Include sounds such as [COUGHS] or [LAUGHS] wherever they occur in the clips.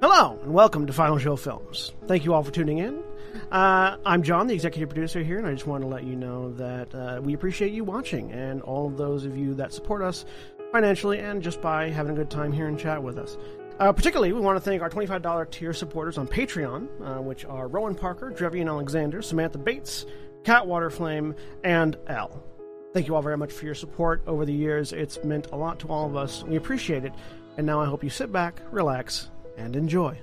Hello, and welcome to Final Show Films. Thank you all for tuning in. Uh, I'm John, the executive producer here, and I just want to let you know that uh, we appreciate you watching and all of those of you that support us financially and just by having a good time here and chat with us. Uh, particularly, we want to thank our $25 tier supporters on Patreon, uh, which are Rowan Parker, Drevian Alexander, Samantha Bates, Kat Waterflame, and L. Thank you all very much for your support over the years. It's meant a lot to all of us. We appreciate it. And now I hope you sit back, relax, and enjoy.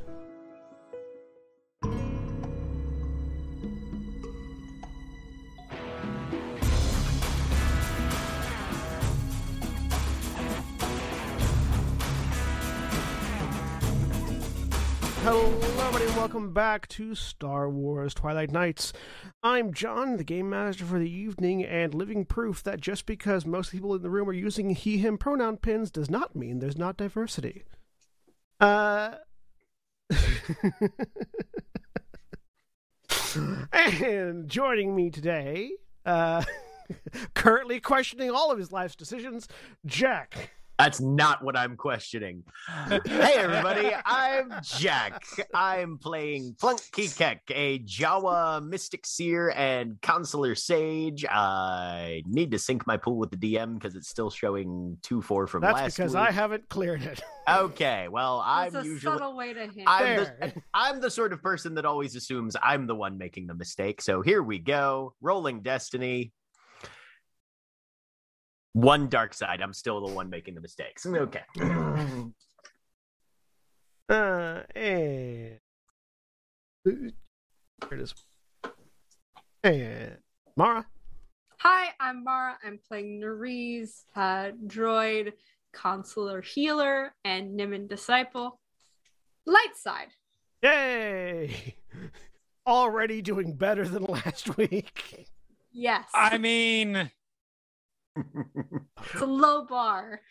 Hello, everybody, welcome back to Star Wars Twilight Knights. I'm John, the game master for the evening, and living proof that just because most people in the room are using he, him pronoun pins does not mean there's not diversity. Uh. and joining me today, uh, [LAUGHS] currently questioning all of his life's decisions, Jack. That's not what I'm questioning. hey, everybody, I'm Jack. I'm playing Plunk Keekek, a Jawa Mystic Seer and Counselor Sage. I need to sync my pool with the DM because it's still showing 2 4 from last. That's last because week. I haven't cleared it. Okay, well, I'm That's a usually. subtle way to hint. I'm the, I'm the sort of person that always assumes I'm the one making the mistake. So here we go. Rolling Destiny. One dark side. I'm still the one making the mistakes. Okay. [CLEARS THROAT] Uh, and here it is. And Mara. Hi, I'm Mara. I'm playing Niriz, uh, droid, consular healer, and Niman disciple. Light side. Yay! [LAUGHS] Already doing better than last [LAUGHS] week. Yes. I mean, it's a low bar.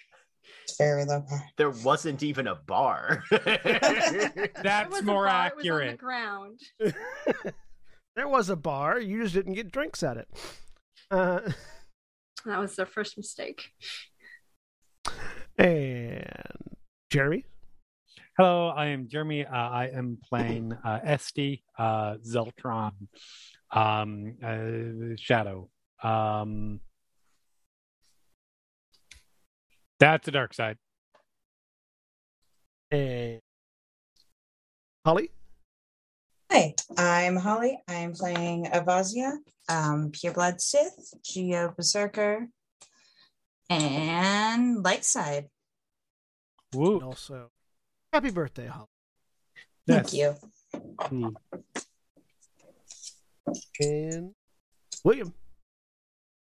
It's very low bar. there wasn't even a bar. [LAUGHS] That's more bar, It was on the accurate. ground. [LAUGHS] there was a bar. You just didn't get drinks at it. Uh, That was their first mistake. and Jeremy. Hello, I am Jeremy. Uh, I am playing uh, Este, uh, Zeltron, um, uh, Shadow. Um, that's the dark side. And Holly. Hi, I'm Holly. I'm playing Avasia, um, Pureblood Sith, Juyo Berserker, and Lightside. Woo. And also, happy birthday, Holly. Thank Yes. you. And William.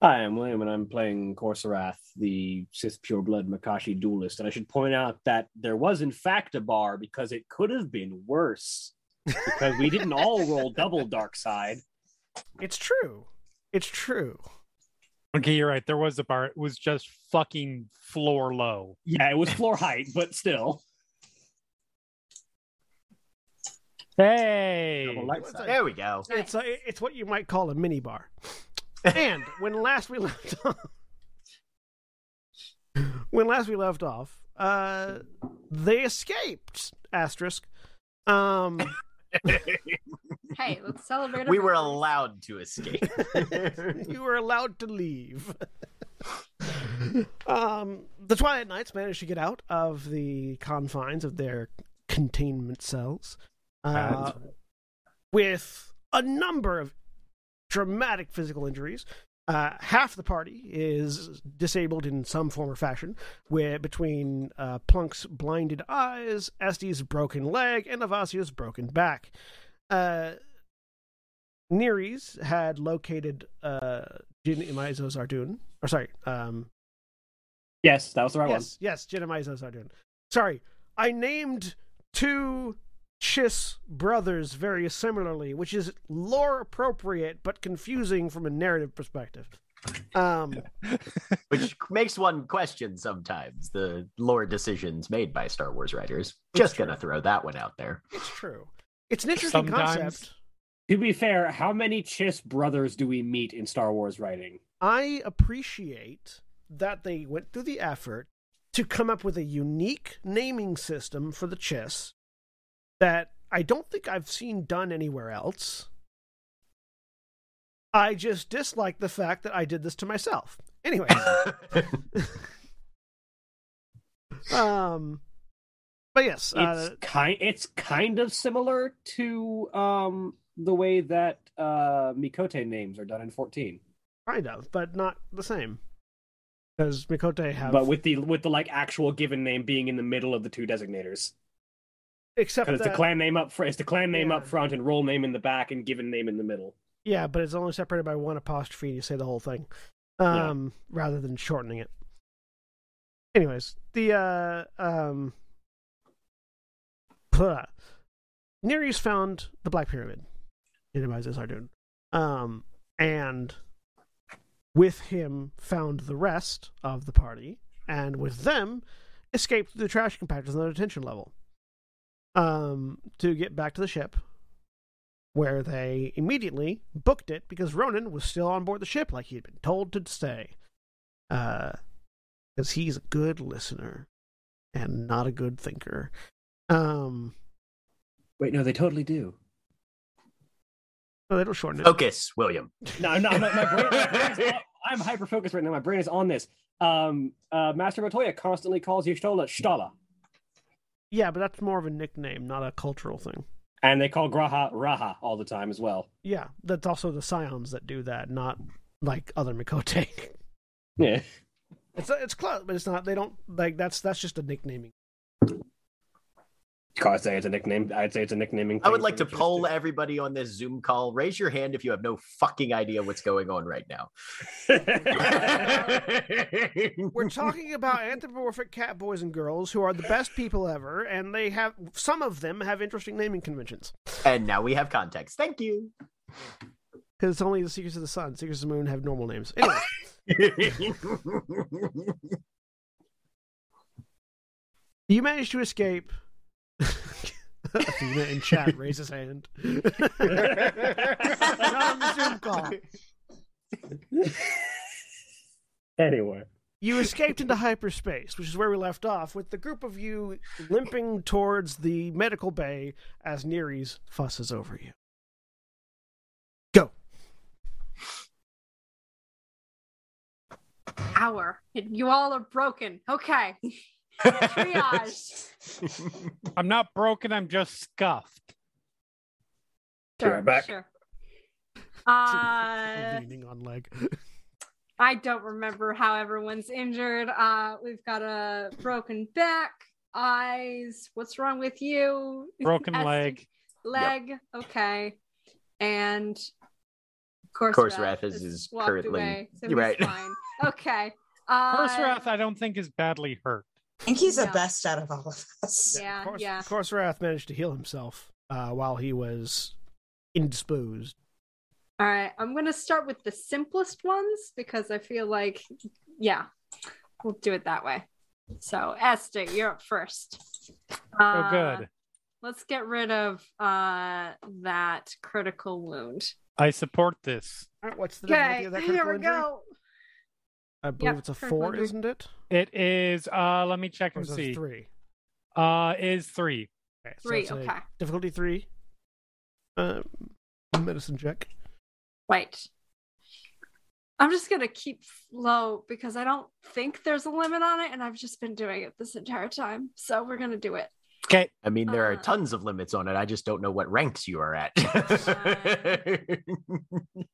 Hi, I'm William, and I'm playing Korrsarath, the Sith Pureblood Makashi duelist. And I should point out that there was, in fact, a bar because it could have been worse. Because we didn't all roll double dark side. It's true. It's true. Okay, you're right. There was a bar. It was just fucking floor low. Yeah, it was floor height, but still. Hey. Double light side. there we go. It's a, it's what you might call a mini bar. And when last we [LAUGHS] left off, when last we left off, uh, they escaped. Asterisk. Um, [LAUGHS] Hey, let's celebrate. we were victories. allowed to escape. [LAUGHS] you were allowed to leave. um, the Twilight Knights managed to get out of the confines of their containment cells uh, with a number of dramatic physical injuries. Uh, half the party is disabled in some form or fashion, where between uh, Plunk's blinded eyes, Este's broken leg, and Avasia's broken back. Uh, Niriz had located uh, Jin Imaizo Zardun. Or sorry, um, Yes, that was the right one. yes, yes, Jin Imaizo Zardun. Sorry, I named two Chiss brothers very similarly, which is lore appropriate but confusing from a narrative perspective. Um, [LAUGHS] Which makes one question sometimes the lore decisions made by Star Wars writers. Just true. gonna throw that one out there. it's true. It's an interesting Sometimes. concept. To be fair, how many Chiss brothers do we meet in Star Wars writing? I appreciate that they went through the effort to come up with a unique naming system for the Chiss that I don't think I've seen done anywhere else. I just dislike the fact that I did this to myself. Anyway, [LAUGHS] um, but yes, It's uh, kind. It's kind of similar to um the way that uh Miqo'te names are done in fourteen, kind of, but not the same. Because Miqo'te have, but with the with the like actual given name being in the middle of the two designators. Except it's the clan name up front. It's the clan name Yeah. up front and role name in the back and given name in the middle. yeah, but it's only separated by one apostrophe, and you say the whole thing, Yeah. um, rather than shortening it. Anyways, the uh, um, blah. Niriz found the Black Pyramid in Imaizo Zardun, um, and with him found the rest of the party, and with them escaped the trash compactors on the detention level, um, to get back to the ship, where they immediately booked it because Ronan was still on board the ship, like he had been told to stay, Uh because he's a good listener and not a good thinker. Um, Wait, no, they totally do. oh, they don't shorten it. Focus, William. No, no, no my brain, my brain's on- [LAUGHS] I'm hyper focused right now. My brain is on this. Um, uh, Master Matoya constantly calls Y'shtola Shtola, Yeah, but that's more of a nickname, not a cultural thing. and they call G'raha Raha all the time as well. Yeah, that's also the Scions that do that, not like other Miqo'te. [LAUGHS] Yeah. it's it's close, but it's not. They don't like that's that's just a nicknaming. I'd say it's a nickname. I'd say it's a nicknaming. I would like to poll Tristan. everybody on this Zoom call. Raise your hand if you have no fucking idea what's going on right now. [LAUGHS] We're [LAUGHS] talking about anthropomorphic cat boys and girls who are the best people ever, and they have some of them have interesting naming conventions. and now we have context. Thank you. Because it's only the Seekers of the Sun, Secrets of the Moon have normal names. Anyway, [LAUGHS] you managed to escape. [LAUGHS] Athena in chat raise his hand. [LAUGHS] Not on the Zoom call. anyway, You escaped into hyperspace, which is where we left off, with the group of you limping towards the medical bay as Niriz fusses over you. Go. Hour. You all are broken. Okay. Triage. [LAUGHS] I'm not broken. I'm just scuffed. Be right back. Sure. Uh, [LAUGHS] Leaning on leg. I don't remember how everyone's injured. Uh, we've got a broken back, eyes. What's wrong with you? Broken [LAUGHS] Este? leg. Leg. Okay. And of course, Korrsarath is- is currently- away, so he's right. Fine. Okay. Uh, Korrsarath, I don't think is badly hurt. I think he's the best out of all of us. Yeah, of Course, yeah. Korrsarath managed to heal himself uh, while he was indisposed. All right, I'm gonna start with the simplest ones because I feel like, yeah, we'll do it that way. So, Esther, you're up first. Oh, Uh, good. Let's get rid of uh that critical wound. I support this. All right, what's the difficulty Okay, of that here critical we injury? go. I believe Yep, it's a four, injury. isn't it? It is. Uh, let me check Or and is see. three? Uh, is three. Okay, so Three. it's Okay. Difficulty three. Uh, medicine check. Wait. I'm just gonna keep low because I don't think there's a limit on it, and I've just been doing it this entire time. So we're gonna do it. Okay. I mean, there are Uh. tons of limits on it. I just don't know what ranks you are at. [LAUGHS] [LAUGHS]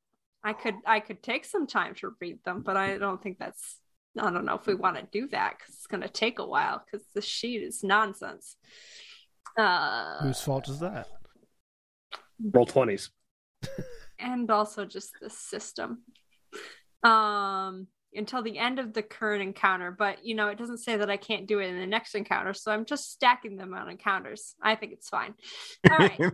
I could I could take some time to read them, but I don't think that's I don't know if we want to do that because it's gonna take a while because the sheet is nonsense. Uh, Whose fault is that? roll twenties. and also just the system. Um, until the end of the current encounter, but you know it doesn't say that I can't do it in the next encounter, so I'm just stacking them on encounters. I think it's fine. All right. [LAUGHS]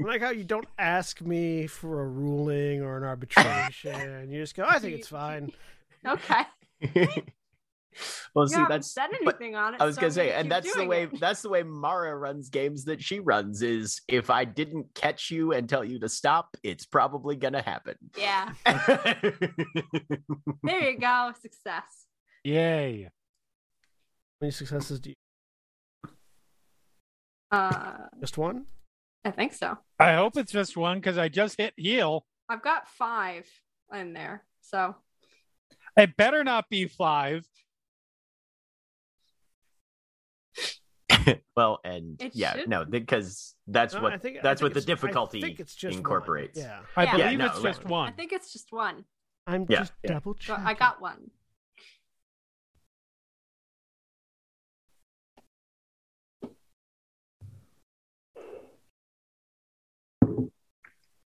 I like how you don't ask me for a ruling or an [LAUGHS] arbitration. You just go, I think it's fine. [LAUGHS] Okay. [LAUGHS] well, You see, that's said but anything on it. I was so gonna say, and that's the way it. that's the way Mara runs games that she runs. Is if I didn't catch you and tell you to stop, it's probably gonna happen. Yeah. [LAUGHS] There you go. Success. Yay. How many successes do you Uh, Just one? I think so. I hope it's just one because I just hit heal. I've got five in there. So It better not be five. [LAUGHS] well, and It yeah, should- no, because that's No, what I think- I that's think what the it's- I difficulty think it's just one. incorporates. Yeah. I Yeah. Yeah, believe no, it's just one. I think it's just one. I'm Yeah, just yeah. double So checking. I got one.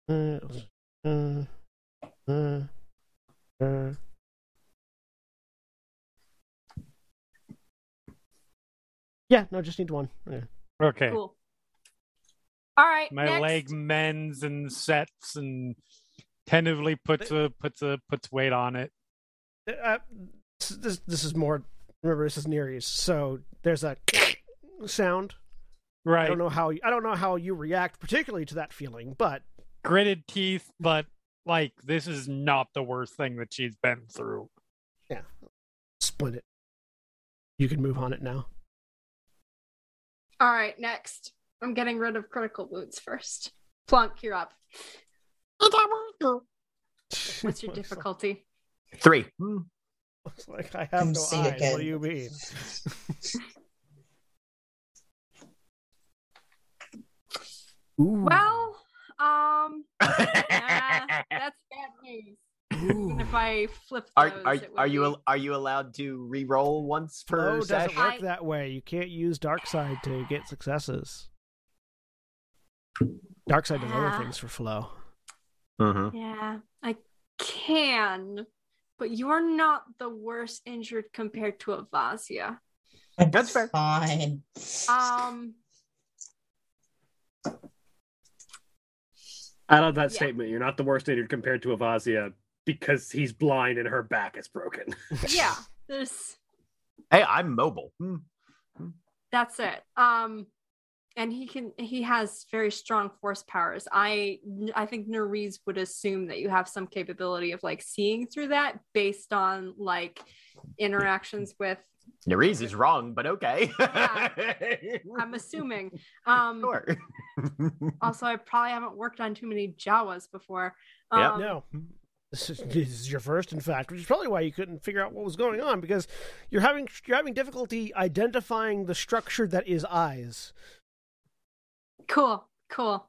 Uh, uh, uh, Yeah, no, just need one. Yeah. Okay. Cool. All right. My next. leg mends and sets and tentatively puts a puts a puts weight on it. Uh, this this is more. Remember, this is Niriz, so there's a [COUGHS] sound. Right. I Right. don't know how I don't know how you react particularly to that feeling, but Gritted teeth, but like this is not the worst thing that she's been through. Yeah. Split it. You can move on it now. All right. Next, I'm getting rid of critical wounds first. Plunk, you're up. [LAUGHS] What's your difficulty? Three. Hmm. It's like I have no Concede eyes. again. What do you mean? [LAUGHS] Ooh. Well, um, [LAUGHS] nah, that's bad news. Even if I flip Are those, are it would are you be- al- are you allowed to re-roll once per Flow doesn't session? work I- that way. You can't use dark side to get successes. Dark side does other Ah. things for flow. Mm-hmm. Yeah, I can, but you're not the worst injured compared to Avasia. That's fair. Fine. Um, I love that Yeah. statement. You're not the worst injured compared to Avasia because he's blind and her back is broken. [LAUGHS] yeah, [LAUGHS] there's Hey, I'm mobile. Hmm. that's it. Um, and he can he has very strong force powers. I I think Niriz would assume that you have some capability of like seeing through that based on like interactions with. Niriz is wrong, but okay. I'm assuming. Um, sure. also, I probably haven't worked on too many Jawas before. Yep. Um, no. This is, this is your first, in fact, which is probably why you couldn't figure out what was going on because you're having you're having difficulty identifying the structure that is eyes. Cool, cool.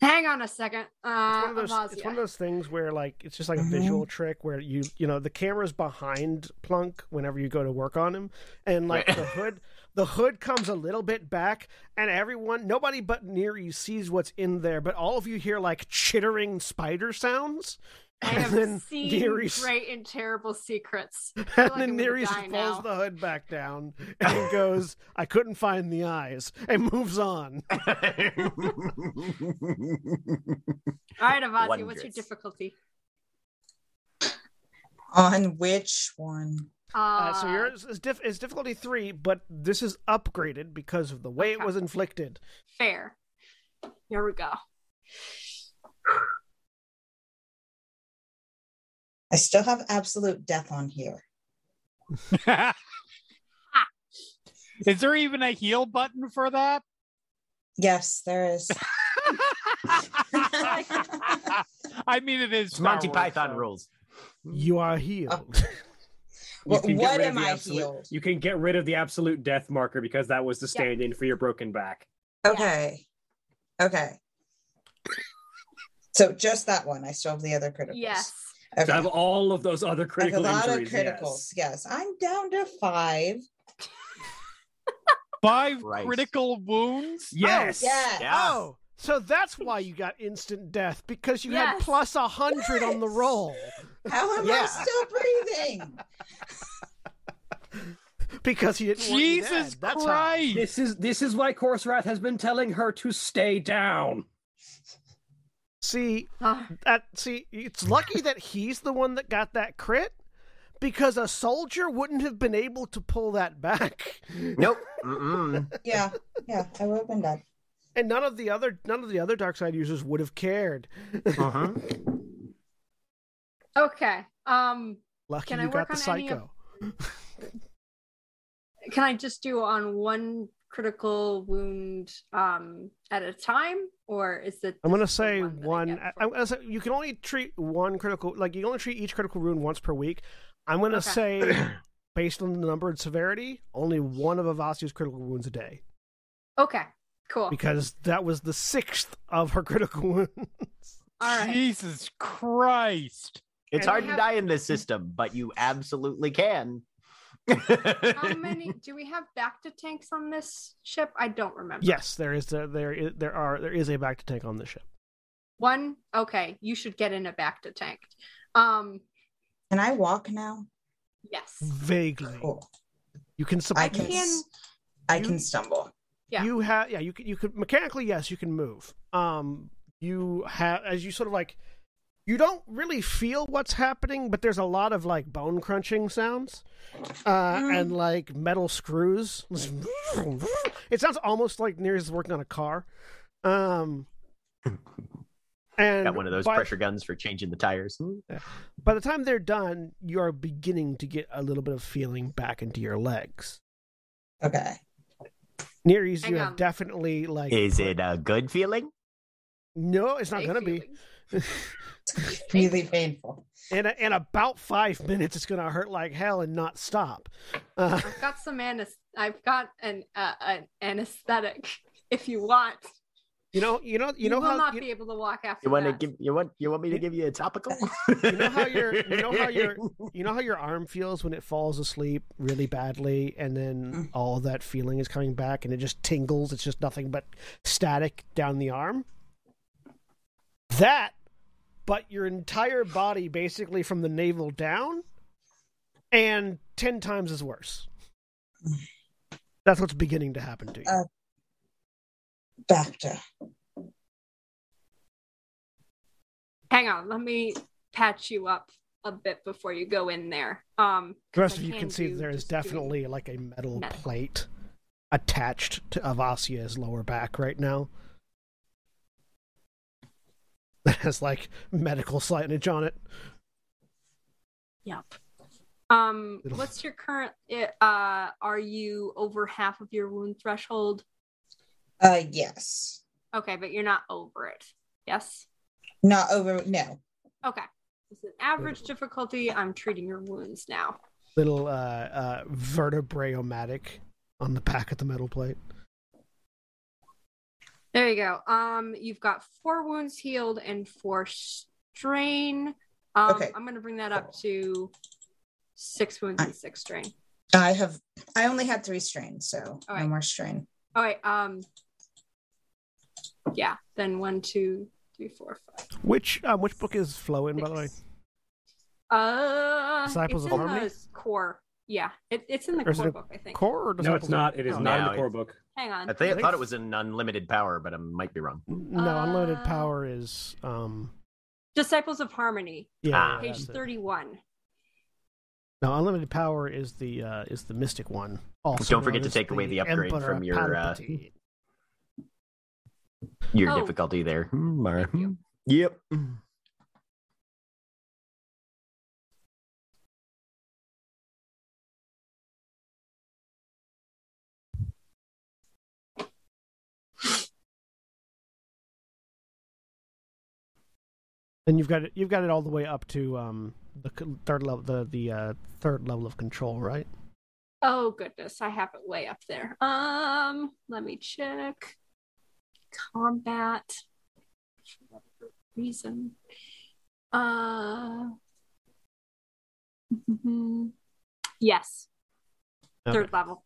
Hang on a second. Uh, It's one of those. It's one of those things where like it's just like a Mhm. visual trick where you you know the camera's behind Plunk whenever you go to work on him, and like Right. the [LAUGHS] hood the hood comes a little bit back, and everyone nobody but near you sees what's in there, but all of you hear like chittering spider sounds. I and have then seen Niriz- great and terrible secrets. [LAUGHS] And like then I'm Niriz pulls now. the hood back down and goes, "I couldn't find the eyes," and moves on. [LAUGHS] All right, Avasia, what's your difficulty? On which one? Uh, Uh, so yours is, diff- is difficulty three, but this is upgraded because of the way it was inflicted. fair. Here we go. I still have absolute death on here. [LAUGHS] is there even a heal button for that? Yes, there is. [LAUGHS] [LAUGHS] I mean, it is It's Monty Wars, Python so- rules. You are healed. You What, can what am I absolute- healed? You can get rid of the absolute death marker because that was the Yeah. stand-in for your broken back. Okay. Okay. So just that one. I still have the other criticals. Yes. Okay. So I have all of those other I have a critical lot injuries. of criticals. Yes. I'm down to five. [LAUGHS] Five Christ. critical wounds. Oh, yes. Yes. Yeah. Oh, so that's why you got instant death because you had Yes. plus a hundred on the roll. [LAUGHS] How am Yeah. I still breathing? [LAUGHS] Because he didn't want you Jesus dead. That's Christ! This is this is why Korrsarath has been telling her to stay down. See Uh, that? See, it's lucky that he's the one that got that crit because a soldier wouldn't have been able to pull that back, [LAUGHS] Nope. Mm-mm. Yeah. Yeah. I would have been dead. and none of the other none of the other dark side users would have cared. Uh-huh. [LAUGHS] okay. Um. Lucky Can I you got work the on any of- psycho. can I just do on one critical wound um at a time, or is it? I'm gonna say one one. get I, I'm you can only treat one critical. Like you only treat each critical wound once per week. I'm gonna Okay. say, [CLEARS THROAT] based on the number and severity, only one of Avasia's critical wounds a day, Okay, cool. because that was the sixth of her critical [LAUGHS] wounds. All right. Jesus Christ. It's hard we to die in this [LAUGHS] system, but you absolutely can. How many [LAUGHS] do we have bacta tanks on this ship? I don't remember. yes, there is a, there is, there are there is a bacta tank on the ship. One. Okay, you should get in a bacta tank. Um. Can I walk now? Yes. Vaguely, Cool. you can. Sup- I can. can- s- I you- can stumble. Yeah. You have yeah. You could you could mechanically yes you can move. Um, you have as you sort of like. You don't really feel what's happening, but there's a lot of like bone crunching sounds, uh, Mm. and like metal screws. It sounds almost like Niriz is working on a car. Um, and Got one of those by, pressure guns for changing the tires. By the time they're done, you are beginning to get a little bit of feeling back into your legs. Okay. Niriz, you Hang have definitely like. Is it a good feeling? No, it's not gonna be. [LAUGHS] feelings. [LAUGHS] Really painful. In a, in about five minutes, it's gonna hurt like hell and not stop. Uh, I've got some anes- I've got an uh, an anesthetic. If you want, you know, you know, you you, know will how not you, be able to walk after You want to that. give you want you want me to give you a topical? [LAUGHS] you know how your you know how your [LAUGHS] you know how your arm feels when it falls asleep really badly, and then Mm. all that feeling is coming back, and it just tingles. It's just nothing but static down the arm. That, but your entire body, basically from the navel down, and ten times as worse. That's what's beginning to happen to you. Uh, Doctor. Hang on, let me patch you up a bit before you go in there. Um, the 'cause rest of you can can see there is definitely like a metal Metal. plate attached to Avasia's lower back right now. [LAUGHS] That has like medical signage on it. Yep. Um, It'll- what's your current? Uh, are you over half of your wound threshold? Uh, yes. Okay, but you're not over it. Yes. Not over. No. Okay. It's an average difficulty. I'm treating your wounds now. Little uh, uh, vertebrae-o-matic on the back of the metal plate. There you go. Um, you've got four wounds healed and four strain. Um, Okay. I'm gonna bring that up to six wounds and six strain. I have. I only had three strains, so All no more strain. All right. Um, yeah. Then one, two, three, four, five. Which um, which book is Flow in, by the way? Uh, Disciples it's of in Harmony? the core. Yeah, it, it's in the Or core book. I think. Core or No, it's not. It is Oh, not in the core book. Hang on. I think I think- thought it was an unlimited power, but I might be wrong. No, unlimited Uh, power is um. Disciples of Harmony, Yeah, Ah. page that's it. thirty-one. No, unlimited power is the uh, is the mystic one. Also, Don't forget to as take away the upgrade Emperor from your, uh, Your Oh. difficulty there. Hmm, Thank you. Yep. And you've got it. You've got it all the way up to um the third level, the the uh, third level of control, right? Oh goodness, I have it way up there. Um, let me check. Combat. Reason. Uh. [LAUGHS] Yes, Okay. third level.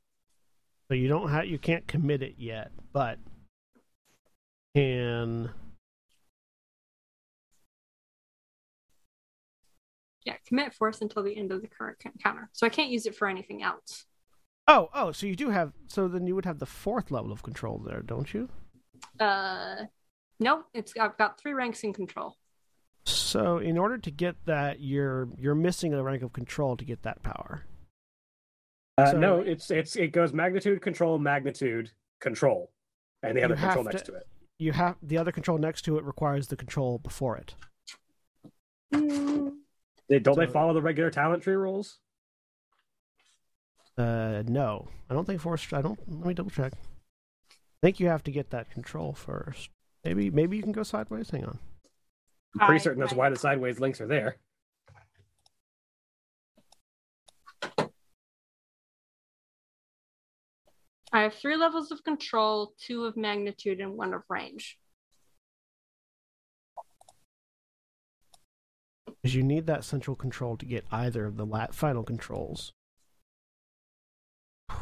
So you don't have you can't commit it yet, but can Yeah, commit force until the end of the current encounter. So I can't use it for anything else. oh oh so you do have so then you would have the fourth level of control there, don't you? Uh, no, it's I've got three ranks in control. So in order to get that, you're you're missing a rank of control to get that power. Uh, So- no, it's it's it goes magnitude, control, magnitude, control, and the other control have next to- to it. You have the other control next to it requires the control before it. Mm, They, don't they follow the regular talent tree rules? Uh, no, I don't think force. I don't. Let me double check. I think you have to get that control first. Maybe, maybe you can go sideways. Hang on. I'm pretty I- certain that's I- why the sideways links are there. I have three levels of control, two of magnitude, and one of range. Because you need that central control to get either of the final controls. [SIGHS]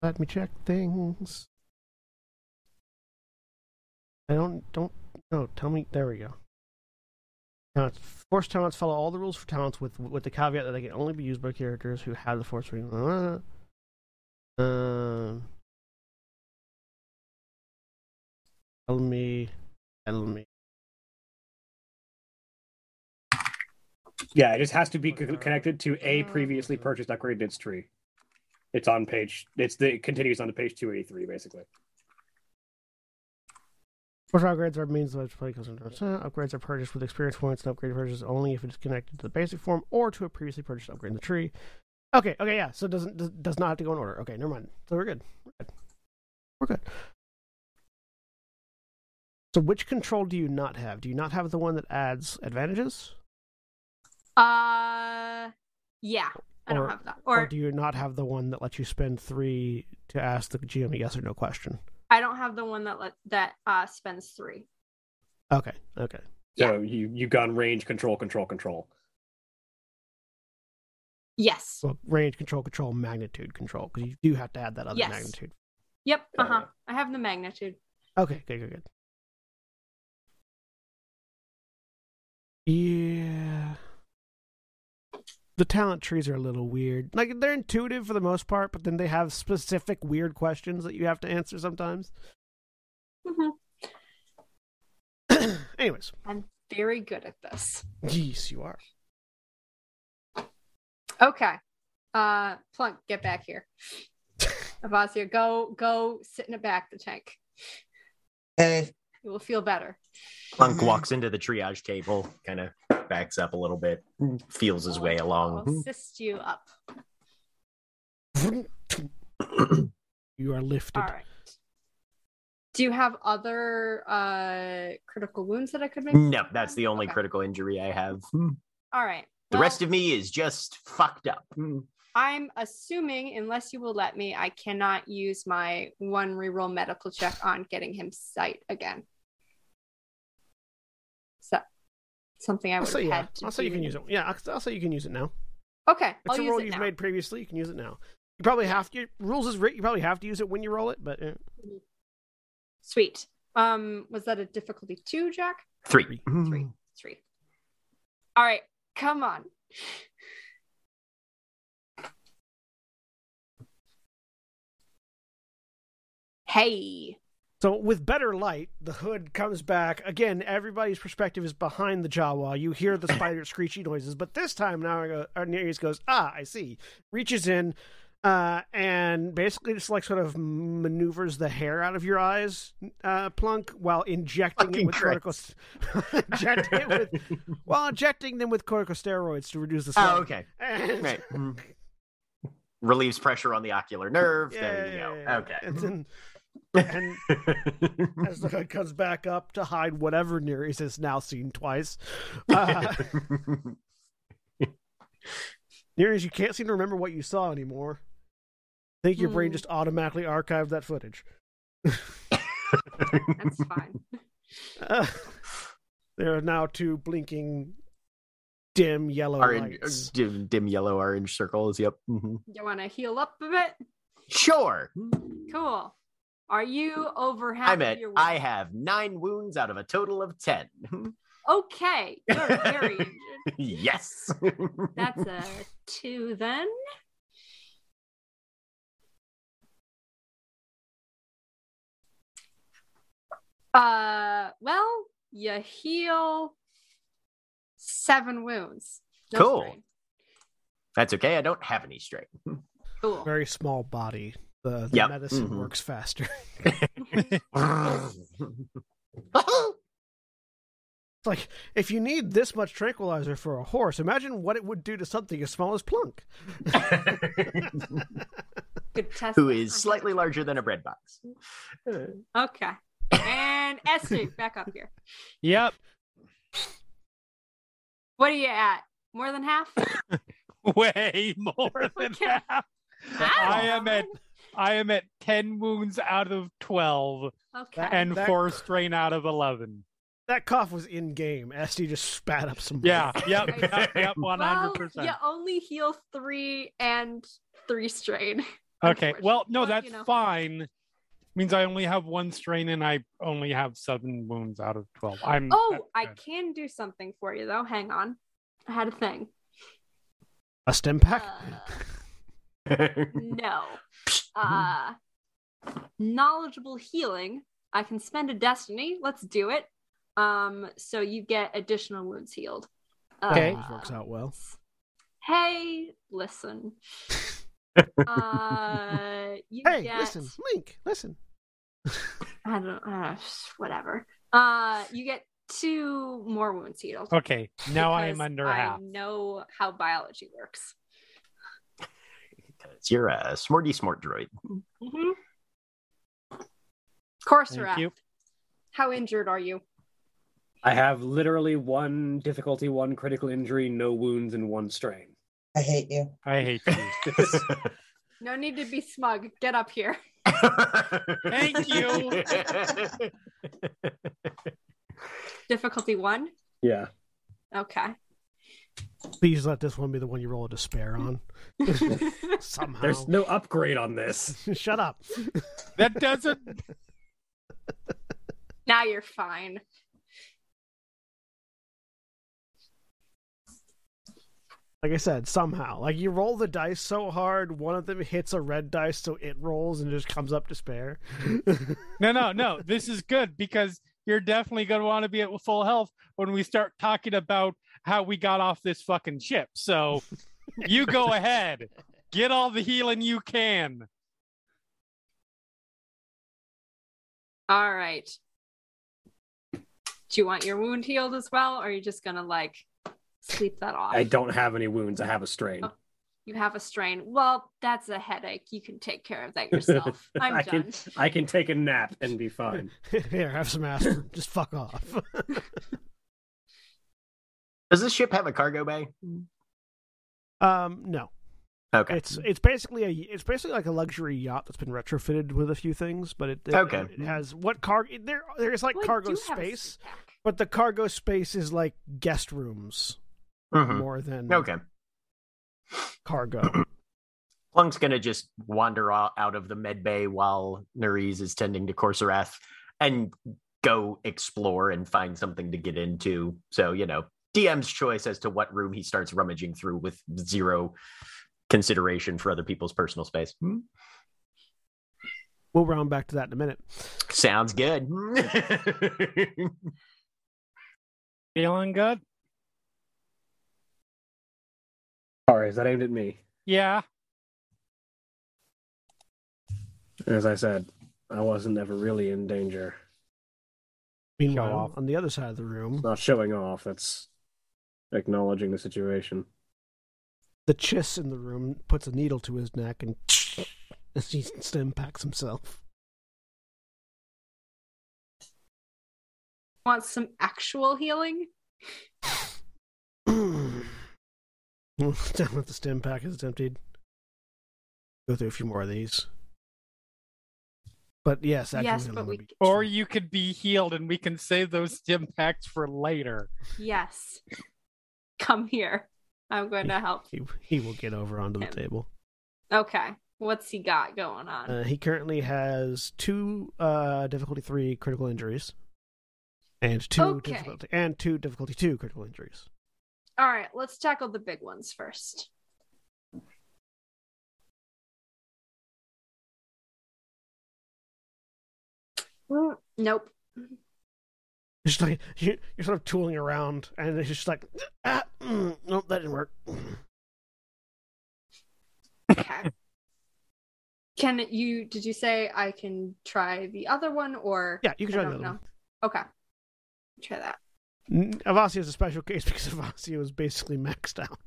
Let me check things. I don't don't no. Tell me. There we go. Talents. Force talents follow all the rules for talents, with with the caveat that they can only be used by characters who have the force. ring. Uh, um. Tell me. Tell me. Yeah, it just has to be connected to a previously purchased upgrade in its tree. It's on page. It's the it continues on to page two eighty three, basically. Force upgrades are means of play custom upgrades are purchased with experience points and upgrade purchases only if it is connected to the basic form or to a previously purchased upgrade in the tree. Okay, okay, yeah. So it doesn't does, does not have to go in order. Okay, never mind. So we're good. We're good. We're good. So which control do you not have? Do you not have the one that adds advantages? Uh, yeah, I Or- don't have that. Or, Or, do you not have the one that lets you spend three to ask the GM a yes or no question? I don't have the one that let that uh spends three. Okay, okay. So you you gone range control control control. Yes. Well, range control, control, magnitude control, because you do have to add that other Yes. magnitude. Yep. Uh huh. I have the magnitude. Okay, good, good, good. Yeah. The talent trees are a little weird. Like they're intuitive for the most part, but then they have specific weird questions that you have to answer sometimes. hmm [CLEARS THROAT] Anyways, I'm very good at this. yes, you are. Okay. Uh, Plunk, get back here. [LAUGHS] Avasia, go go sit in the back of the tank. Uh, You will feel better. Plunk Mhm. walks into the triage table, kind of backs up a little bit, feels his way I'll along. assist you up. You are lifted. All right. Do you have other uh critical wounds that I could make? no, that's the only Okay. critical injury I have. All right. The Well, rest of me is just fucked up. I'm assuming, unless you will let me, I cannot use my one reroll medical check on getting him sight again. Something I I'll would have say yeah. had to I'll say you can use it. Yeah, I'll, I'll say you can use it now. Okay, It's I'll a use roll it you've now. made previously. You can use it now. You probably have to. Rules is written. You probably have to use it when you roll it, but Sweet. Um, was that a difficulty two, Jack? Three. Three. Three. All right, come on. Hey. So with better light, the hood comes back again. Everybody's perspective is behind the Jawa. You hear the spider [COUGHS] screechy noises, but this time now Niriz goes, "Ah, I see." Reaches in, uh, and basically just like sort of maneuvers the hair out of your eyes, uh, plunk, while injecting it with corticos- [LAUGHS] injecting it with [LAUGHS] while injecting them with corticosteroids to reduce the swelling. Oh, okay. And- Right. [LAUGHS] Relieves pressure on the ocular nerve. Yeah, there you go. yeah, yeah. Then, and [LAUGHS] as the hood comes back up to hide whatever Niriz has now seen twice. [LAUGHS] Uh, Niriz, you can't seem to remember what you saw anymore. I think your brain Hmm. just automatically archived that footage. [LAUGHS] That's fine. Uh, there are now two blinking, dim yellow orange, lights. dim, dim yellow orange circles. Yep. Mhm. You want to heal up a bit? Sure. Cool. Are you over half I'm at. your I have nine wounds out of a total of ten. [LAUGHS] Okay, you're very injured. [LAUGHS] yes. [LAUGHS] That's a two then. Uh, well, you heal seven wounds. No Cool. strain. That's okay. I don't have any strain. Cool. Very small body. The, the Yep. medicine Mhm. works faster. [LAUGHS] It's like if you need this much tranquilizer for a horse, imagine what it would do to something as small as Plunk. Good [LAUGHS] test. Who is slightly larger than a bread box. Okay. And [LAUGHS] Esther, back up here. Yep. What are you at? More than half? Way more than Okay. half. I I am know, at I am at ten wounds out of twelve Okay. and That- four strain out of eleven. That cough was in game. Este just spat up some. Yeah, blood. yep, [LAUGHS] yep, yep, hundred percent. you only heal three and three strain. [LAUGHS] Okay, well, no, But, that's you know. fine. Means I only have one strain and I only have seven wounds out of twelve. I'm Oh, I can do something for you though. Hang on. I had a thing. A stim pack. Uh, [LAUGHS] no. Uh knowledgeable healing. I can spend a destiny. Let's do it. Um, so you get additional wounds healed. Okay, Uh, works out well. Hey, listen. [LAUGHS] uh, you Hey, get, listen, Link, listen. [LAUGHS] I don't, uh, whatever. Uh, you get two more wounds healed. Okay, now I am under I half. know how biology works. Because you're a smarty smart droid. Mm-hmm. Korrsarath, you. how injured are you? I have literally one difficulty, one critical injury, no wounds, and one strain. I hate you. I hate you. [LAUGHS] No need to be smug. Get up here. [LAUGHS] Thank you. [LAUGHS] Difficulty one. Yeah. Okay. Please let this one be the one you roll a despair on. [LAUGHS] Somehow. There's no upgrade on this. [LAUGHS] Shut up. That doesn't. [LAUGHS] now you're fine. Like I said, somehow. Like you roll the dice so hard, one of them hits a red dice, so it rolls and just comes up despair. No, no, no. This is good because you're definitely going to want to be at full health when we start talking about how we got off this fucking ship. So you go [LAUGHS] ahead, get all the healing you can. All right. Do you want your wound healed as well, or are you just gonna like sleep that off? I don't have any wounds. I have a strain. Oh, You have a strain. Well, that's a headache. You can take care of that [LAUGHS] yourself. [LAUGHS] I'm I done. can I can take a nap and be fine. [LAUGHS] Here, have some aspirin. just fuck off. Does this ship have a cargo bay? um, no. Okay. It's it's basically a it's basically like a luxury yacht that's been retrofitted with a few things, but it, it Okay. it has what cargo there there's like Well, cargo do have a space, but the cargo space is like guest rooms Mhm. more than Okay. Cargo. Plunk's gonna just wander out of the med bay while Niriz is tending to Korrsarath and go explore and find something to get into. So, you know, DM's choice as to what room he starts rummaging through with zero consideration for other people's personal space. Hmm. we'll round back to that in a minute. Sounds good. [LAUGHS] Feeling good? Sorry, is that aimed at me? Yeah. As I said, I wasn't ever really in danger. Meanwhile, off. on the other side of the room, It's not showing off. It's acknowledging the situation. the chiss in the room puts a needle to his neck and [LAUGHS] as he stim packs himself. Want some actual healing? [CLEARS THROAT] [LAUGHS] Down with the stim pack is emptied. Go through a few more of these. But yes, actually, Yes, but we- Or you could be healed and we can save those stim packs for later. Yes. [LAUGHS] Come here. I'm going to [LAUGHS] help. he, he will get over onto the table. Okay. What's he got going on? Uh, he currently has two uh, difficulty three critical injuries, and two Okay. difficulty and two difficulty two critical injuries. All right, let's tackle the big ones first. Mm, Nope. It's just like you- you're sort of tooling around, and it's just like, ah, mm, nope, that didn't work. Okay. Can you? Did you say I can try the other one, or Yeah, you can I try the other know. one. Okay, try that. Avasia is a special case [LAUGHS] because Avasia was basically maxed out.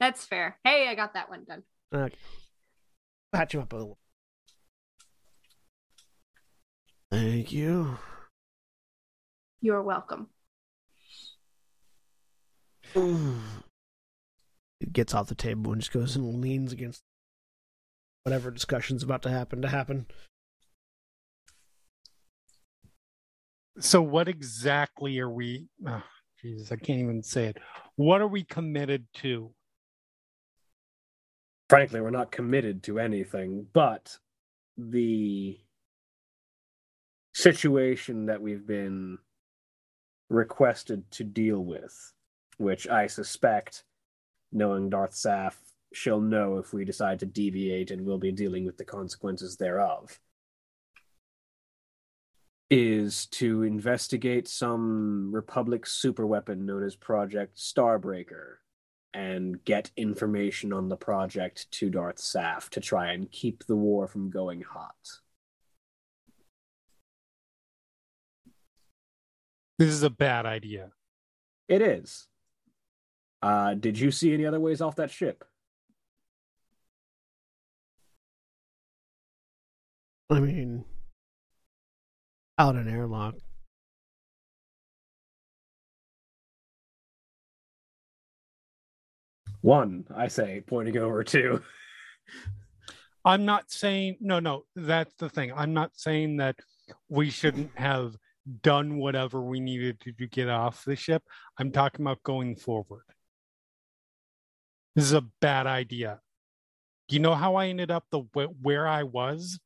That's fair. Hey, I got that one done. Okay. Patch you up a little. Thank you. You're welcome. It gets off the table and just goes and leans against whatever discussion's about to happen to happen. So, what exactly are we? Oh, Jesus, I can't even say it. What are we committed to? Frankly, we're not committed to anything, but the situation that we've been requested to deal with, which I suspect, knowing Darth Saf, she'll know if we decide to deviate and we'll be dealing with the consequences thereof, is to investigate some Republic superweapon known as Project Starbreaker and get information on the project to Darth Saf to try and keep the war from going hot. This is a bad idea. It is. Uh, did you see any other ways off that ship? I mean, out an airlock. One, I say, pointing over to. I'm not saying no, no. That's the thing. I'm not saying that we shouldn't have done whatever we needed to, to get off the ship. I'm talking about going forward. This is a bad idea. Do you know how I ended up the where I was?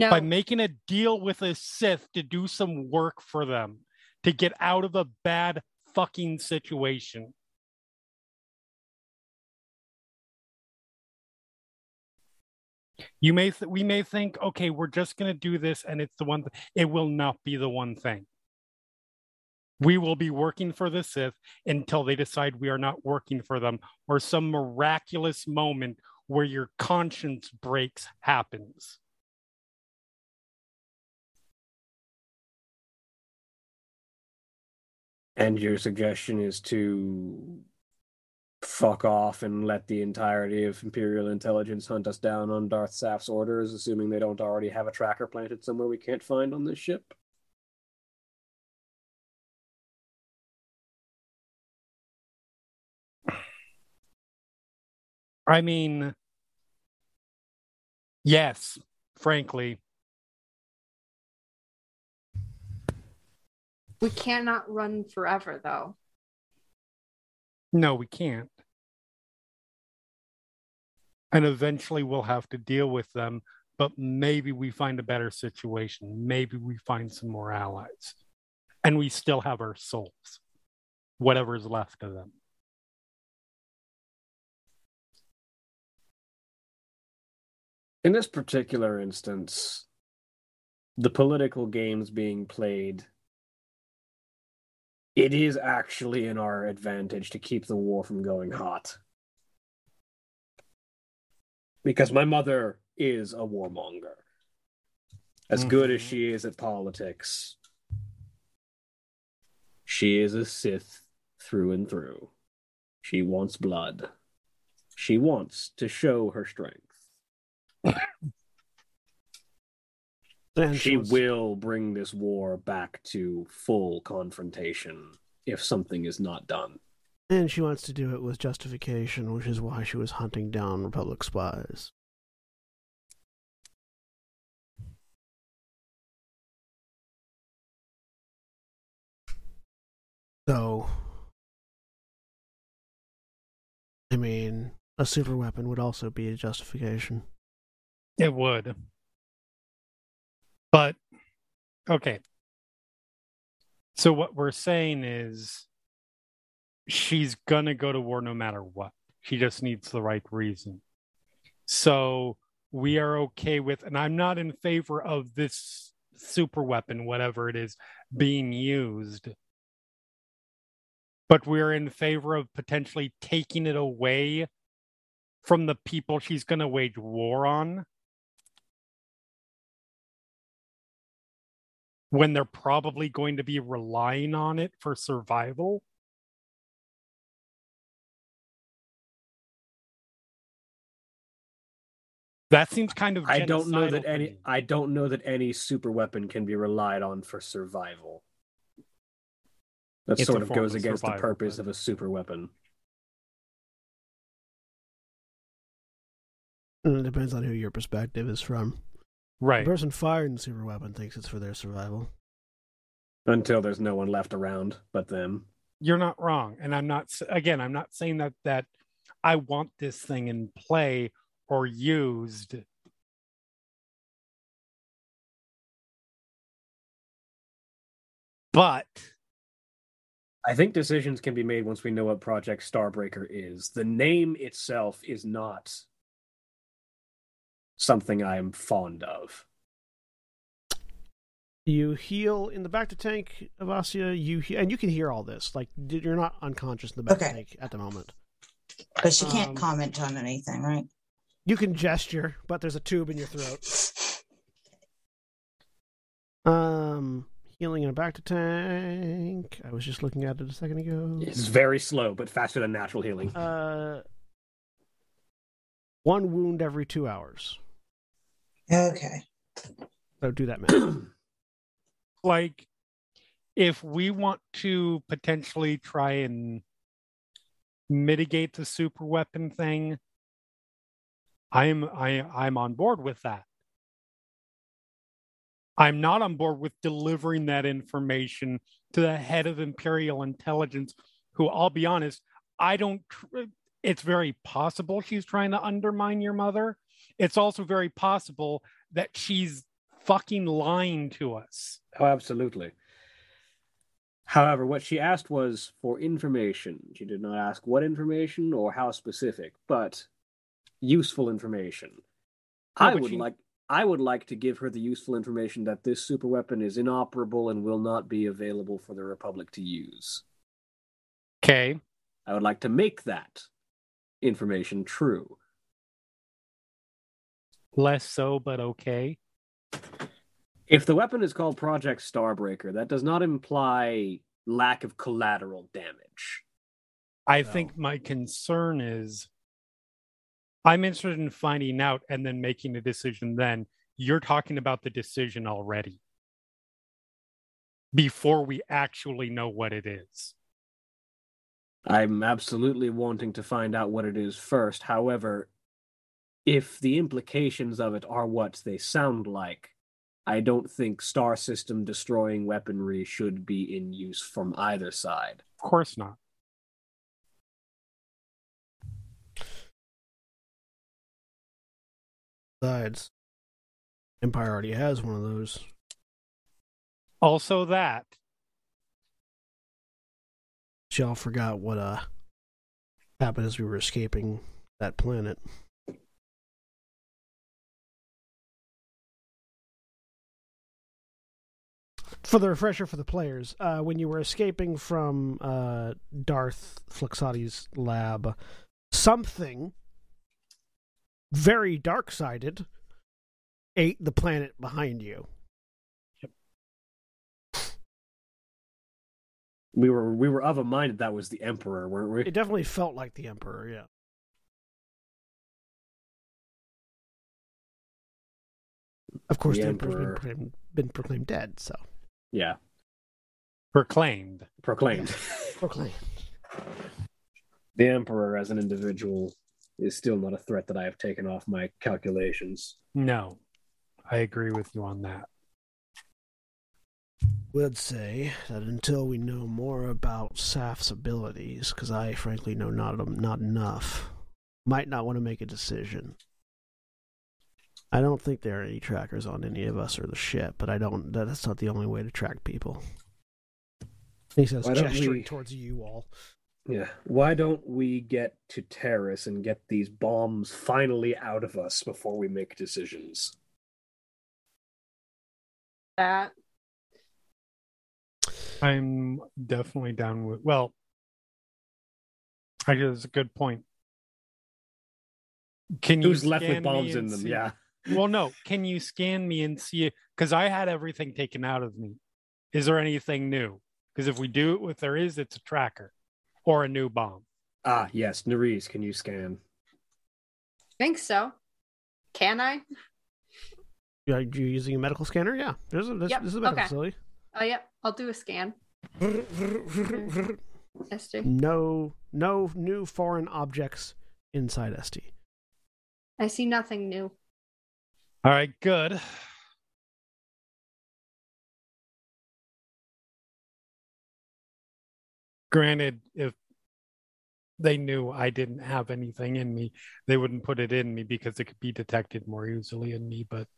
No. By making a deal with a Sith to do some work for them to get out of a bad fucking situation. You may th- we may think, okay, we're just going to do this, and it's the one. Th- it will not be the one thing. We will be working for the Sith until they decide we are not working for them, or some miraculous moment where your conscience breaks happens. And your suggestion is to fuck off and let the entirety of Imperial intelligence hunt us down on Darth Saf's orders, assuming they don't already have a tracker planted somewhere we can't find on this ship? I mean, yes, frankly. We cannot run forever, though. No, we can't. And eventually we'll have to deal with them, but maybe we find a better situation. Maybe we find some more allies. And we still have our souls, whatever's left of them. In this particular instance, the political games being played, it is actually in our advantage to keep the war from going hot. Because my mother is a warmonger. As good as she is at politics, she is a Sith through and through. She wants blood. She wants to show her strength. [LAUGHS] And she was- will bring this war back to full confrontation if something is not done. And she wants to do it with justification, which is why she was hunting down Republic spies. So, I mean, a super weapon would also be a justification. It would. But, okay. So, what we're saying is she's going to go to war no matter what. She just needs the right reason. So, we are okay with, and I'm not in favor of this super weapon, whatever it is, being used. But we're in favor of potentially taking it away from the people she's going to wage war on when they're probably going to be relying on it for survival. That seems kind of I don't know that any me. I don't know that any super weapon can be relied on for survival. That It's sort of goes of against the purpose but- of a super weapon. It depends on who your perspective is from. Right. The person firing the super weapon thinks it's for their survival. Until there's no one left around but them. You're not wrong, and I'm not. Again, I'm not saying that that I want this thing in play or used. But I think decisions can be made once we know what Project Starbreaker is. The name itself is not something I'm fond of. You heal in the bacta tank, Avasia. You he- and you can hear all this. Like you're not unconscious in the back Okay. tank at the moment. But she can't Um, comment on anything, right? You can gesture, but there's a tube in your throat. [LAUGHS] Um, healing in a bacta tank. I was just looking at it a second ago. It's very slow, but faster than natural healing. Uh, one wound every two hours. Okay. So do that math. [CLEARS THROAT] like, if we want to potentially try and mitigate the super weapon thing, I'm I I'm on board with that. I'm not on board with delivering that information to the head of Imperial Intelligence, who I'll be honest, I don't. tr- It's very possible she's trying to undermine your mother. It's also very possible that she's fucking lying to us. Oh, absolutely. However, what she asked was for information. She did not ask what information or how specific, but useful information. No, I would she- like I would like to give her the useful information that this super weapon is inoperable and will not be available for the Republic to use. Okay. I would like to make that information true. Less so, but okay. If the weapon is called Project Starbreaker, that does not imply lack of collateral damage. I No. think my concern is I'm interested in finding out and then making a decision then. You're talking about the decision already before we actually know what it is. I'm absolutely wanting to find out what it is first. However, if the implications of it are what they sound like, I don't think star system destroying weaponry should be in use from either side. Of course not. Besides, Empire already has one of those. Also, that Y'all forgot what uh happened as we were escaping that planet. For the refresher for the players, uh, when you were escaping from uh, Darth Fluxati's lab, something very dark sided ate the planet behind you. We were we were of a mind that that was the Emperor, weren't we? It definitely felt like the Emperor, yeah. Of course, The the, Emperor's been proclaimed, been proclaimed dead, so. Yeah, proclaimed. proclaimed. [LAUGHS] Proclaimed. the Emperor as an individual is still not a threat that I have taken off my calculations. No, I agree with you on that. Would say that until we know more about Saf's abilities, because I frankly know not not enough, might not want to make a decision. I don't think there are any trackers on any of us or the ship, but I don't. That's not the only way to track people. He says, gesturing we- towards you all. Yeah. Why don't we get to Taris and get these bombs finally out of us before we make decisions? That I'm definitely down with. Well, I guess it's a good point. Can you Who's left with bombs in them? see- Yeah. Well, no. Can you scan me and see it? Because I had everything taken out of me. Is there anything new? Because if we do, it if there is, it's a tracker or a new bomb. Ah, yes, Niriz, can you scan? think so. Can I? Are you using a medical scanner? Yeah. There's a, this, Yep, this is a medical okay. facility. Oh, yep. I'll do a scan. Este. no, no new foreign objects inside Este. I see nothing new. All right, good. Granted, if they knew I didn't have anything in me, they wouldn't put it in me because it could be detected more easily in me, but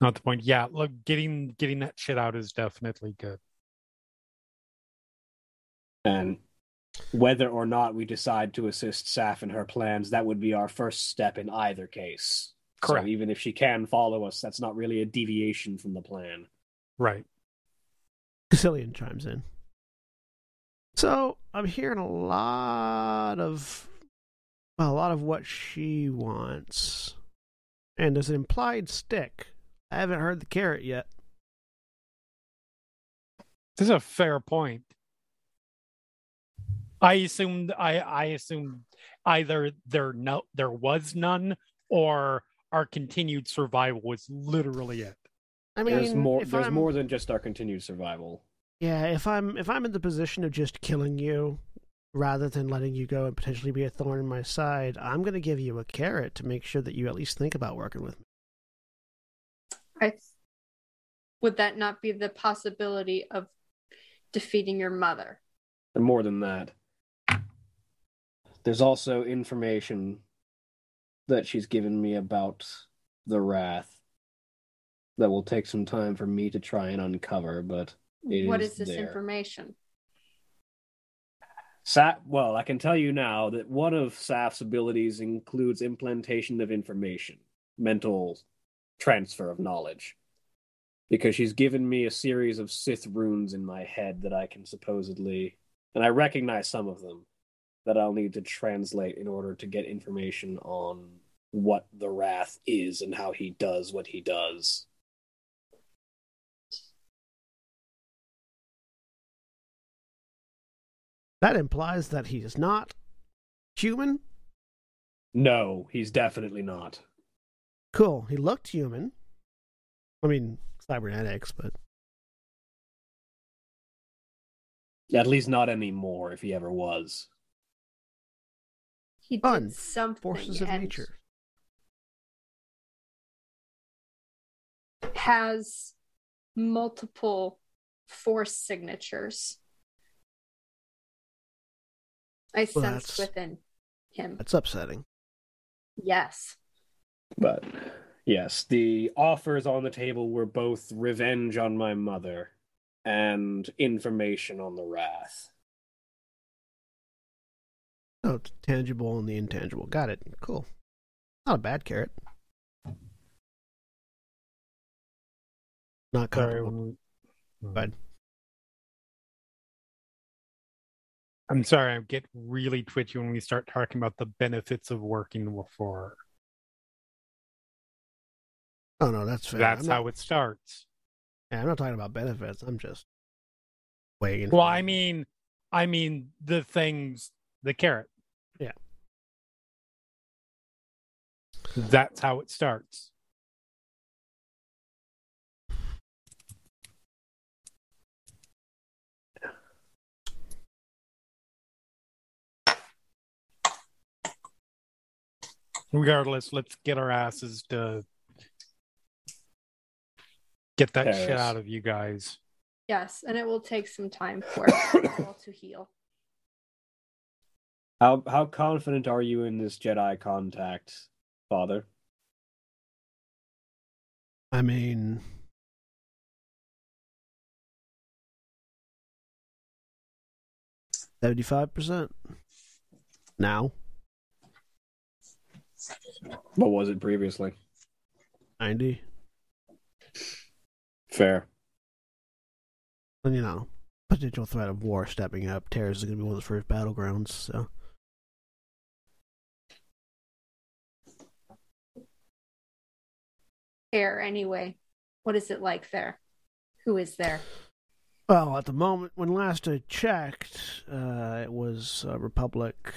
not the point. Yeah, look, getting getting that shit out is definitely good. And whether or not we decide to assist Saf in her plans, that would be our first step in either case. Correct. So even if she can follow us, that's not really a deviation from the plan. Right. Caecilian chimes in. So I'm hearing a lot of, well, a lot of what she wants, and there's an implied stick. I haven't heard the carrot yet. This is a fair point. I assumed I I assumed either there no there was none or our continued survival was literally it. I mean, there's more. There's I'm- more than just our continued survival. Yeah, if I'm if I'm in the position of just killing you rather than letting you go and potentially be a thorn in my side, I'm going to give you a carrot to make sure that you at least think about working with me. I would that not be the possibility of defeating your mother? And more than that, there's also information that she's given me about the wrath that will take some time for me to try and uncover, but it what is is this there. information? Sa- well, I can tell you now that one of Saf's abilities includes implantation of information, mental transfer of knowledge. Because she's given me a series of Sith runes in my head that I can supposedly, and I recognize some of them, that I'll need to translate in order to get information on what the Wrath is and how he does what he does. That implies that he is not human. No, he's definitely not. Cool. He looked human. I mean, cybernetics, but At least not anymore, if he ever was. He Fun. did something. forces of and nature. Has multiple force signatures. I Well, sense within him. that's upsetting. Yes. But yes, the offers on the table were both revenge on my mother and information on the wrath. Oh, it's tangible and the intangible. Got it. Cool. Not a bad carrot. Not Sorry. comparable. when hmm. I'm sorry, I get really twitchy when we start talking about the benefits of working for oh no, that's fair. That's I'm not, how it starts. yeah, I'm not talking about benefits. I'm just weighing. Well, I mean, I mean the things, the carrot. Yeah. That's how it starts. Regardless, let's get our asses to get that shit out of you guys. Yes. And it will take some time for [COUGHS] it all to heal. How how confident are you in this Jedi contact, Father? I mean, seventy-five percent now. What was it previously? Ninety. Fair. And you know, potential threat of war stepping up. Taris is going to be one of the first battlegrounds. So air anyway? What is it like there? Who is there? Well, at the moment, when last I checked, uh, it was uh, Republic,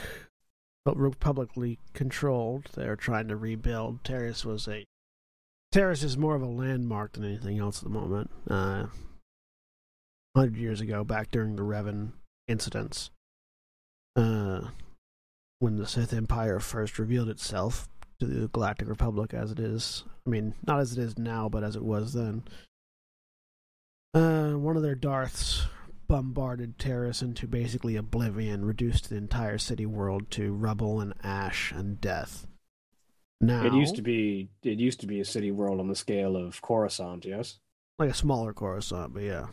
but republicly controlled. They're trying to rebuild. Taris was a Taris is more of a landmark than anything else at the moment. Uh, hundred years ago, back during the Revan incidents, uh, when the Sith Empire first revealed itself to the Galactic Republic as it is. I mean, not as it is now, but as it was then. Uh, one of their Darths bombarded Taris into basically oblivion, reduced the entire city world to rubble and ash and death. Now, It used to be it used to be a city world on the scale of Coruscant, yes. like a smaller Coruscant, but yeah,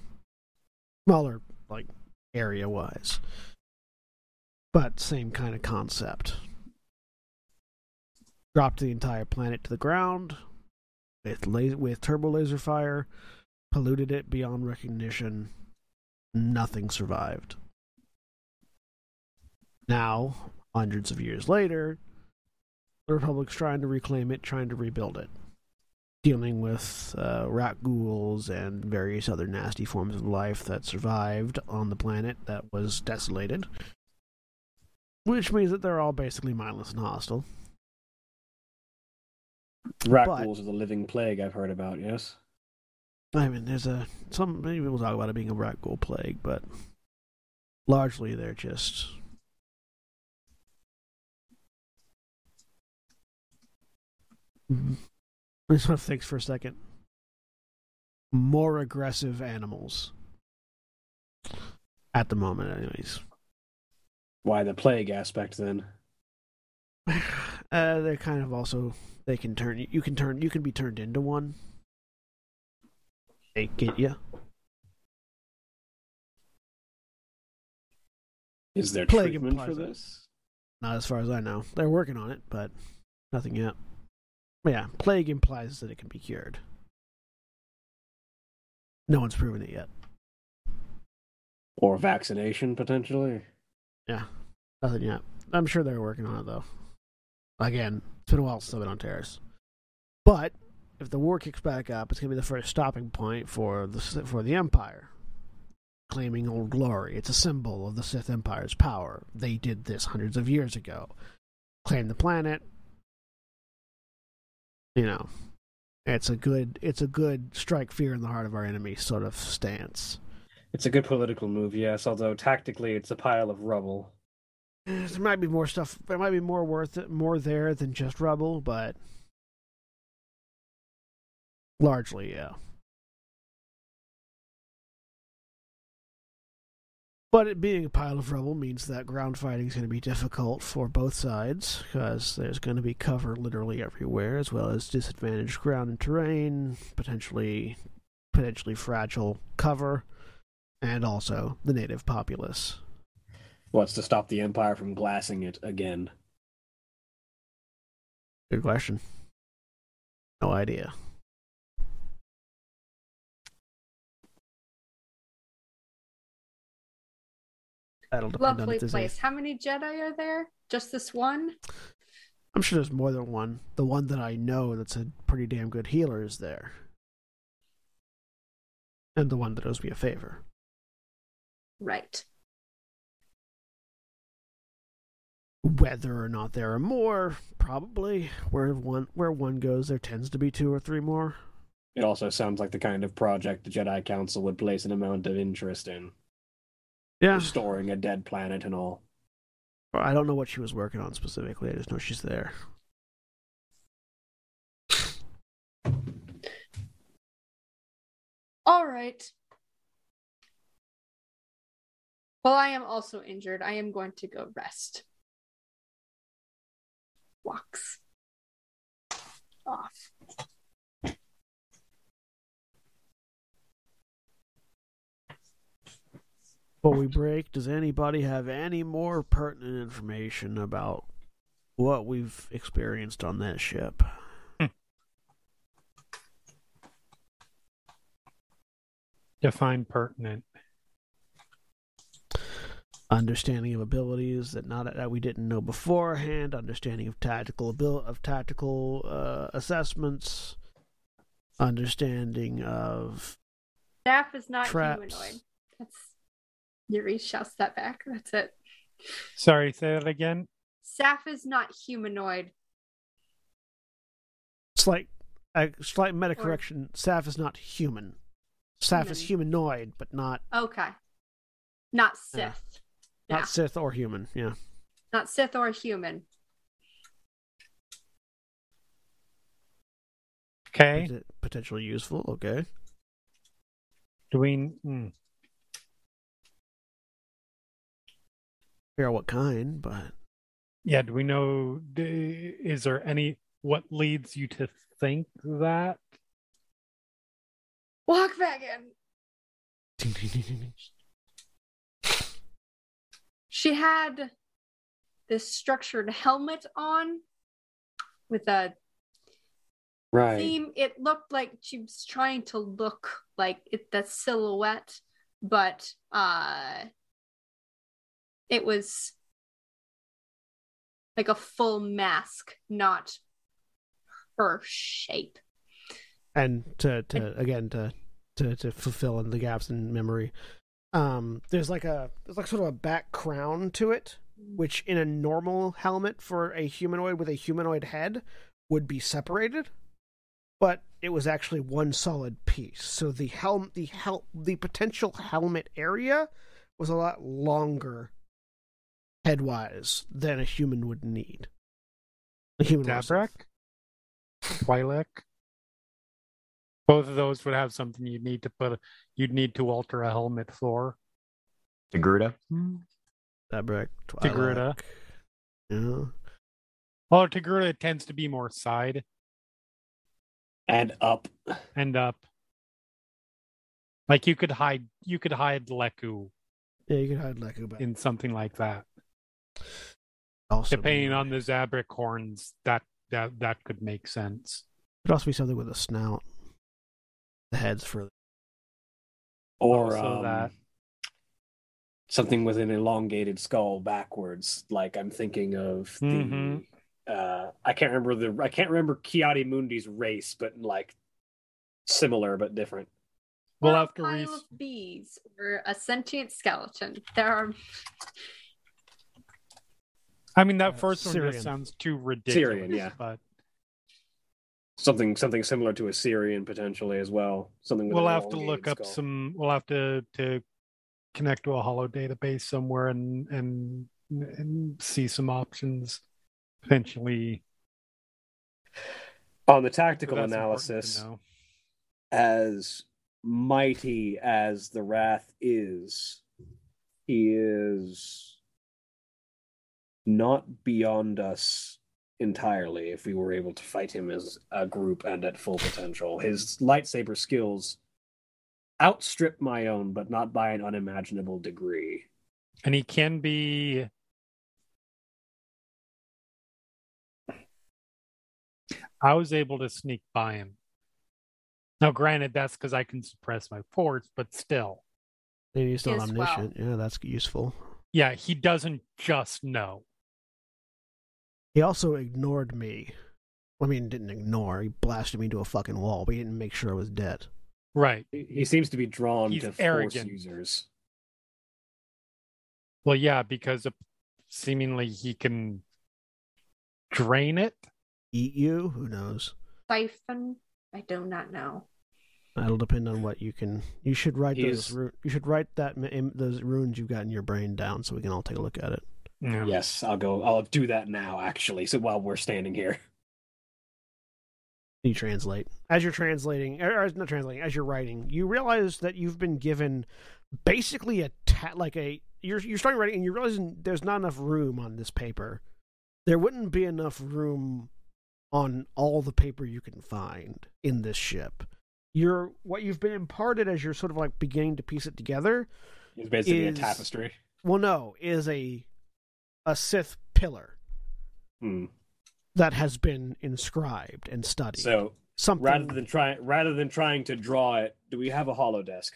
smaller like area wise, but same kind of concept. Dropped the entire planet to the ground with laser, with turbo laser fire, polluted it beyond recognition. Nothing survived. Now, hundreds of years later, the Republic's trying to reclaim it, trying to rebuild it dealing with uh, rakghouls and various other nasty forms of life that survived on the planet that was desolated. Which means that they're all basically mindless and hostile. Ghouls are the living plague I've heard about, yes. I mean, there's a some many people talk about it being a rakghoul plague, but largely they're just. I just want to think for a second. More aggressive animals at the moment, anyways. Why the plague aspect then? [LAUGHS] Uh, they're kind of also they can turn you can turn you can be turned into one. They get you. Is there Plague treatment for this? Not as far as I know. They're working on it, but nothing yet. But yeah, plague implies that it can be cured. No one's proven it yet. Or vaccination potentially? Yeah, nothing yet. I'm sure they're working on it though. Again, it's been a while since I've been on Taris. But if the war kicks back up, it's gonna be the first stopping point for the for the Empire. Claiming old glory. It's a symbol of the Sith Empire's power. They did this hundreds of years ago. Claim the planet. You know, it's a good it's a good strike fear in the heart of our enemy sort of stance. It's a good political move, yes, although tactically it's a pile of rubble. There might be more stuff. There might be more worth it, more there than just rubble, but largely, yeah. But it being a pile of rubble means that ground fighting is going to be difficult for both sides because there's going to be cover literally everywhere, as well as disadvantaged ground and terrain, potentially potentially fragile cover, and also the native populace. What's to stop the Empire from glassing it again? Good question. No idea. That'll depend on Lovely place. How many Jedi are there? Just this one? I'm sure there's more than one. The one that I know that's a pretty damn good healer is there. And the one that owes me a favor. Right. Whether or not there are more, probably. Where one where one goes, there tends to be two or three more. It also sounds like the kind of project the Jedi Council would place an amount of interest in. Yeah. Restoring a dead planet and all. I don't know what she was working on specifically. I just know she's there. All right. Well, I am also injured. I am going to go rest. Walks off. Before we break, does anybody have any more pertinent information about what we've experienced on that ship? Hmm. Define pertinent. Understanding of abilities that not that we didn't know beforehand. Understanding of tactical abil- of tactical uh, assessments. understanding of Staff is not Traps. humanoid. That's Yuri shouts that back. That's it. Sorry, say that again. Staff is not humanoid. slight a slight meta correction. Saf is not human. Saf is humanoid, but not Okay. Not Sith. Yeah. Yeah. not Sith or human. Yeah. Not Sith or human. Okay. Is it potentially useful? Okay. Do we? mm. Figure out what kind, but Yeah. Do we know? d- Is there any? What leads you to think that? Walk wagon. [LAUGHS] She had this structured helmet on with a Right. theme. It looked like she was trying to look like it that silhouette, but uh it was like a full mask, not her shape. and to to again to to to fulfill in the gaps in memory. Um, there's like a there's like sort of a back crown to it, which in a normal helmet for a humanoid with a humanoid head would be separated, but it was actually one solid piece. So the helm the hel- the potential helmet area was a lot longer headwise than a human would need. A human Zabrak? Twi'lek? Both of those would have something you'd need to put. You'd need to alter a helmet for. Togruta. Zabrak, Togruta. Twi'lek. Yeah. Well, Togruta tends to be more side And up. and up. Like you could hide, you could hide lekku Yeah, you could hide lekku, but in something like that. also Depending on the Zabrak horns, that that that could make sense. could also be something with a snout. The head's for Or um, that. something with an elongated skull backwards. Like I'm thinking of the. Mhm. Uh, I can't remember the. I can't remember Ki-Adi-Mundi's race, but like similar but different. We'll Or have a to pile of bees or a sentient skeleton. There are I mean, that Uh, first one just sounds too ridiculous. Cerean, yeah. But Something something similar to a Cerean potentially as well. Something we'll have to look up some. We'll have to to connect to a holo database somewhere and and and see some options potentially. on the tactical analysis. as mighty as the wrath is, he is not beyond us entirely if we were able to fight him as a group and at full potential. His lightsaber skills outstrip my own, but not by an unimaginable degree. and he can be I was able to sneak by him. Now, granted, that's because I can suppress my force, but still, maybe he's not Yes, well. omniscient. Yeah, that's useful. yeah, he doesn't just know. He also ignored me. I mean, didn't ignore. He blasted me into a fucking wall, but he didn't make sure I was dead. Right. He he seems to be drawn He's to arrogant. force users. Well, yeah, because seemingly he can drain it. Eat you? Who knows? siphon. I do not know. That'll depend on what you can. You should write He's- those. You should write that those runes you've got in your brain down, so we can all take a look at it. Yeah. Yes, I'll go. I'll do that now, actually. So while we're standing here, [LAUGHS] You translate as you're translating, or, or not translating as you're writing. You realize that you've been given basically a ta- like a. You're you're starting writing, and you're realizing there's not enough room on this paper. There wouldn't be enough room on all the paper you can find in this ship. You're what you've been imparted as you're sort of like beginning to piece it together. it's basically Is- a tapestry. Well, no, is a a Sith pillar Hmm. that has been inscribed and studied. So something rather than trying rather than trying to draw it, do we have a holo desk?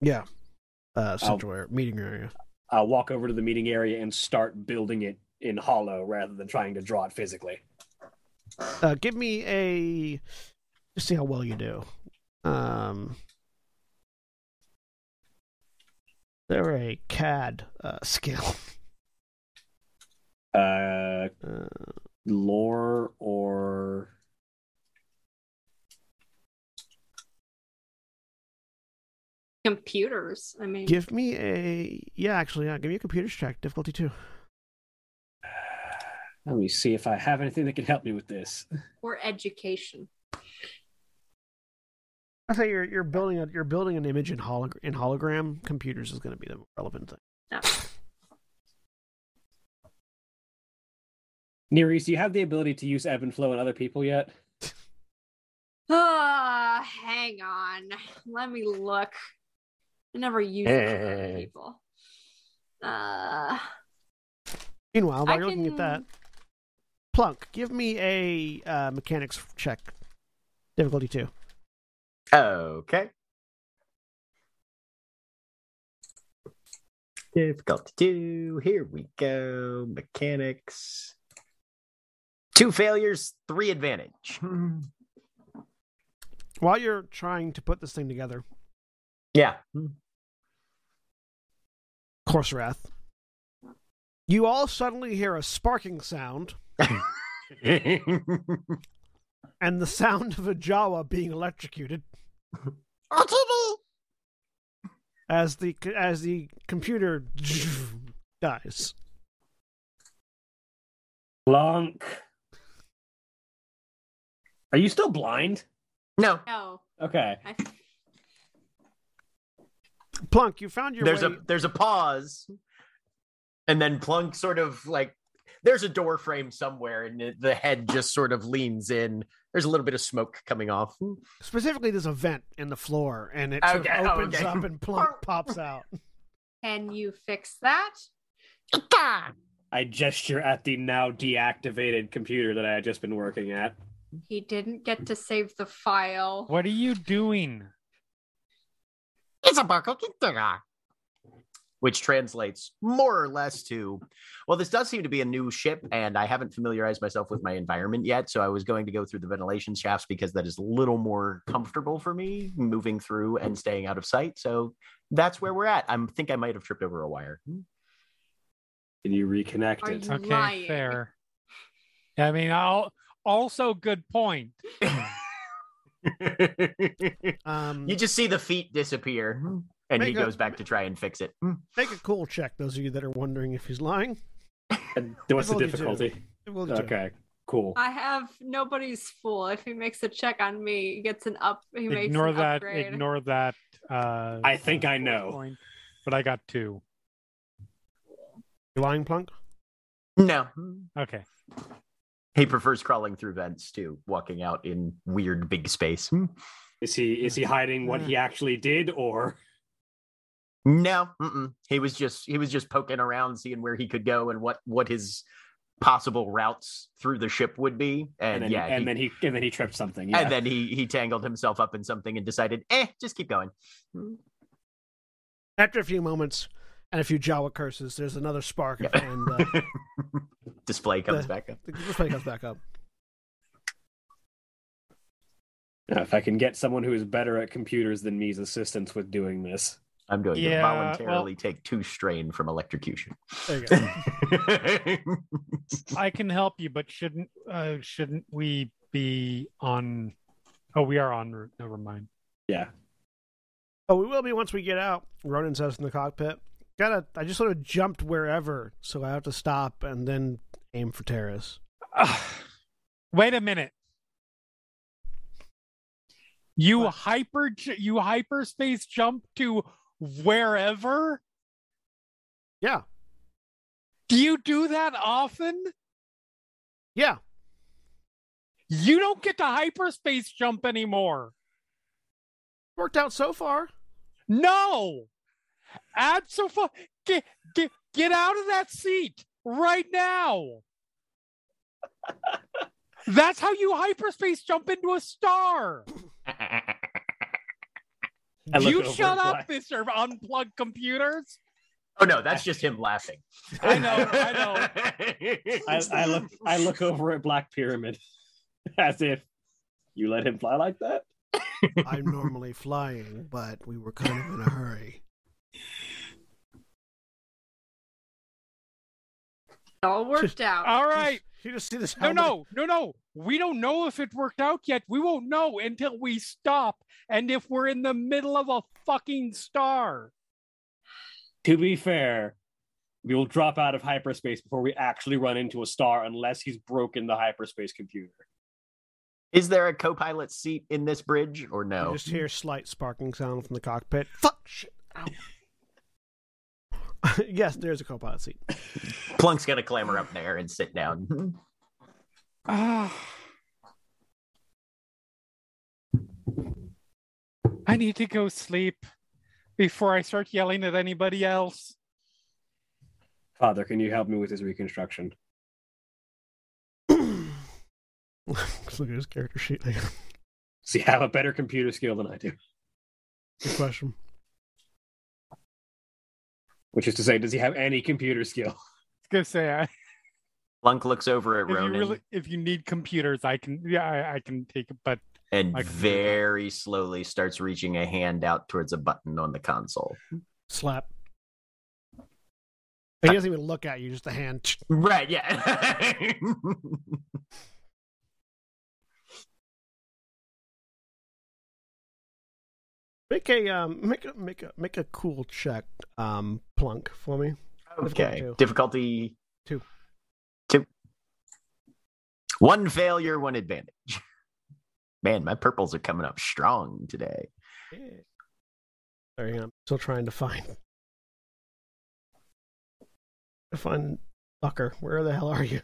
yeah, uh, central area, meeting area. I'll walk over to the meeting area and start building it in hollow rather than trying to draw it physically. Uh, give me a. Just see how well you do. Um, they're a CAD uh, skill. Uh, Uh, lore or Computers. I mean, give me a. Yeah, actually, yeah. Give me a computers check. Difficulty two. let me see if I have anything that can help me with this. or education. I say you're you're building a you're building an image in holog- in hologram. Computers is going to be the relevant thing. No. Niriz, do you have the ability to use ebb and flow on other people yet? [LAUGHS] Ah, hang on. Let me look. I never used it for other people. Uh, Meanwhile, while I you're looking at that, Plunk, give me a uh, mechanics check. Difficulty two. Okay. Difficult to do. Here we go. Mechanics. Two failures, three advantage. [LAUGHS] While you're trying to put this thing together, Yeah. Korrsarath, you all suddenly hear a sparking sound [LAUGHS] and the sound of a Jawa being electrocuted as the as the computer dies. Plunk. Are you still blind? no, no. Okay. I, Plunk, you found your there's way. a there's a pause, and then Plunk sort of like there's a door frame somewhere, and the- the head just sort of leans in. There's a little bit of smoke coming off. Specifically, there's a vent in the floor, and it sort Okay, of opens okay. up, and Plunk [LAUGHS] pops out. can you fix that? I gesture at the now deactivated computer that I had just been working at. He didn't get to save the file. What are you doing? It's a buckle which translates more or less to well this does seem to be a new ship and i haven't familiarized myself with my environment yet so i was going to go through the ventilation shafts because that is a little more comfortable for me moving through and staying out of sight so that's where we're at i think i might have tripped over a wire Can you reconnect Are it? you- Okay, Lying. fair. I mean, I'll also good point. [LAUGHS] Um, you just see the feet disappear and he a- goes back to try and fix it hmm. make a cool check. Those of you that are wondering if he's lying. And What's the Difficulty two. difficulty? Difficulty two. Okay, cool. I have nobody's fool. If he makes a check on me, he gets an up. He makes Ignore an that. upgrade. Ignore that. Uh, I think I know. point, but I got two. You lying, Plunk? no Okay. he prefers crawling through vents to walking out in weird big space hmm. Is he is he hiding what he actually did, or No, mm-mm. he was just he was just poking around, seeing where he could go and what what his possible routes through the ship would be. And, and then, yeah, and he- then he and then he tripped something. Yeah. and then he he tangled himself up in something and decided, eh, just keep going. After a few moments and a few Jawa curses, there's another spark, Yeah. and uh, [LAUGHS] Display comes The- back up. the display comes back up. Now, if I can get someone who is better at computers than me's assistance with doing this. I'm going Yeah, to well- voluntarily take two strain from electrocution. There you go. [LAUGHS] I can help you, but shouldn't uh, shouldn't we be on? Oh, we are on. route. Never mind. Yeah. Oh, we will be once we get out. Ronan says in the cockpit. Gotta. I just sort of jumped wherever, so I have to stop and then aim for Taris. Ugh. [SIGHS] wait a minute. You What? hyper you hyperspace jump to wherever? Yeah, Do you do that often? yeah. You don't get to hyperspace jump anymore. Worked out so far. No. Far. Get, get, get out of that seat right now. [LAUGHS] That's how you hyperspace jump into a star. [LAUGHS] I You shut up, Black- Mr. Unplugged Computers. oh no, that's just him laughing. I know, I [LAUGHS] I, I look I look over at Black Pyramid. [LAUGHS] As if you let him fly like that. I'm normally flying, but we were kind of in a hurry. All worked out. All right. You just see this No, helmet? no, no, no. We don't know if it worked out yet. We won't know until we stop and if we're in the middle of a fucking star. To be fair, we will drop out of hyperspace before we actually run into a star unless he's broken the hyperspace computer. Is there a co-pilot seat in this bridge or You no? just hear slight sparking sound from the cockpit. Fuck shit. Ow. [LAUGHS] yes, there's a co-pilot seat. Plunk's gonna clamber up there and sit down. Ah. [SIGHS] I need to go sleep before I start yelling at anybody else. Father, can you help me with his reconstruction? [CLEARS THROAT] Let's look at his character sheet. [LAUGHS] Good See, have a better computer skill than I do. Good question. Which is to say, does he have any computer skill? [LAUGHS] I was gonna say, I, Plunk looks over at if you really, if you need computers, I can, yeah, I, I can take it. But and I can do that. very slowly starts reaching a hand out towards a button on the console. Slap. And he doesn't even look at you, just a hand. Right, yeah. [LAUGHS] Make a um make a make a make a cool check, um, plunk for me. okay. Difficulty Two. Two. One failure, one advantage. [LAUGHS] Man, my purples are coming up strong today. Sorry, I'm still trying to find to [LAUGHS] find fucker. Where the hell are you?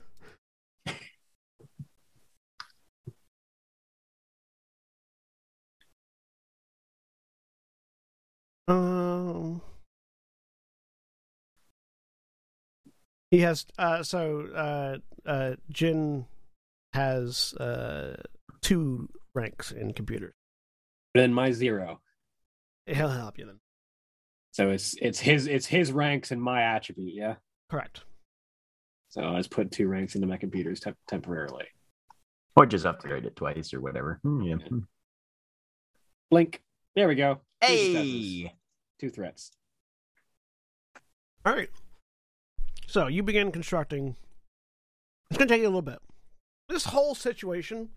Um, he has uh so uh uh Jin has uh two ranks in computers. Then my zero. He'll help you then. So it's it's his it's his ranks and my attribute, yeah. Correct. So I just put two ranks into my computers temp- temporarily. Or just upgrade it twice or whatever. Hmm, yeah. Blink. There we go. Two successes. Hey! Two threats. All right. So you begin constructing. It's going to take you a little bit. This whole situation,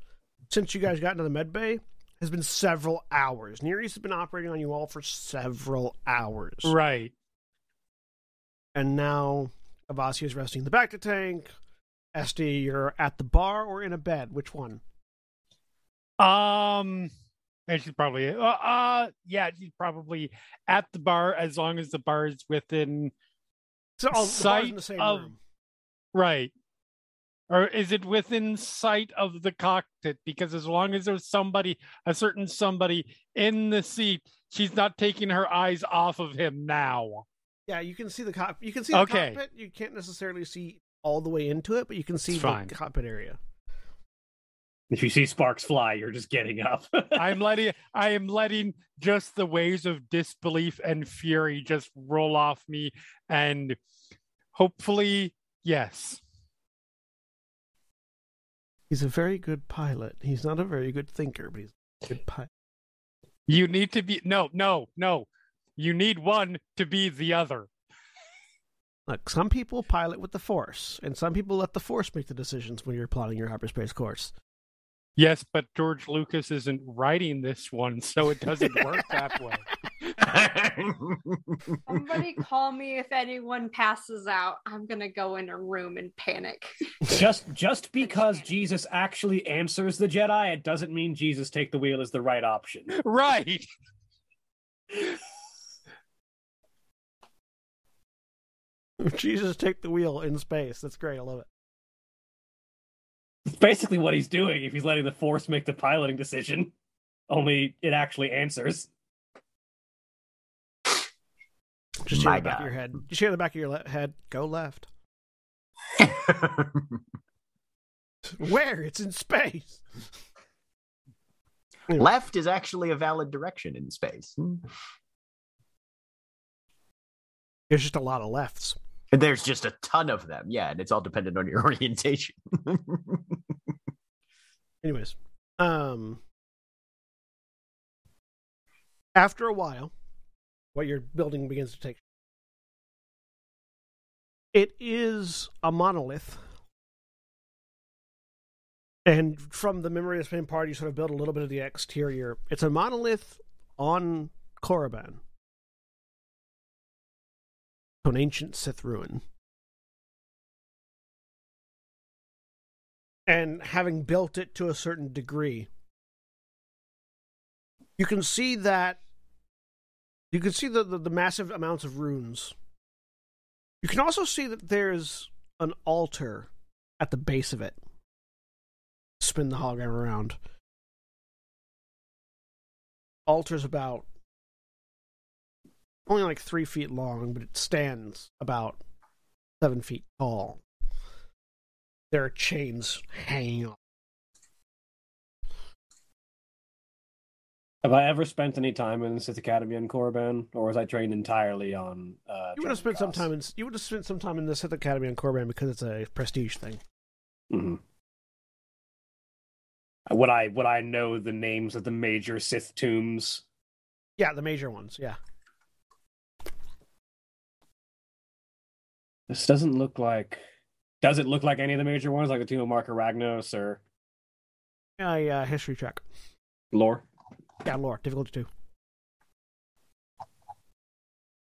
since you guys got into the med bay, has been several hours. Niriz has been operating on you all for several hours. right, And now Avasia is resting in the bacta tank. Este, you're at the bar or in a bed. Which one? um, and she's probably, uh, uh, yeah, she's probably at the bar as long as the bar is within So Sight in the same of- room. Right. Or is it within sight of the cockpit? Because as long as there's somebody, a certain somebody in the seat, she's not taking her eyes off of him now. Yeah, you can see the cock. You can see the Okay. cockpit. You can't necessarily see all the way into it, but you can see the cockpit area. If you see sparks fly, you're just getting up. [LAUGHS] I'm letting I am letting just the waves of disbelief and fury just roll off me and hopefully yes. He's a very good pilot. He's not a very good thinker, but he's a good pilot. You need to be no, no, no. You need one to be the other. Look, some people pilot with the Force, and some people let the Force make the decisions when you're plotting your hyperspace course. Yes, but George Lucas isn't writing this one, so it doesn't work that way. [LAUGHS] Somebody call me if anyone passes out. I'm gonna go in a room and panic. just just [LAUGHS] because Jesus actually answers the Jedi, it doesn't mean Jesus take the wheel is the right option. [LAUGHS] right. Jesus, take the wheel in space. That's great. I love it. It's [LAUGHS] basically what he's doing if he's letting the Force make the piloting decision. Only it actually answers. Just hear My the back of your head. Just hear the back of your le- head. Go left. [LAUGHS] Where? It's in space. [LAUGHS] Left is actually a valid direction in space. There's just a lot of lefts. And there's just a ton of them, yeah, and it's all dependent on your [LAUGHS] orientation. Anyways, um, after a while, what you're building begins to take. It is a monolith. And from the memory that's been part, you sort of build a little bit of the exterior. It's a monolith on Korriban. An ancient Sith ruin. And having built it to a certain degree, you can see that you can see the, the, the massive amounts of runes. You can also see that there's an altar at the base of it. Spin the hologram around. Altar's about only like three feet long, but it stands about seven feet tall. There are chains hanging off. Have I ever spent any time in the Sith Academy in Korriban, or was I trained entirely on? Uh, You would have spent some time in you would have spent some time in the Sith Academy on Korriban because it's a prestige thing. hmm Would I would I know the names of the major Sith tombs? Yeah, the major ones. Yeah. This doesn't look like. Does it look like any of the major ones, like the Tomb of Marka Ragnos or Yeah, yeah. History check. Lore? Yeah, lore difficulty two.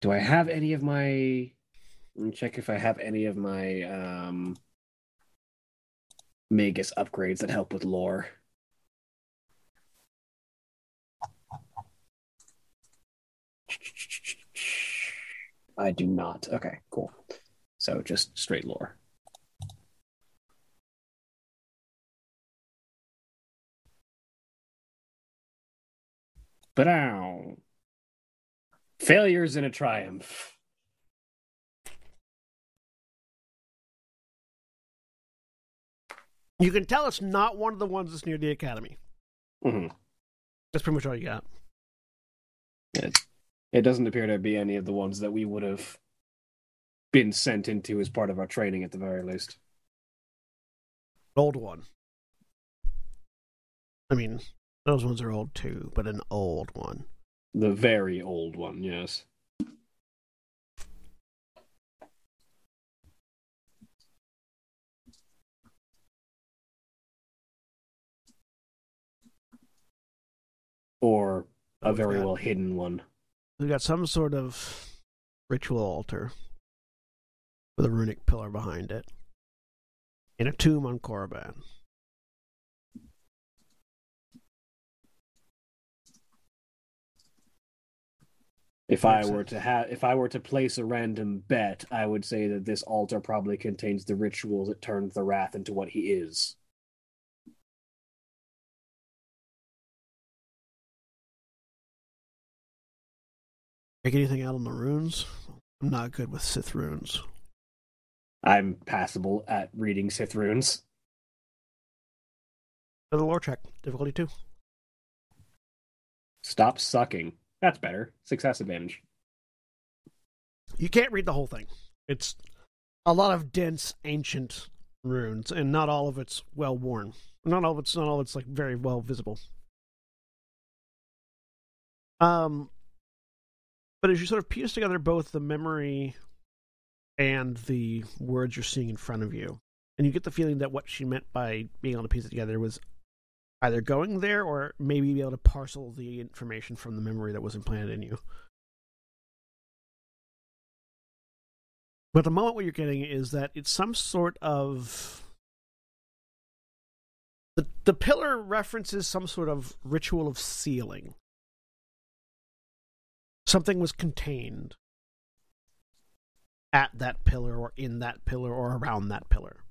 Do I have any of my? Let me check if I have any of my um Magus upgrades that help with lore. I do not. Okay, cool. So just straight lore. But ow. Failures in a triumph. You can tell it's not one of the ones that's near the academy. Mhm. That's pretty much all you got. It, it doesn't appear to be any of the ones that we would have been sent into as part of our training at the very least. Old one. I mean, those ones are old too, but an old one. The very old one, yes. Or a very well hidden one. We've got some sort of ritual altar with a runic pillar behind it, in a tomb on Korriban. If I were to have, if I were to place a random bet, I would say that this altar probably contains the rituals that turned the wrath into what he is. Make anything out on the runes? I'm not good with Sith runes. I'm passable at reading Sith runes. Another lore check, difficulty two. Stop sucking. That's better. Success advantage. You can't read the whole thing. It's a lot of dense, ancient runes, and not all of it's well worn. Not all of it's not all of it's like very well visible. Um, but as you sort of piece together both the memory and the words you're seeing in front of you, and you get the feeling that what she meant by being able to piece it together was either going there or maybe be able to parcel the information from the memory that was implanted in you. But the moment what you're getting is that it's some sort of the the pillar references some sort of ritual of sealing. Something was contained at that pillar or in that pillar or around that pillar.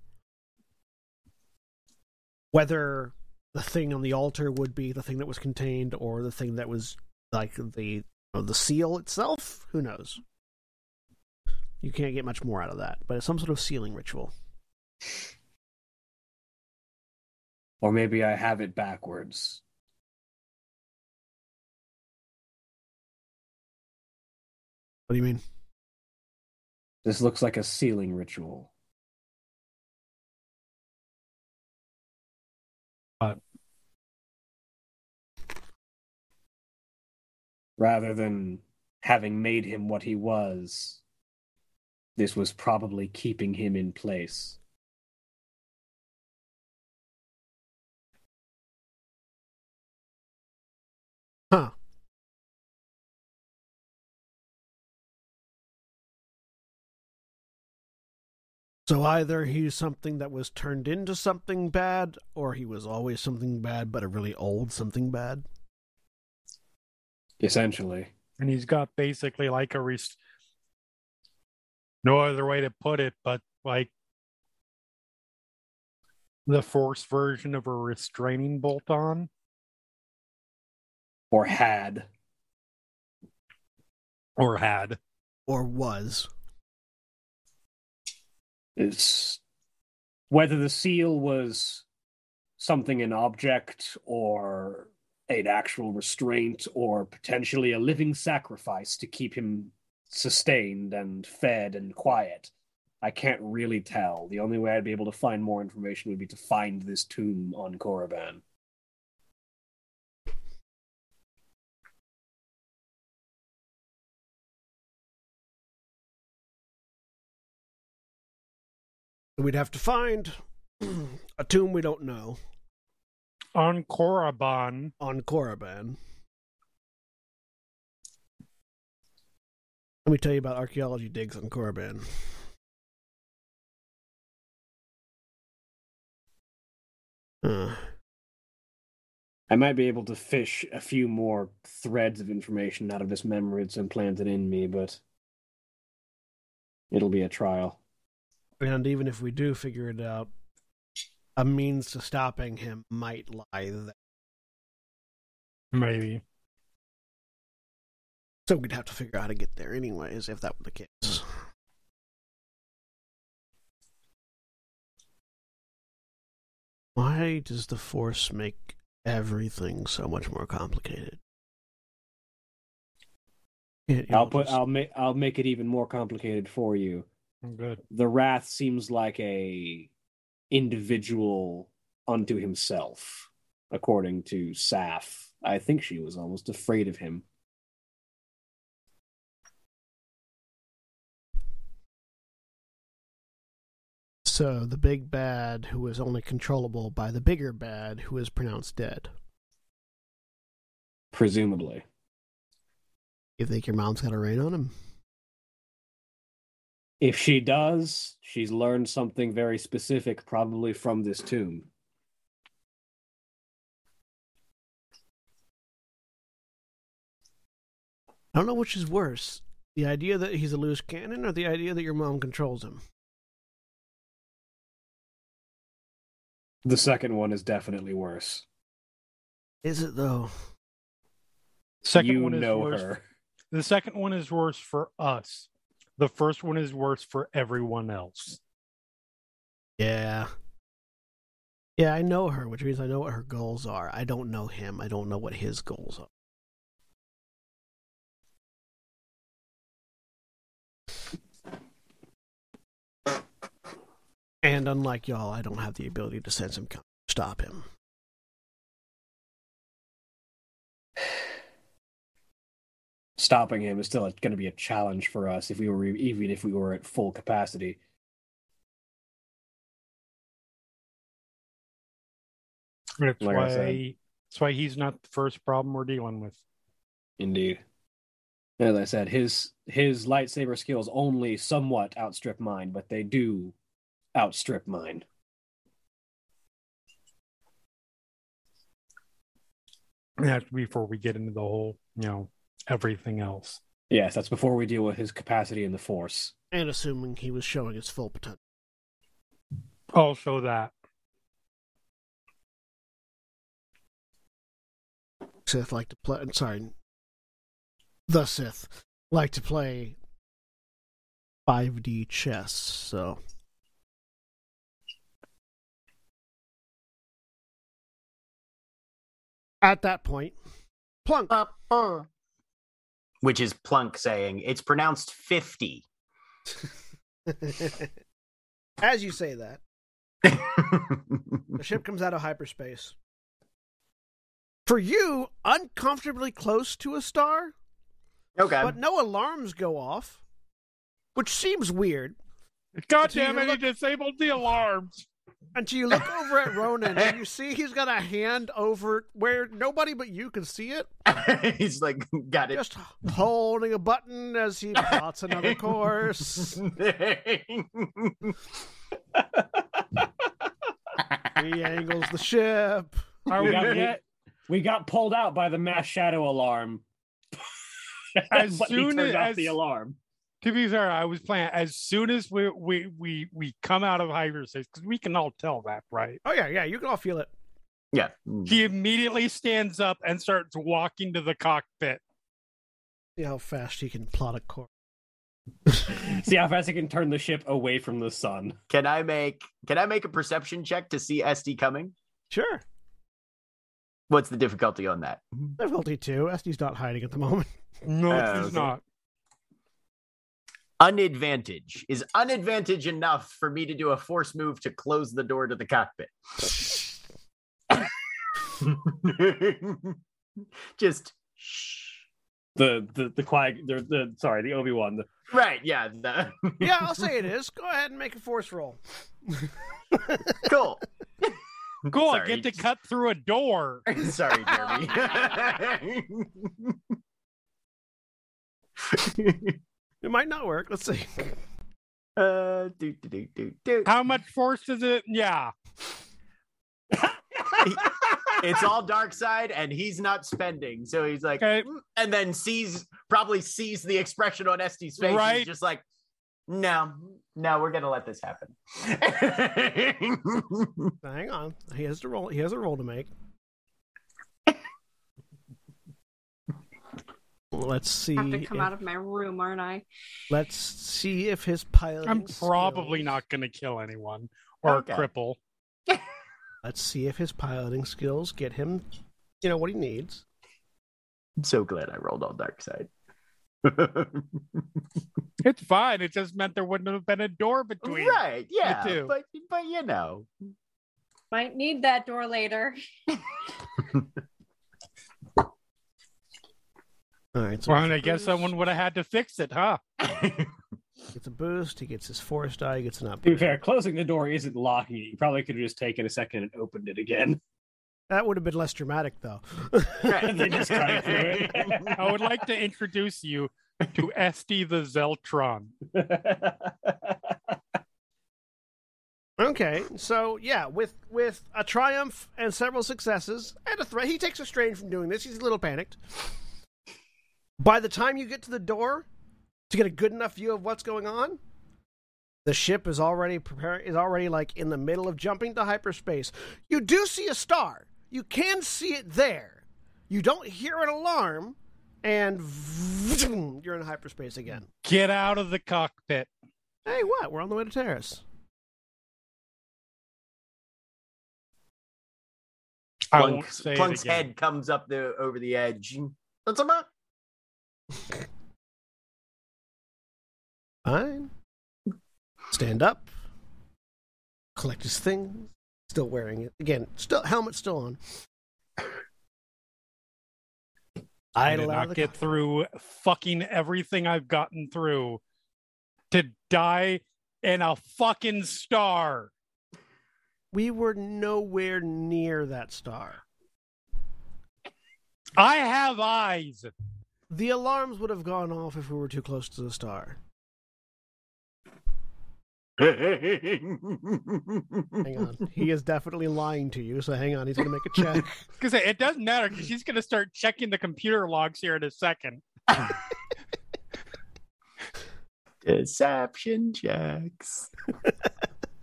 Whether the thing on the altar would be the thing that was contained or the thing that was like the you know, the seal itself, who knows? You can't get much more out of that, but it's some sort of sealing ritual. Or maybe I have it backwards. What do you mean? This looks like a sealing ritual. Rather than having made him what he was, this was probably keeping him in place. So either he's something that was turned into something bad, or he was always something bad, but a really old something bad. Essentially. and he's got basically like a rest- no other way to put it but like the force version of a restraining bolt on Or had. or had Or was. It's whether the seal was something an object or an actual restraint or potentially a living sacrifice to keep him sustained and fed and quiet. I can't really tell. The only way I'd be able to find more information would be to find this tomb on Korriban. We'd have to find [CLEARS THROAT] a tomb we don't know on Korriban. on Korriban. Let me tell you about archaeology digs on Korriban. Uh, I might be able to fish a few more threads of information out of this memory that's implanted in me, but it'll be a trial. And even if we do figure it out, a means to stopping him might lie there. maybe So we'd have to figure out how to get there anyways, if that were the case. Why does the Force make everything so much more complicated? I'll put just- I'll make I'll make it even more complicated for you. I'm good The Wrath seems like a individual unto himself, according to Saf. I think she was almost afraid of him. So the big bad who is only controllable by the bigger bad who is pronounced dead. Presumably. You think your mom's got a rein on him? If she does, she's learned something very specific, probably from this tomb. I don't know which is worse. The idea that he's a loose cannon or the idea that your mom controls him. The second one is definitely worse. Is it though? second you one is know worse her. the second one is worse for us the first one is worse for everyone else Yeah. Yeah, I know her, which means I know what her goals are. I don't know him. I don't know what his goals are. And unlike y'all, I don't have the ability to sense him. Stop him. Stopping him is still going to be a challenge for us if we were even if we were at full capacity. that's Like why that's why he's not the first problem we're dealing with Indeed. As I said, his his lightsaber skills only somewhat outstrip mine, but they do outstrip mine. that's before we get into the whole you know everything else Yes, that's before we deal with his capacity in the force. And assuming he was showing his full potential. also that Sith like to play. Sorry, the Sith like to play 5D chess. So at that point, plunk. Uh, uh. Which is Plunk saying it's pronounced 50. [LAUGHS] As you say that, the ship comes out of hyperspace. For you, uncomfortably close to a star, Okay. but no alarms go off, which seems weird. God So you damn it! look- He disabled the alarms. Until you look over at Ronan and you [LAUGHS] see he's got a hand over where nobody but you can see it, [LAUGHS] He's like, got it. just holding a button as he plots another [LAUGHS] course. He angles the ship. Are We we got, yet? we got pulled out by the mass shadow alarm. As But he soon turned off as- the alarm. To be fair, I was playing as soon as we we we we come out of hyperspace because we can all tell that, right? Oh yeah, yeah, you can all feel it. yeah. He immediately stands up and starts walking to the cockpit. See how fast he can plot a course. See how fast I can turn the ship away from the sun. Can I make can I make a perception check to see Este coming? Sure. What's the difficulty on that? Difficulty two. Este's not hiding at the moment. No, Oh, it's okay. not. Unadvantage. Is unadvantage enough for me to do a force move to close the door to the cockpit? [LAUGHS] Just shh. The the the quiet the, the sorry the Obi Wan the Right, yeah. the- [LAUGHS] yeah, I'll say it is. Go ahead and make a force roll. [LAUGHS] cool. Cool, I get to cut through a door. Sorry, Jeremy. It might not work. Let's see. [LAUGHS] uh, do, do, do, do, do. How much force is it? Yeah. It's all dark side, and he's not spending. So he's like, Okay. "Mm," and then sees probably sees the expression on Este's face. Right. He's just like, no, no, we're gonna let this happen. [LAUGHS] Hang on. He has to roll. He has a roll to make. Let's see. I have to come if- out of my room, aren't I? Let's see if his piloting. I'm probably skills- not going to kill anyone or Okay. cripple. [LAUGHS] Let's see if his piloting skills get him, you know, what he needs. I'm so glad I rolled all dark side. [LAUGHS] It's fine. It just meant there wouldn't have been a door between. right, yeah, too. but but you know, Might need that door later. [LAUGHS] All right. So Well, he I guess someone would have had to fix it, huh? [LAUGHS] gets a boost. He gets his force die. Gets an To be upgrade. fair, closing the door isn't locking it. You probably could have just taken a second and opened it again. That would have been less dramatic, though. right. Just [LAUGHS] it. I would like to introduce you to Este the Zeltron. [LAUGHS] Okay, so yeah, with with a triumph and several successes and a threat, he takes a strain from doing this. He's a little panicked. By the time you get to the door to get a good enough view of what's going on, the ship is already preparing is already like in the middle of jumping to hyperspace. You do see a star. You can see it there. You don't hear an alarm, and you're in hyperspace again. Get out of the cockpit. Hey, what? We're on the way to Taris. I Plunk, won't say it Plunk's head comes up the over the edge. What's up? Fine. Stand up. Collect his things. Still wearing it. Again, still helmet still on. I did not get through fucking everything I've gotten through to die in a fucking star. We were nowhere near that star. I have eyes. The alarms would have gone off if we were too close to the star. Hang on. he is definitely lying to you, so hang on. He's going to make a check. [LAUGHS] Because it doesn't matter because she's going to start checking the computer logs here in a second. [LAUGHS] Deception checks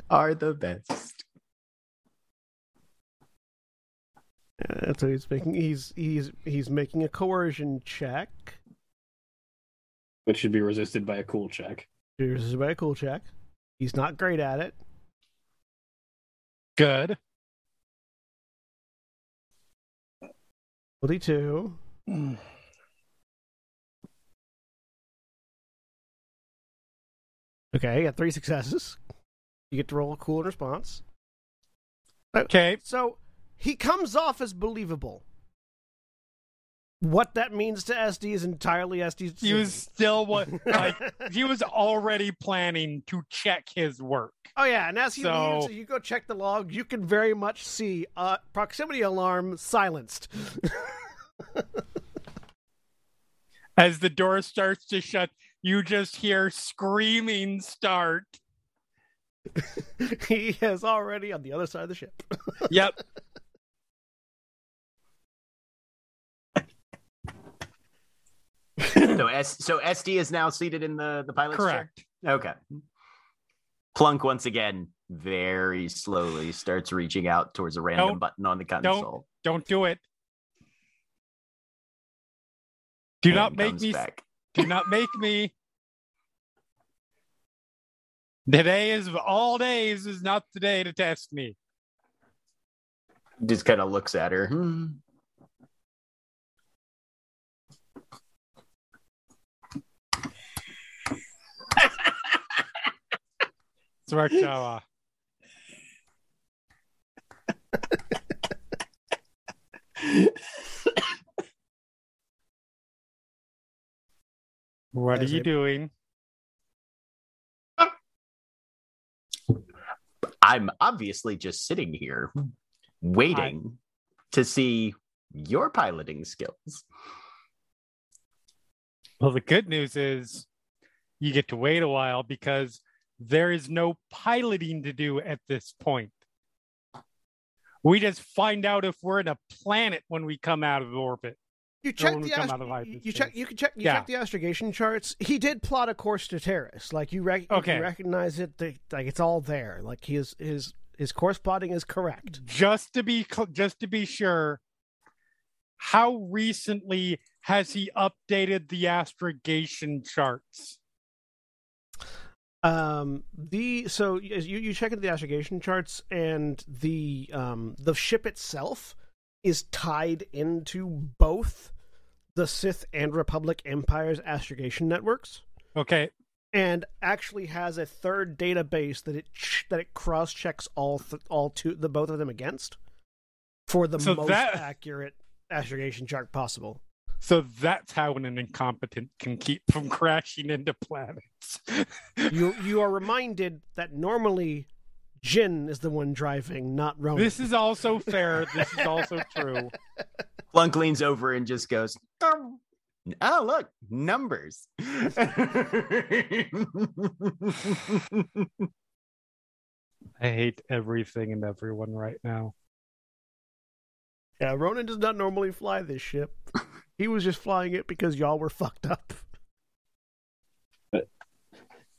are the best. Uh, so he's making he's he's he's making a coercion check. Which should be resisted by a cool check. This is a very cool check. He's not great at it. Good. 22. Okay, you got three successes. You get to roll a cool in response. Okay. So he comes off as believable. What that means to Este is entirely Este's. He was still what [LAUGHS] like he was already planning to check his work. Oh yeah, and as he So- leaves, you go check the log. You can very much see uh, proximity alarm silenced. [LAUGHS] As the door starts to shut, you just hear screaming start. [LAUGHS] he is already on the other side of the ship. Yep. [LAUGHS] so S so Este is now seated in the the pilot's chair? Correct. Okay. Plunk once again very slowly starts reaching out towards a random Don't- button on the console. Don't do it. Do and not make me back. do not make me. Today is of all days is not the day to test me. Just kind of looks at her. Hmm. Smart Jawa. What are you a- doing? I'm obviously just sitting here waiting to see your piloting skills. Well, the good news is you get to wait a while because there is no piloting to do at this point. We just find out if we're in a planet when we come out of orbit. You check the come ast- you, you check you can check you Yeah. check the astrogation charts. He did plot a course to Taris. Like you, rec- you recognize it. the- Like it's all there. Like his his his course plotting is correct. Just to be just to be sure, how recently has he updated the astrogation charts? Um, the so as you you check into the astrogation charts and the um the ship itself is tied into both the Sith and Republic Empire's astrogation networks. Okay, and actually has a third database that it ch- that it cross checks all th- all two the both of them against for the So most that- accurate astrogation chart possible. So that's how an incompetent can keep from crashing into planets. [LAUGHS] You you are reminded that normally Jin is the one driving, not Ronan. this is also fair. This is also true. [LAUGHS] Plunk leans over and just goes, "Oh, oh, look, numbers. [LAUGHS] I hate everything and everyone right now. yeah, Ronan does not normally fly this ship. He was just flying it because y'all were fucked up.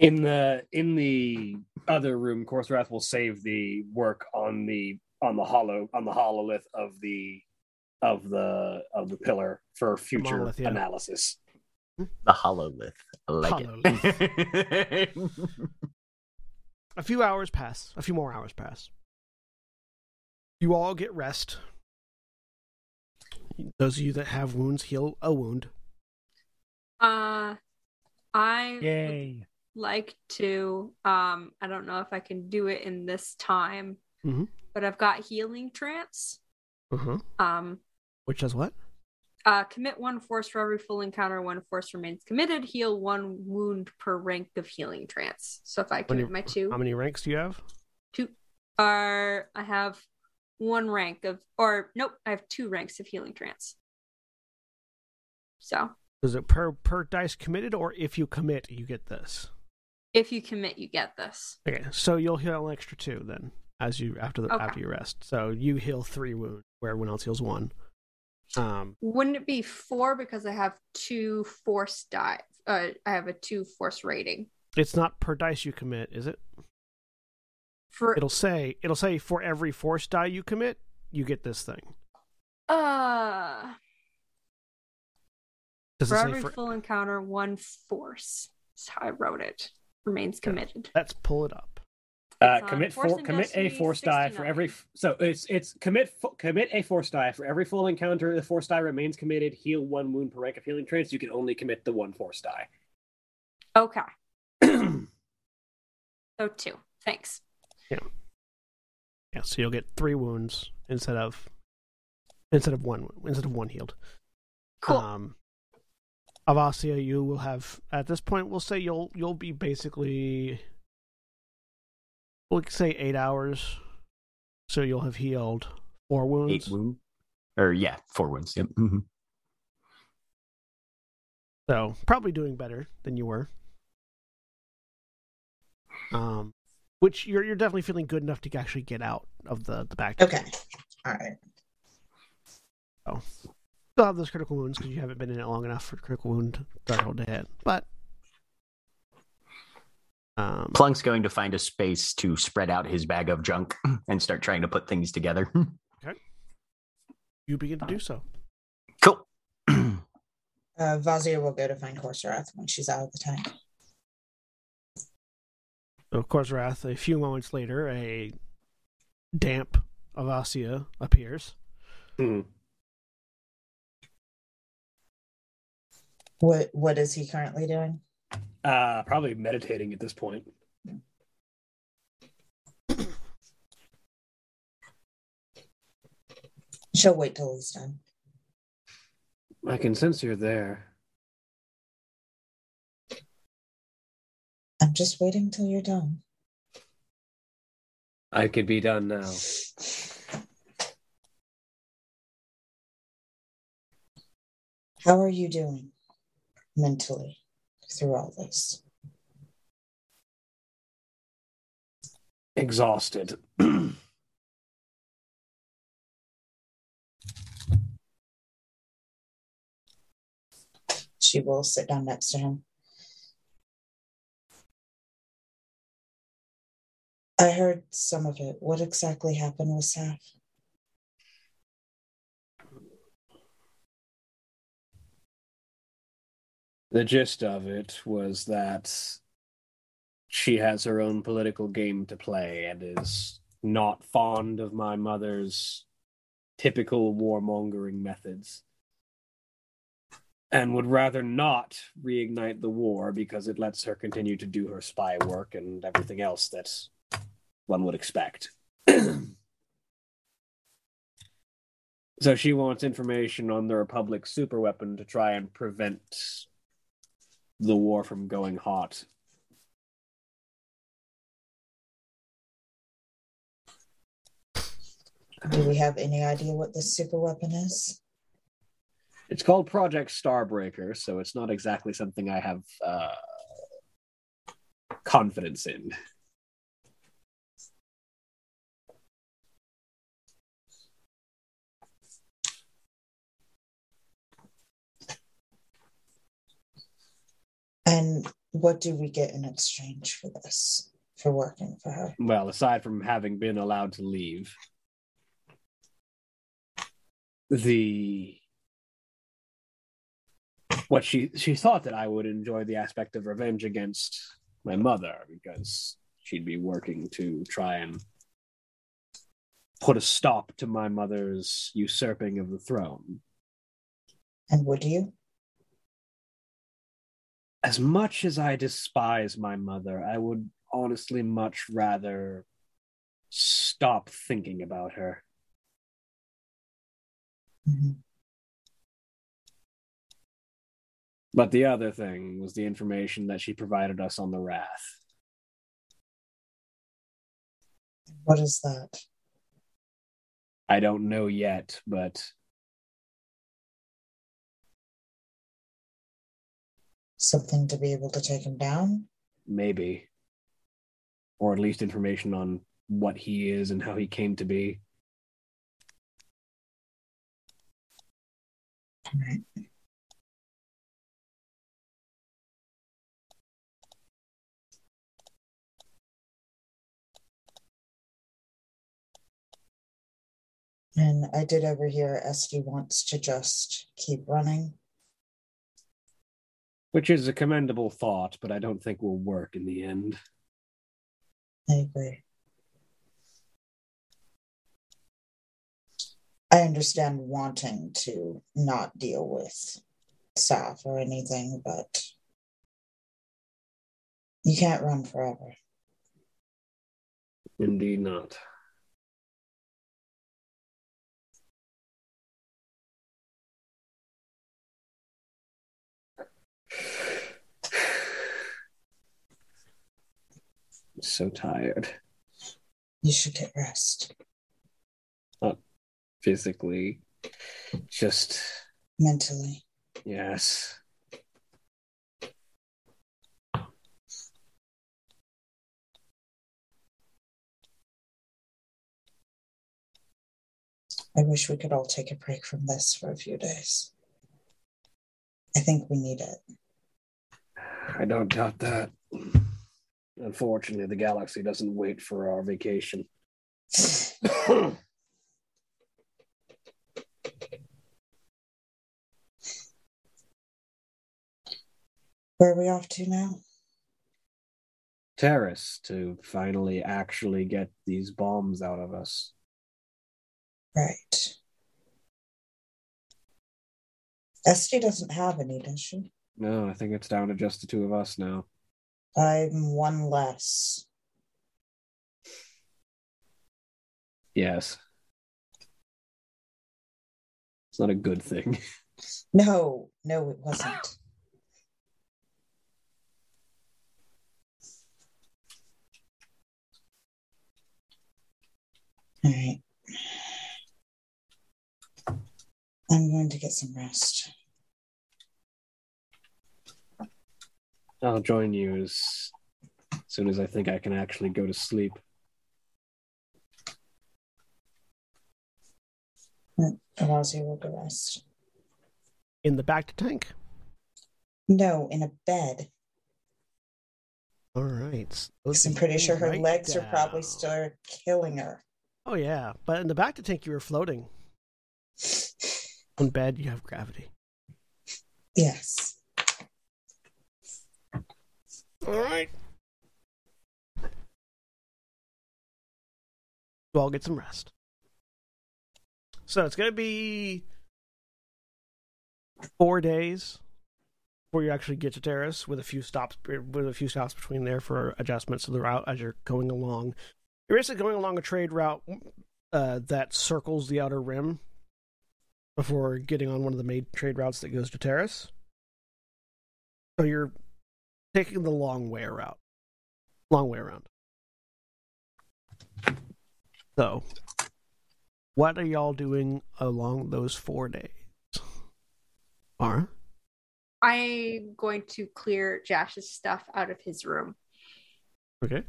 In the in the other room, Korrsarath will save the work on the on the hollow on the hololith of the of the of the pillar for future monolith, yeah. analysis. the hololith. I like it. [LAUGHS] A few hours pass. A few more hours pass. You all get rest. Those of you that have wounds heal a wound. Uh, I Yay. like to. Um, I don't know if I can do it in this time, Mhm. but I've got healing trance. Uh-huh. Um, Which does what? uh, commit one force for every full encounter. One force remains committed. Heal one wound per rank of healing trance. So if I When you- commit my two, How many ranks do you have? two, are I have one rank of, or nope, I have two ranks of healing trance. So Is it per per dice committed, or if you commit, you get this? if you commit, you get this. Okay, so you'll heal an extra two then, as you after the Okay. after you rest. So you heal three wounds, where everyone else heals one. Um, Wouldn't it be four because I have two force die? Uh, I have a two force rating. it's not per dice you commit, is it? For It'll say it'll say for every force die you commit, you get this thing. uh, Does for every for? full encounter, one force. That's how I wrote it. Remains Yeah. committed. Let's pull it up. Uh, commit Force four, commit a Destiny force die for every. So it's it's commit fo- commit a force die for every full encounter. The force die remains committed. Heal one wound per rank of healing trance. You can only commit the one force die. Okay, [CLEARS THROAT] so two. Thanks. Yeah, Yeah. so you'll get three wounds instead of instead of one instead of one healed. Cool. Um, Avasia, you will have at this point. We'll say you'll you'll be basically. We'll say eight hours, so you'll have healed four wounds. Eight wound, or yeah, four wounds. Yep. hmm So probably doing better than you were. Um, which you're you're definitely feeling good enough to actually get out of the the back. Okay. All right. Oh, Still have those critical wounds because you haven't been in it long enough for critical wound threshold to hit. But um, Plunk's going to find a space to spread out his bag of junk [LAUGHS] and start trying to put things together. [LAUGHS] Okay. You begin to do so. cool. [CLEARS THROAT] Uh, Vazia will go to find Korrsarath when she's out of the tank. So, of course, Wrath. A few moments later, a damp Avasia appears. Hmm. What What is he currently doing? Uh, probably meditating at this point. She'll wait till he's done. I can sense you're there. I'm just waiting till you're done. I could be done now. How are you doing mentally through all this? Exhausted. [CLEARS THROAT] She will sit down next to him. I heard some of it. What exactly happened with Saf? the gist of it was that she has her own political game to play and is not fond of my mother's typical warmongering methods and would rather not reignite the war because it lets her continue to do her spy work and everything else that one would expect. [CLEARS THROAT] so she wants information on the Republic's superweapon to try and prevent the war from going hot. Do we have any idea what this super weapon is? It's called Project Starbreaker, so it's not exactly something I have uh, confidence in. And what do we get in exchange for this? For working for her? Well, aside from having been allowed to leave, the what she she thought that I would enjoy the aspect of revenge against my mother because she'd be working to try and put a stop to my mother's usurping of the throne. And would you? As much as I despise my mother, I would honestly much rather stop thinking about her. Mhm. But the other thing was the information that she provided us on the Wrath. What is that? I don't know yet, but Something to be able to take him down? maybe. Or at least information on what he is and how he came to be. Right. And I did overhear Este wants to just keep running. Which is a commendable thought, but I don't think will work in the end. I agree. I understand wanting to not deal with staff or anything, but you can't run forever. Indeed not. I'm [SIGHS] so tired. You should get rest. Not physically, just mentally. Yes. I wish we could all take a break from this for a few days. I think we need it. I don't doubt that. Unfortunately, the galaxy doesn't wait for our vacation. [CLEARS THROAT] Where are we off to now? Taris to finally actually get these bombs out of us. Right. Este doesn't have any, does she? No, I think it's down to just the two of us now. I'm one less. Yes. It's not a good thing. [LAUGHS] No, no, it wasn't. All right. I'm going to get some rest. I'll join you as soon as I think I can actually go to sleep. Avasia will go rest. In the bacta tank. No, in a bed. All right. Because I'm pretty sure her Right legs are probably still killing her. Oh yeah, but in the bacta tank you were floating. [SIGHS] On bed you have gravity. Yes. All right. So I'll get some rest. So it's gonna be four days before you actually get to Taris, with a few stops with a few stops between there for adjustments to the route as you're going along. You're basically going along a trade route uh, that circles the outer rim before getting on one of the main trade routes that goes to Taris. So you're taking the long way around. Long way around. So, what are y'all doing along those four days? Mara? I'm going to clear Jash's stuff out of his room. Okay.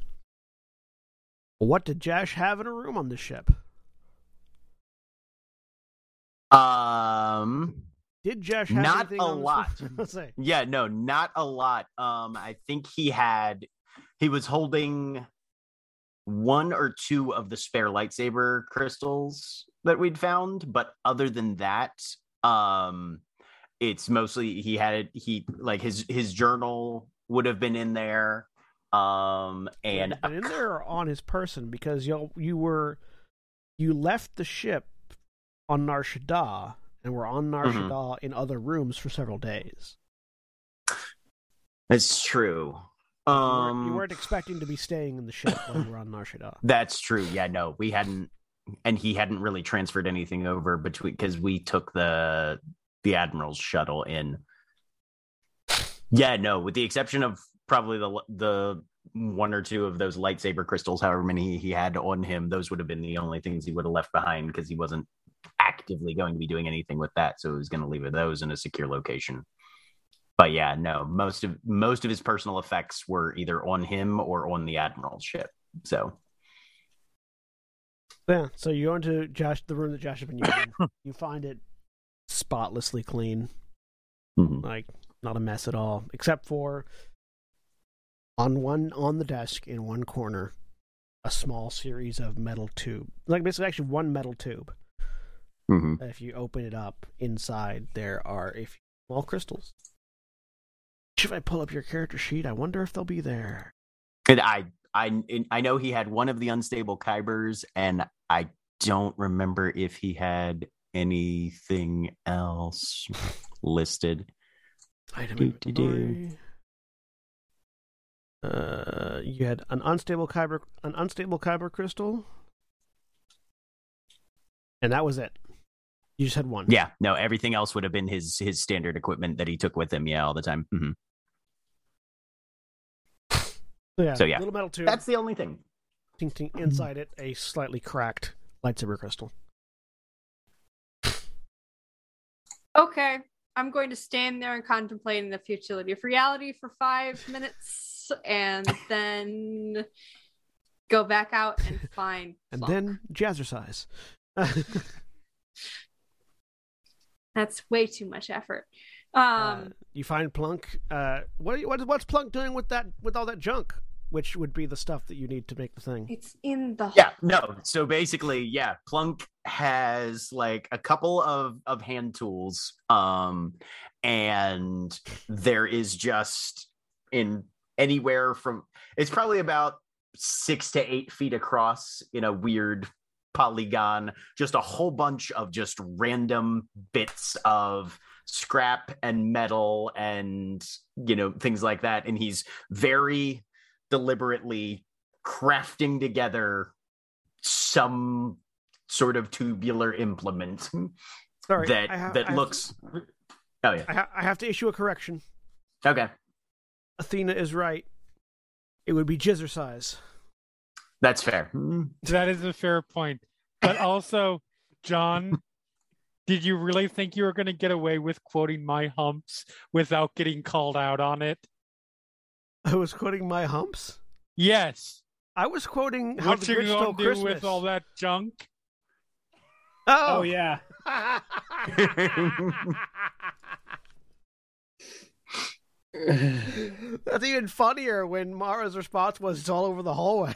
What did Jash have in a room on the ship? Um, Did have Not a lot. [LAUGHS] yeah, no, not a lot. Um, I think he had he was holding one or two of the spare lightsaber crystals that we'd found, but other than that, um, it's mostly he had it. He like his his journal would have been in there. Um, and in there or on his person because you you were you left the ship on Nar Shaddaa and we were on Nar Mhm. Shaddaa in other rooms for several days. That's true. You Um, weren't, you weren't expecting to be staying in the ship while we were on Nar Shaddaa. [LAUGHS] That's true. Yeah, no, we hadn't, and he hadn't really transferred anything over between because we took the the admiral's shuttle in. Yeah, no, with the exception of probably the the one or two of those lightsaber crystals, however many he had on him, those would have been the only things he would have left behind because he wasn't actively going to be doing anything with that, so he was going to leave those in a secure location. But yeah, no, most of most of his personal effects were either on him or on the admiral's ship. So Yeah, so you go into Josh the room that Josh has been using. [LAUGHS] you find it spotlessly clean, mhm. like not a mess at all, except for on one on the desk in one corner, a small series of metal tube, like basically actually one metal tube. Mhm. If you open it up, inside there are a few small crystals. If I pull up your character sheet, I wonder if they'll be there. And I, I, I know he had one of the unstable kybers, and I don't remember if he had anything else listed. Item Do, do, do. inventory. Uh, you had an unstable kyber, an unstable kyber crystal, and that was it. You just had one. Yeah, no, everything else would have been his his standard equipment that he took with him. Yeah, all the time. Mm-hmm. So yeah, So, yeah. little metal tube. That's the only thing. ting, ting, inside it a slightly cracked lightsaber crystal. Okay, I'm going to stand there and contemplate the futility of reality for five minutes, and [LAUGHS] then go back out and find. And Plunk. then jazzercise. [LAUGHS] that's way too much effort. Uh, Um, you find Plunk. Uh, what, are you, what what's Plunk doing with that with all that junk? Which would be the stuff that you need to make the thing. it's in the Yeah, no. So basically, yeah, Plunk has like a couple of of hand tools, um, and there is just in anywhere from it's probably about six to eight feet across in a weird polygon, just a whole bunch of just random bits of scrap and metal and you know things like that, and he's very deliberately crafting together some sort of tubular implement [LAUGHS] Sorry, that ha- that I looks oh yeah I, ha- I have to issue a correction. okay Athena is right. It would be jazzercise. That's fair. [LAUGHS] That is a fair point. But also, John, did you really think you were going to get away with quoting my humps without getting called out on it? I was quoting my humps. Yes. I was quoting how what the you Grinch stole do Christmas. with all that junk? Oh, Oh yeah. [LAUGHS] [LAUGHS] [LAUGHS] That's even funnier when Mara's response was it's all over the hallway.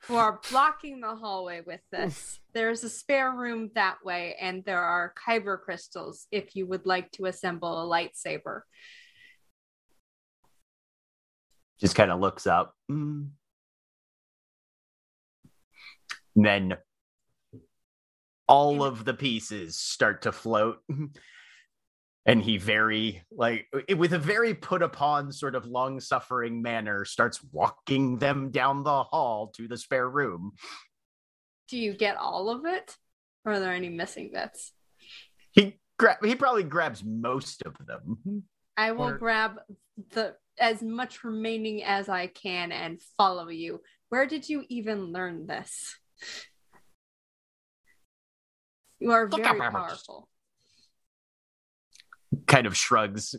who are blocking the hallway with this. There's a spare room that way, and there are kyber crystals if you would like to assemble a lightsaber. just kind of looks up. And then all of the pieces start to float [LAUGHS] and he very like with a very put upon sort of long suffering manner starts walking them down the hall to the spare room Do you get all of it? Or are there any missing bits? he gra- he probably grabs most of them I will Or- grab the as much remaining as I can and follow you. Where did you even learn this? You are very powerful. Kind of shrugs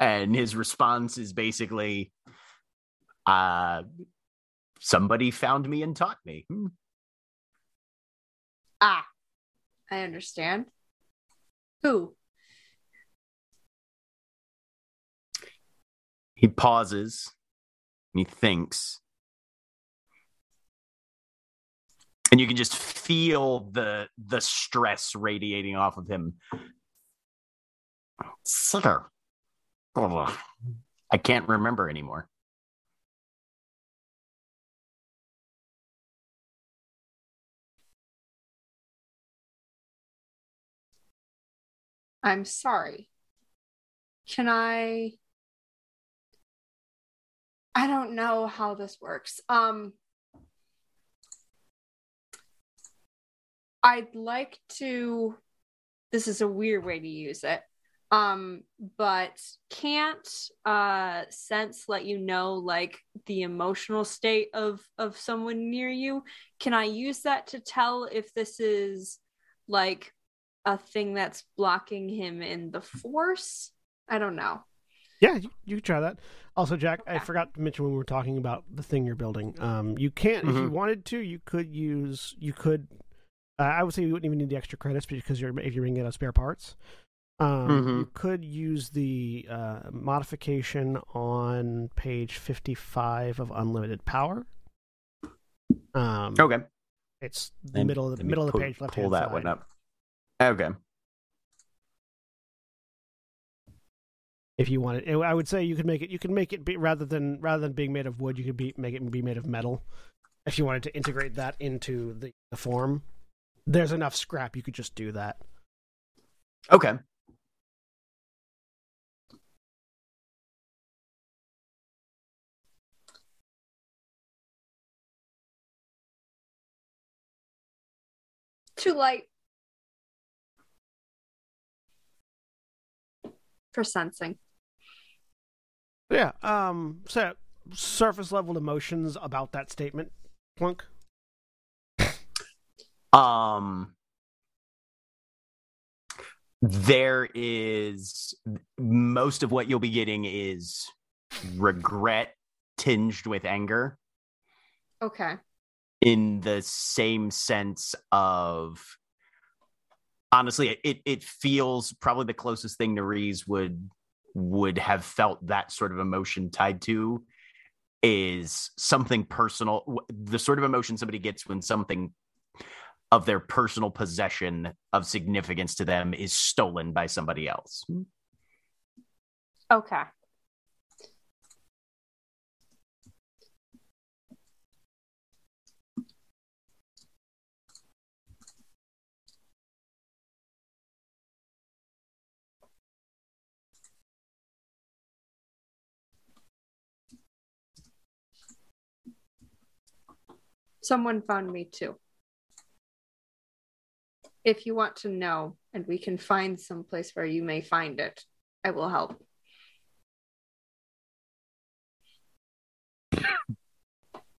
and his response is basically uh somebody found me and taught me Hmm. Ah, I understand. Who? he pauses and he thinks and you can just feel the the stress radiating off of him Sitter. I can't remember anymore I'm sorry. Can I I don't know how this works. Um I'd like to this is a weird way to use it. Um but can't uh sense let you know like the emotional state of of someone near you. Can I use that to tell if this is like a thing that's blocking him in the force. I don't know. Yeah, you, you can try that. Also, Jack, I forgot to mention when we were talking about the thing you're building. Um, you can't, if you Mhm. wanted to, you could use, you could. Uh, I would say you wouldn't even need the extra credits because you're if you're bringing out spare parts. Um, Mhm. You could use the uh, modification on page 55 of Unlimited Power. Um, okay It's the And middle of the let me middle of the page, left pull that side. one up okay if you wanted. I would say you could make it. You could make it be rather than rather than being made of wood. You could be make it be made of metal. If you wanted to integrate that into the, the form, there's enough scrap. You could just do that. okay Too light for sensing. Yeah. Um. So surface level emotions about that statement, Plunk. Um, there is most of what you'll be getting is regret tinged with anger Okay. In the same sense of honestly it it feels probably the closest thing Niriz would would have felt that sort of emotion tied to is something personal. The sort of emotion somebody gets when something of their personal possession of significance to them is stolen by somebody else. Hmm. Okay. Someone found me too. If you want to know, and we can find some place where you may find it, I will help.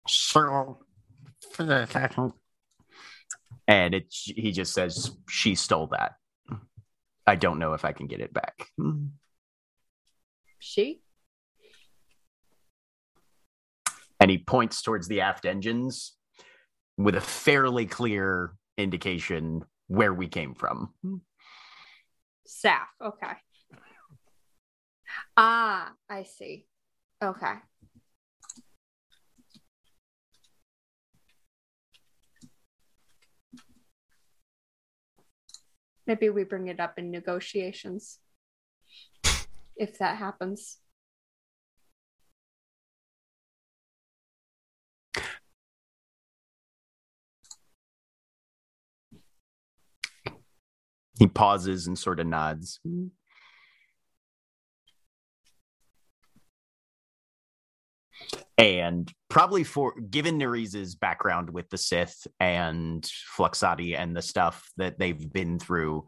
so for the second and it he just says she stole that i don't know if i can get it back She? and he points towards the aft engines with a fairly clear indication where we came from Saf. Okay. Ah, I see. Okay. Maybe we bring it up in negotiations. If that happens. He pauses and sort of nods and probably for given Niriz' background with the Sith and Fluxati and the stuff that they've been through,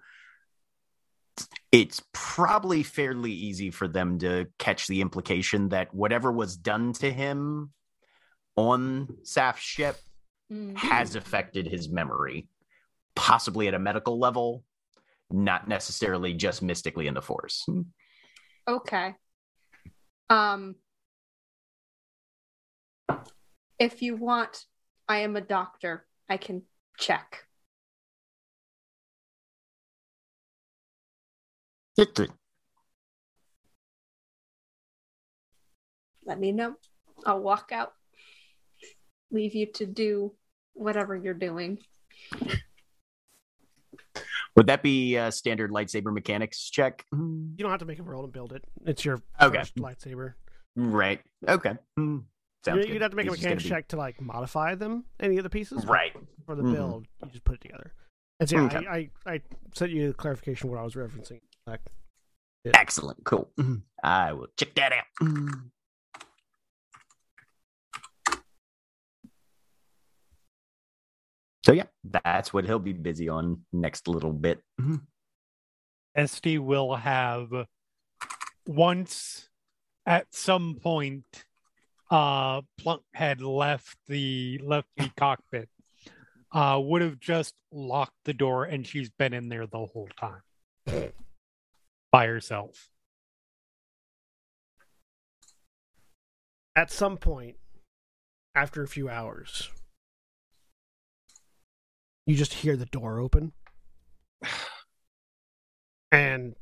it's probably fairly easy for them to catch the implication that whatever was done to him on Saf's ship Mm. has affected his memory, possibly at a medical level, not necessarily just mystically in the Force. Okay. Um if you want, I am a doctor. I can check. Let me know. I'll walk out. Leave you to do whatever you're doing. Would that be a standard lightsaber mechanics check? You don't have to make a roll and build it. It's your Okay. first lightsaber. Right. Okay. Hmm. Sounds You, good. you'd have to make a He's mechanics be- check to like modify them, any of the pieces. Right. For the Mhm. build, you just put it together. And so yeah, Okay. I, I, I sent you a clarification what I was referencing. Like, Excellent. Cool. I will check that out. So yeah, that's what he'll be busy on next little bit. Este will have once at some point uh Plunk had left the left the cockpit uh would have just locked the door and she's been in there the whole time by herself. at some point, after a few hours, you just hear the door open, and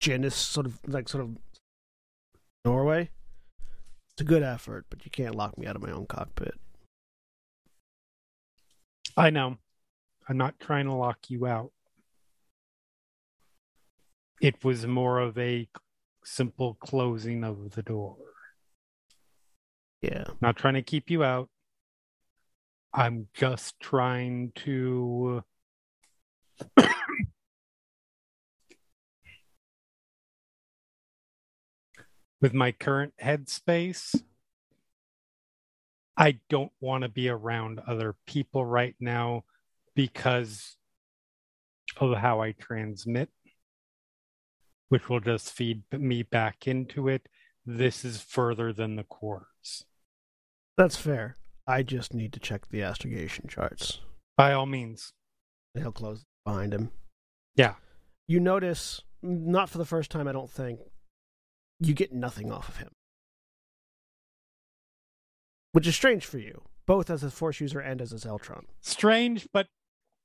Jin is sort of like sort of Norway. It's a good effort, but you can't lock me out of my own cockpit. I know. I'm not trying to lock you out. It was more of a simple closing of the door. Yeah. Not trying to keep you out. I'm just trying to. With my current headspace, I don't want to be around other people right now because of how I transmit, which will just feed me back into it. this is further than the quarters. That's fair. I just need to check the astrogation charts. By all means. He'll close behind him. Yeah. You notice, not for the first time, I don't think, you get nothing off of him. Which is strange for you, both as a Force user and as a Zeltron. Strange, but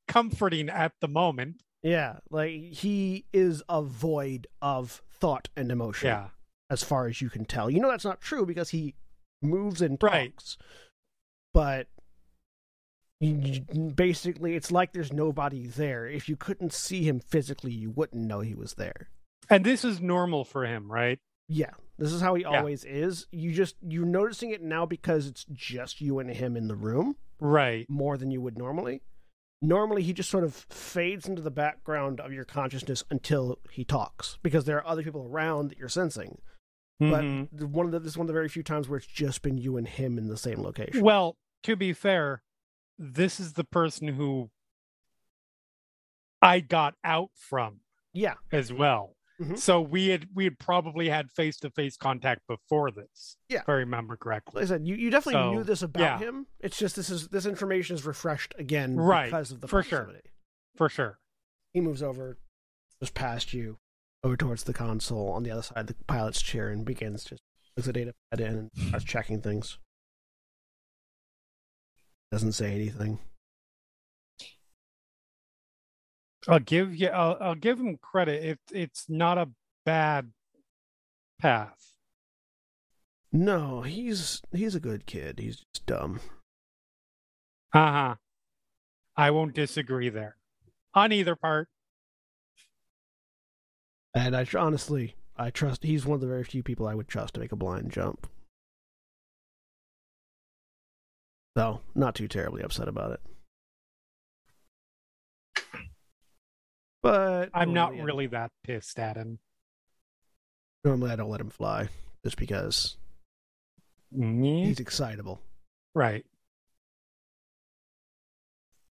comforting at the moment. Yeah, like he is a void of thought and emotion. Yeah. As far as you can tell. You know that's not true because he moves and talks. Right. But basically, it's like there's nobody there. If you couldn't see him physically, you wouldn't know he was there. And this is normal for him, right? Yeah, this is how he Yeah. always is. You just you're noticing it now because it's just you and him in the room Right. more than you would normally. Normally, he just sort of fades into the background of your consciousness until he talks because there are other people around that you're sensing. Mhm. But one of the, this is one of the very few times where it's just been you and him in the same location. Well, to be fair, this is the person who I got out from yeah, as well. Mhm. So we had we had probably had face to face contact before this. Yeah. If I remember correctly. like I said, you, you definitely So, knew this about yeah. him. It's just this is this information is refreshed again Right, because of the for sure. For sure. He moves over, just past you, over towards the console on the other side of the pilot's chair, and begins just looks the data pad in and starts checking things. Doesn't say anything. I'll give you I'll, I'll give him credit. It, it's not a bad path. No, he's he's a good kid. He's just dumb. Uh-huh. I won't disagree there. On either part. And I honestly, I trust. He's one of the very few people I would trust to make a blind jump. So, not too terribly upset about it. But I'm not really that pissed at him. Normally, I don't let him fly just because he's excitable. Right.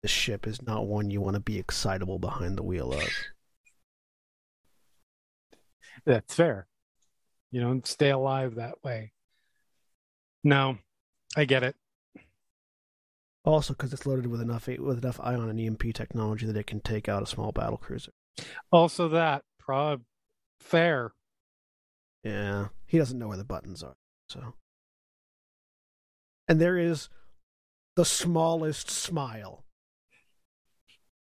This ship is not one you want to be excitable behind the wheel of. That's fair. You don't stay alive that way. No, I get it. Also, because it's loaded with enough with enough ion and EMP technology that it can take out a small battle cruiser. Also, that prob fair. Yeah, he doesn't know where the buttons are. So, and there is the smallest smile.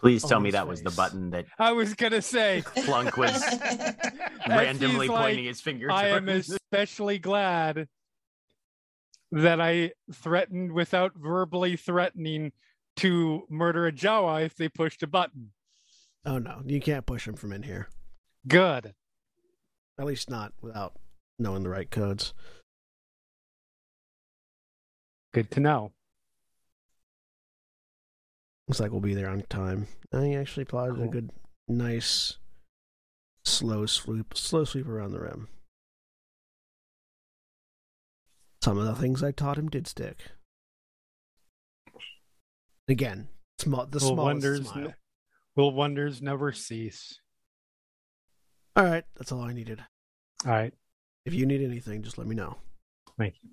Please On tell oh, me his that was the button that I was gonna say Flunk was [LAUGHS] randomly he's like, pointing his finger I am especially glad that I threatened without verbally threatening to murder a Jawa if they pushed a button. Oh no, you can't push him from in here. Good. At least not without knowing the right codes. Good to know. Looks like we'll be there on time. And he actually plotted a good, nice, slow sweep, slow sweep around the rim. Some of the things I taught him did stick. Again, small, the will smallest wonders smile. will wonders never cease. All right, that's all I needed. All right. If you need anything, just let me know. Thank you.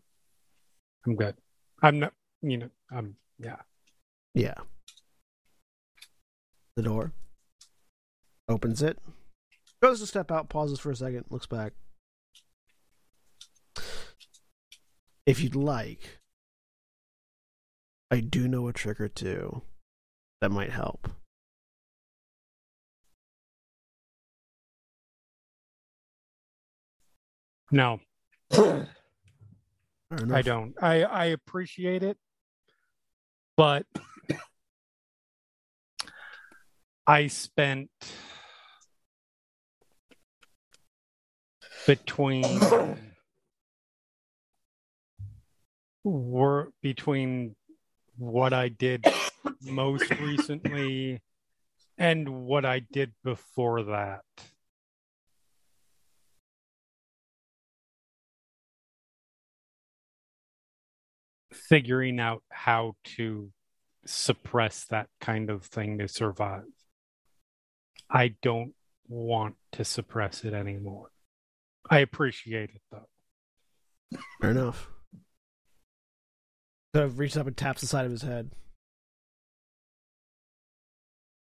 I'm good. I'm not you know, I'm yeah. Yeah. The door. Opens it. Goes to step out, pauses for a second, looks back. If you'd like, I do know a trick or two that might help. No, I don't. I I appreciate it, but I spent between were between what I did most recently and what I did before that. Figuring out how to suppress that kind of thing to survive. I don't want to suppress it anymore. I appreciate it though. Fair enough. So I've reached up and taps the side of his head.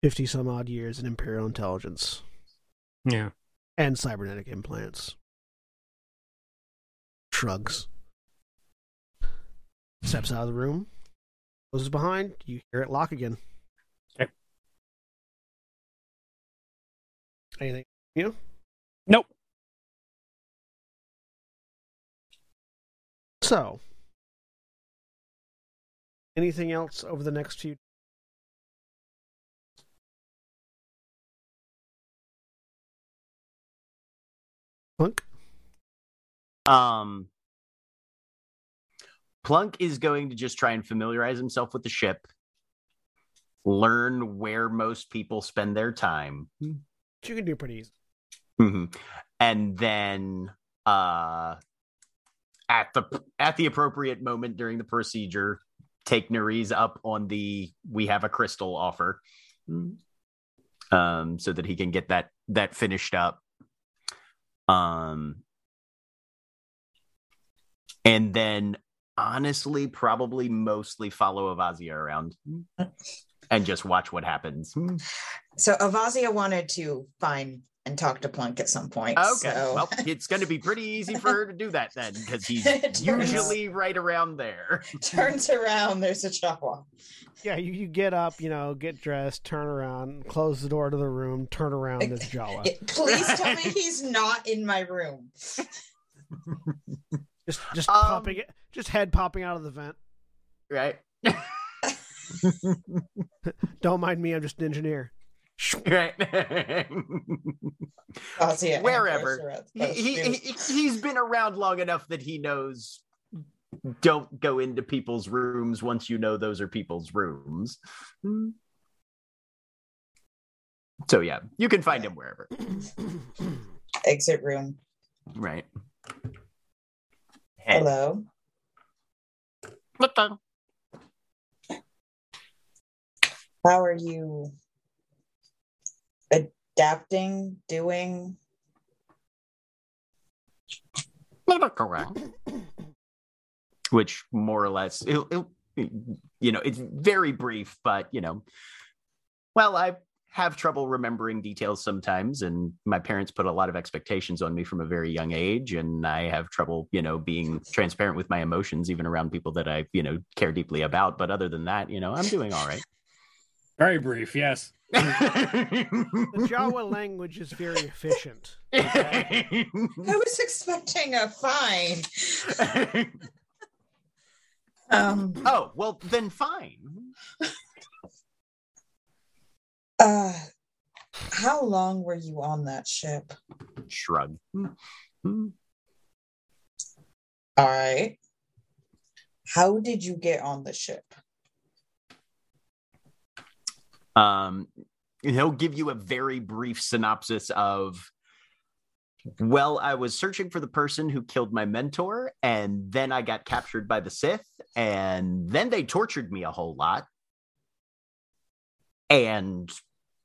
Fifty some odd years in Imperial intelligence Yeah. and cybernetic implants. Shrugs. Steps out of the room. Closes behind. You hear it lock again. Anything? You? Nope. So, anything else over the next few? Plunk? Um, Plunk is going to just try and familiarize himself with the ship, learn where most people spend their time, You can do pretty easy. Mhm. and then uh, at the at the appropriate moment during the procedure, take Niriz up on the we have a crystal offer, um, so that he can get that that finished up. Um, and then honestly, probably mostly follow Avasia around and just watch what happens. So Avasia wanted to find and talk to Plunk at some point. Okay, so- well, it's going to be pretty easy for her to do that then, because he's [LAUGHS] turns- usually right around there. [LAUGHS] turns around, there's a Jawa. Yeah, you, you get up, you know, get dressed, turn around, close the door to the room, turn around, there's Jawa. Yeah, Please tell me [LAUGHS] he's not in my room. Just just Um, popping it, just head popping out of the vent. Right, [LAUGHS] Don't mind me, I'm just an engineer. right. [LAUGHS] Oh, Avasia and Wherever. Corsair He, he, he, he's been around long enough that he knows don't go into people's rooms once you know those are people's rooms. Hmm. So yeah, you can find him wherever. [CLEARS THROAT] Exit room. Right. Hello. What Hello. How are you adapting, doing? Correct. Which more or less, it'll, it'll, you know, it's very brief, but you know, well, I have trouble remembering details sometimes, and my parents put a lot of expectations on me from a very young age, and I have trouble, you know, being transparent with my emotions, even around people that I, you know, care deeply about. But other than that, you know, I'm doing all right. Very brief, yes. The [LAUGHS] Jawa language is very efficient. I was expecting a fine. Um, oh well, then fine. uh, how long were you on that ship? Shrug. Hmm. All right. How did you get on the ship? Um he'll give you a very brief synopsis of well i was searching for the person who killed my mentor and then i got captured by the sith and then they tortured me a whole lot and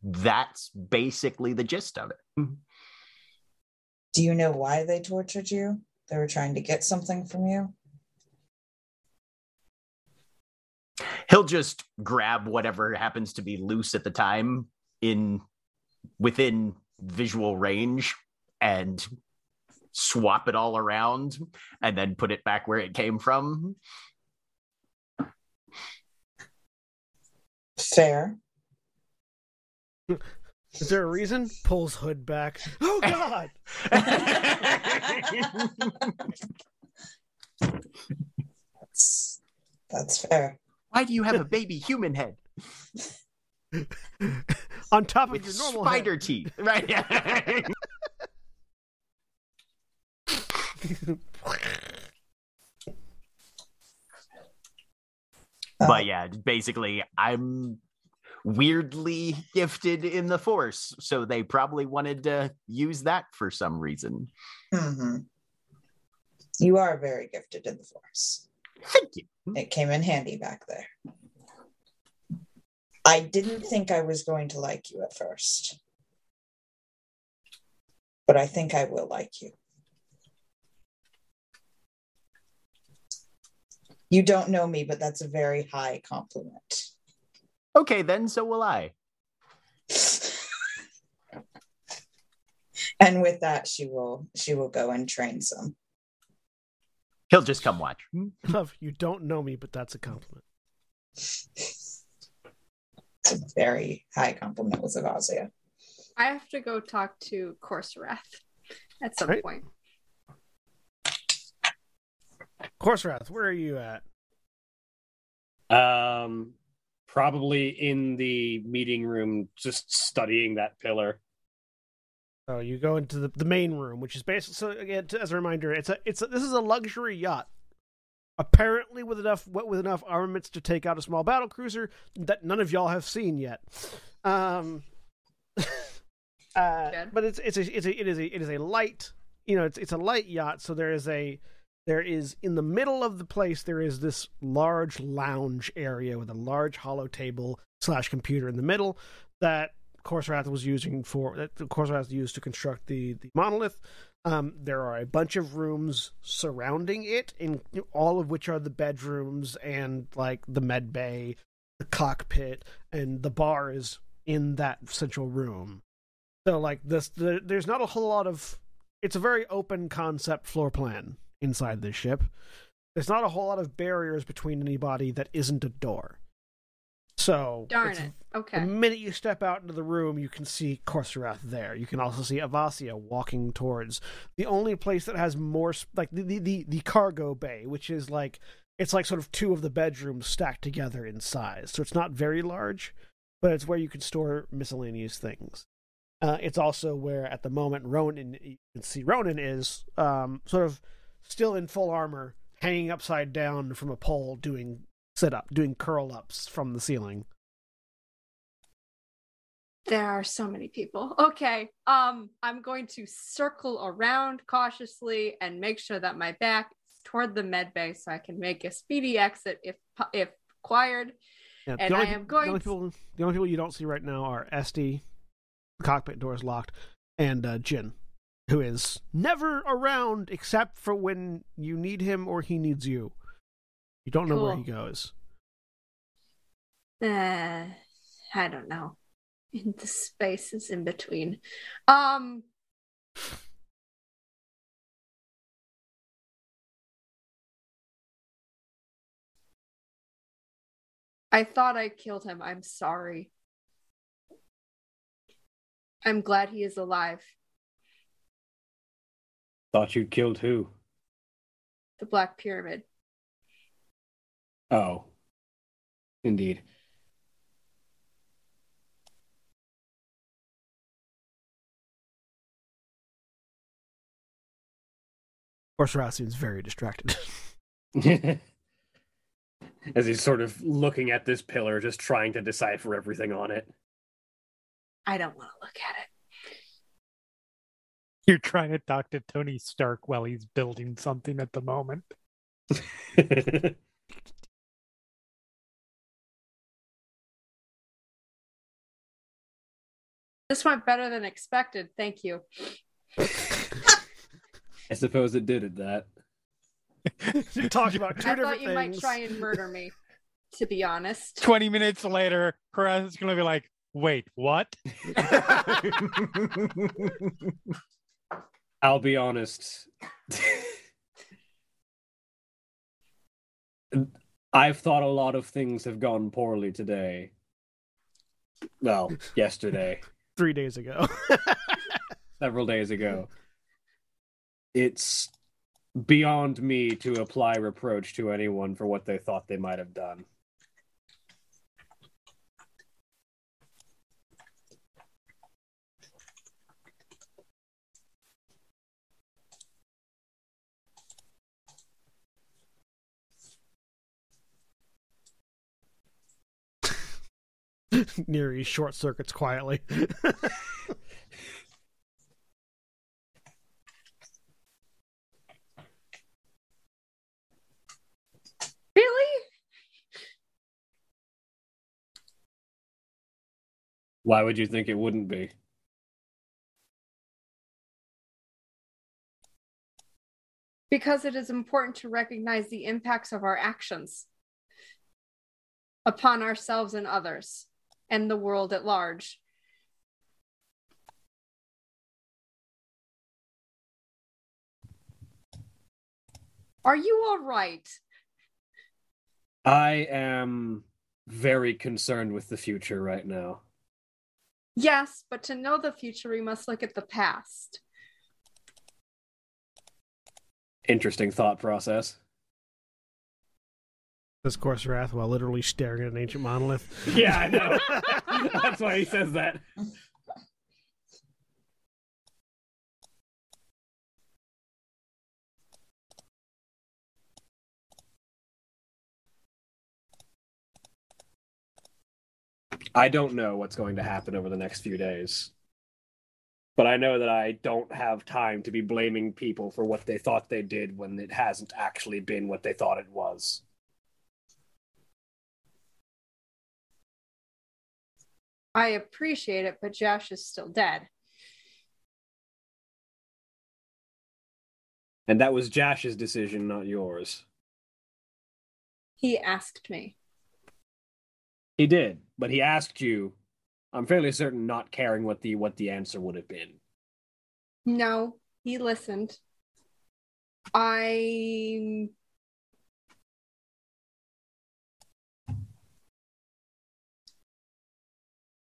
that's basically the gist of it Do you know why they tortured you? They were trying to get something from you? He'll just grab whatever happens to be loose at the time in within visual range and swap it all around and then put it back where it came from Fair. Is there a reason? Pulls hood back. Oh [LAUGHS] God! That's, that's fair. Why do you have a [LAUGHS] baby human head [LAUGHS] On top of with your normal spider head. teeth right [LAUGHS] but yeah basically i'm weirdly gifted in the force so they probably wanted to use that for some reason Mhm. You are very gifted in the force. thank you Mm-hmm. It came in handy back there. I didn't think I was going to like you at first, but I think I will like you. You don't know me, but that's a very high compliment. Okay, then so will I. [LAUGHS] and with that, she will she will go and train some. He'll just come watch. [LAUGHS] Love, you don't know me, but that's a compliment. It's a very high compliment with Avasia. I have to go talk to Korrsarath at some Right. point. Korrsarath, where are you at? Um, probably in the meeting room, just studying that pillar. So you go into the, the main room, which is basically so again as a reminder, it's a it's a, this is a luxury yacht, apparently with enough with enough armaments to take out a small battle cruiser that none of y'all have seen yet. Um, [LAUGHS] uh, but it's it's a, it's a it is a it is a light you know it's it's a light yacht. So there is a there is in the middle of the place there is this large lounge area with a large holo table slash computer in the middle that Korrsarath was using for that Korrsarath used to construct the the monolith. Um, there are a bunch of rooms surrounding it, in all of which are the bedrooms and like the med bay, the cockpit, and the bar is in that central room. So like this, the, there's not a whole lot of. It's a very open concept floor plan inside this ship. There's not a whole lot of barriers between anybody that isn't a door. So Darn it. the minute you step out into the room, you can see Korrsarath there. You can also see Avasia walking towards the only place that has more like the, the the the cargo bay, which is like it's like sort of two of the bedrooms stacked together in size. So it's not very large, but it's where you can store miscellaneous things. Uh, it's also where at the moment Ronan you can see Ronan is um, sort of still in full armor, hanging upside down from a pole, doing sit up, doing curl ups from the ceiling. There are so many people. Okay. Um, I'm going to circle around cautiously and make sure that my back is toward the med bay so I can make a speedy exit if if required. Yeah, And only, I am going The only, people, the only people you don't see right now are Este, the cockpit door is locked, and uh, Jin, who is never around except for when you need him or he needs you. You don't know where he goes. Uh, I don't know. In [LAUGHS] the spaces in between. Um I thought I killed him. I'm sorry. I'm glad he is alive. Thought you'd killed who? The Black Pyramid. Oh, indeed. Korrsarath seems very distracted. [LAUGHS] [LAUGHS] As he's sort of looking at this pillar, just trying to decipher everything on it. I don't want to look at it. You're trying to talk to Tony Stark while he's building something at the moment. [LAUGHS] This went better than expected. Thank you. [LAUGHS] I suppose it did at that. you talked about two I different thought you might try and murder me, to be honest. 20 minutes later, Karaz is going to be like, wait, what? [LAUGHS] I'll be honest. [LAUGHS] I've thought a lot of things have gone poorly today. Well, yesterday, Three days ago. [LAUGHS] several days ago. It's beyond me to apply reproach to anyone for what they thought they might have done. [LAUGHS] Neri short circuits quietly. [LAUGHS] Really? Why would you think it wouldn't be? Because it is important to recognize the impacts of our actions upon ourselves and others and the world at large. Are you all right? I am very concerned with the future right now. Yes, but to know the future, we must look at the past. Interesting thought process. Says Korrsarath while literally staring at an ancient monolith. [LAUGHS] Yeah, I know. [LAUGHS] That's why he says that. I don't know what's going to happen over the next few days. But I know that I don't have time to be blaming people for what they thought they did when it hasn't actually been what they thought it was. I appreciate it, but Josh is still dead. And that was Josh's decision, not yours. He asked me. He did, but he asked you. I'm fairly certain not caring what the what the answer would have been. No, he listened. I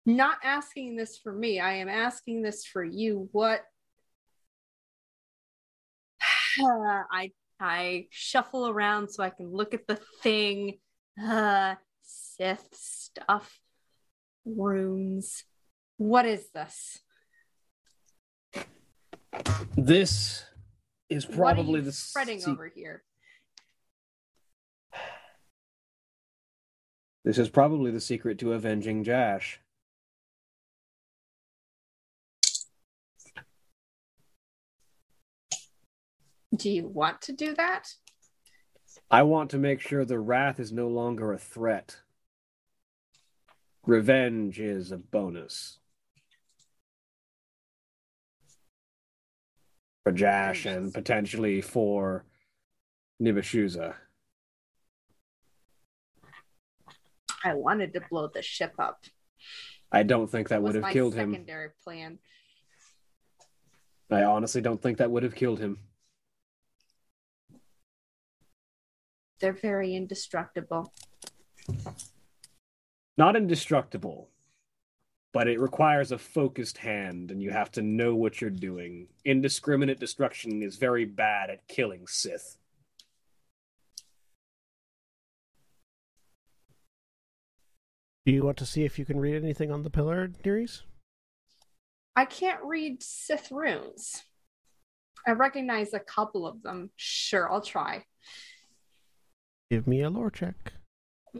not asking this for me. I am asking this for you. What [SIGHS] I I shuffle around so I can look at the thing. Uh, Sith stuff, runes. What is this? This is probably the spreading se- over here? This is probably the secret to avenging Jash. Do you want to do that? I want to make sure the wrath is no longer a threat. Revenge is a bonus. For Jash and potentially for Nibashuza. I wanted to blow the ship up. I don't think that was would have killed him. secondary plan. I honestly don't think that would have killed him. They're very indestructible. Not indestructible, but it requires a focused hand, and you have to know what you're doing. Indiscriminate destruction is very bad at killing Sith. Do you want to see if you can read anything on the pillar, Niriz? I can't read Sith runes. I recognize a couple of them. Sure, I'll try. Give me a lore check.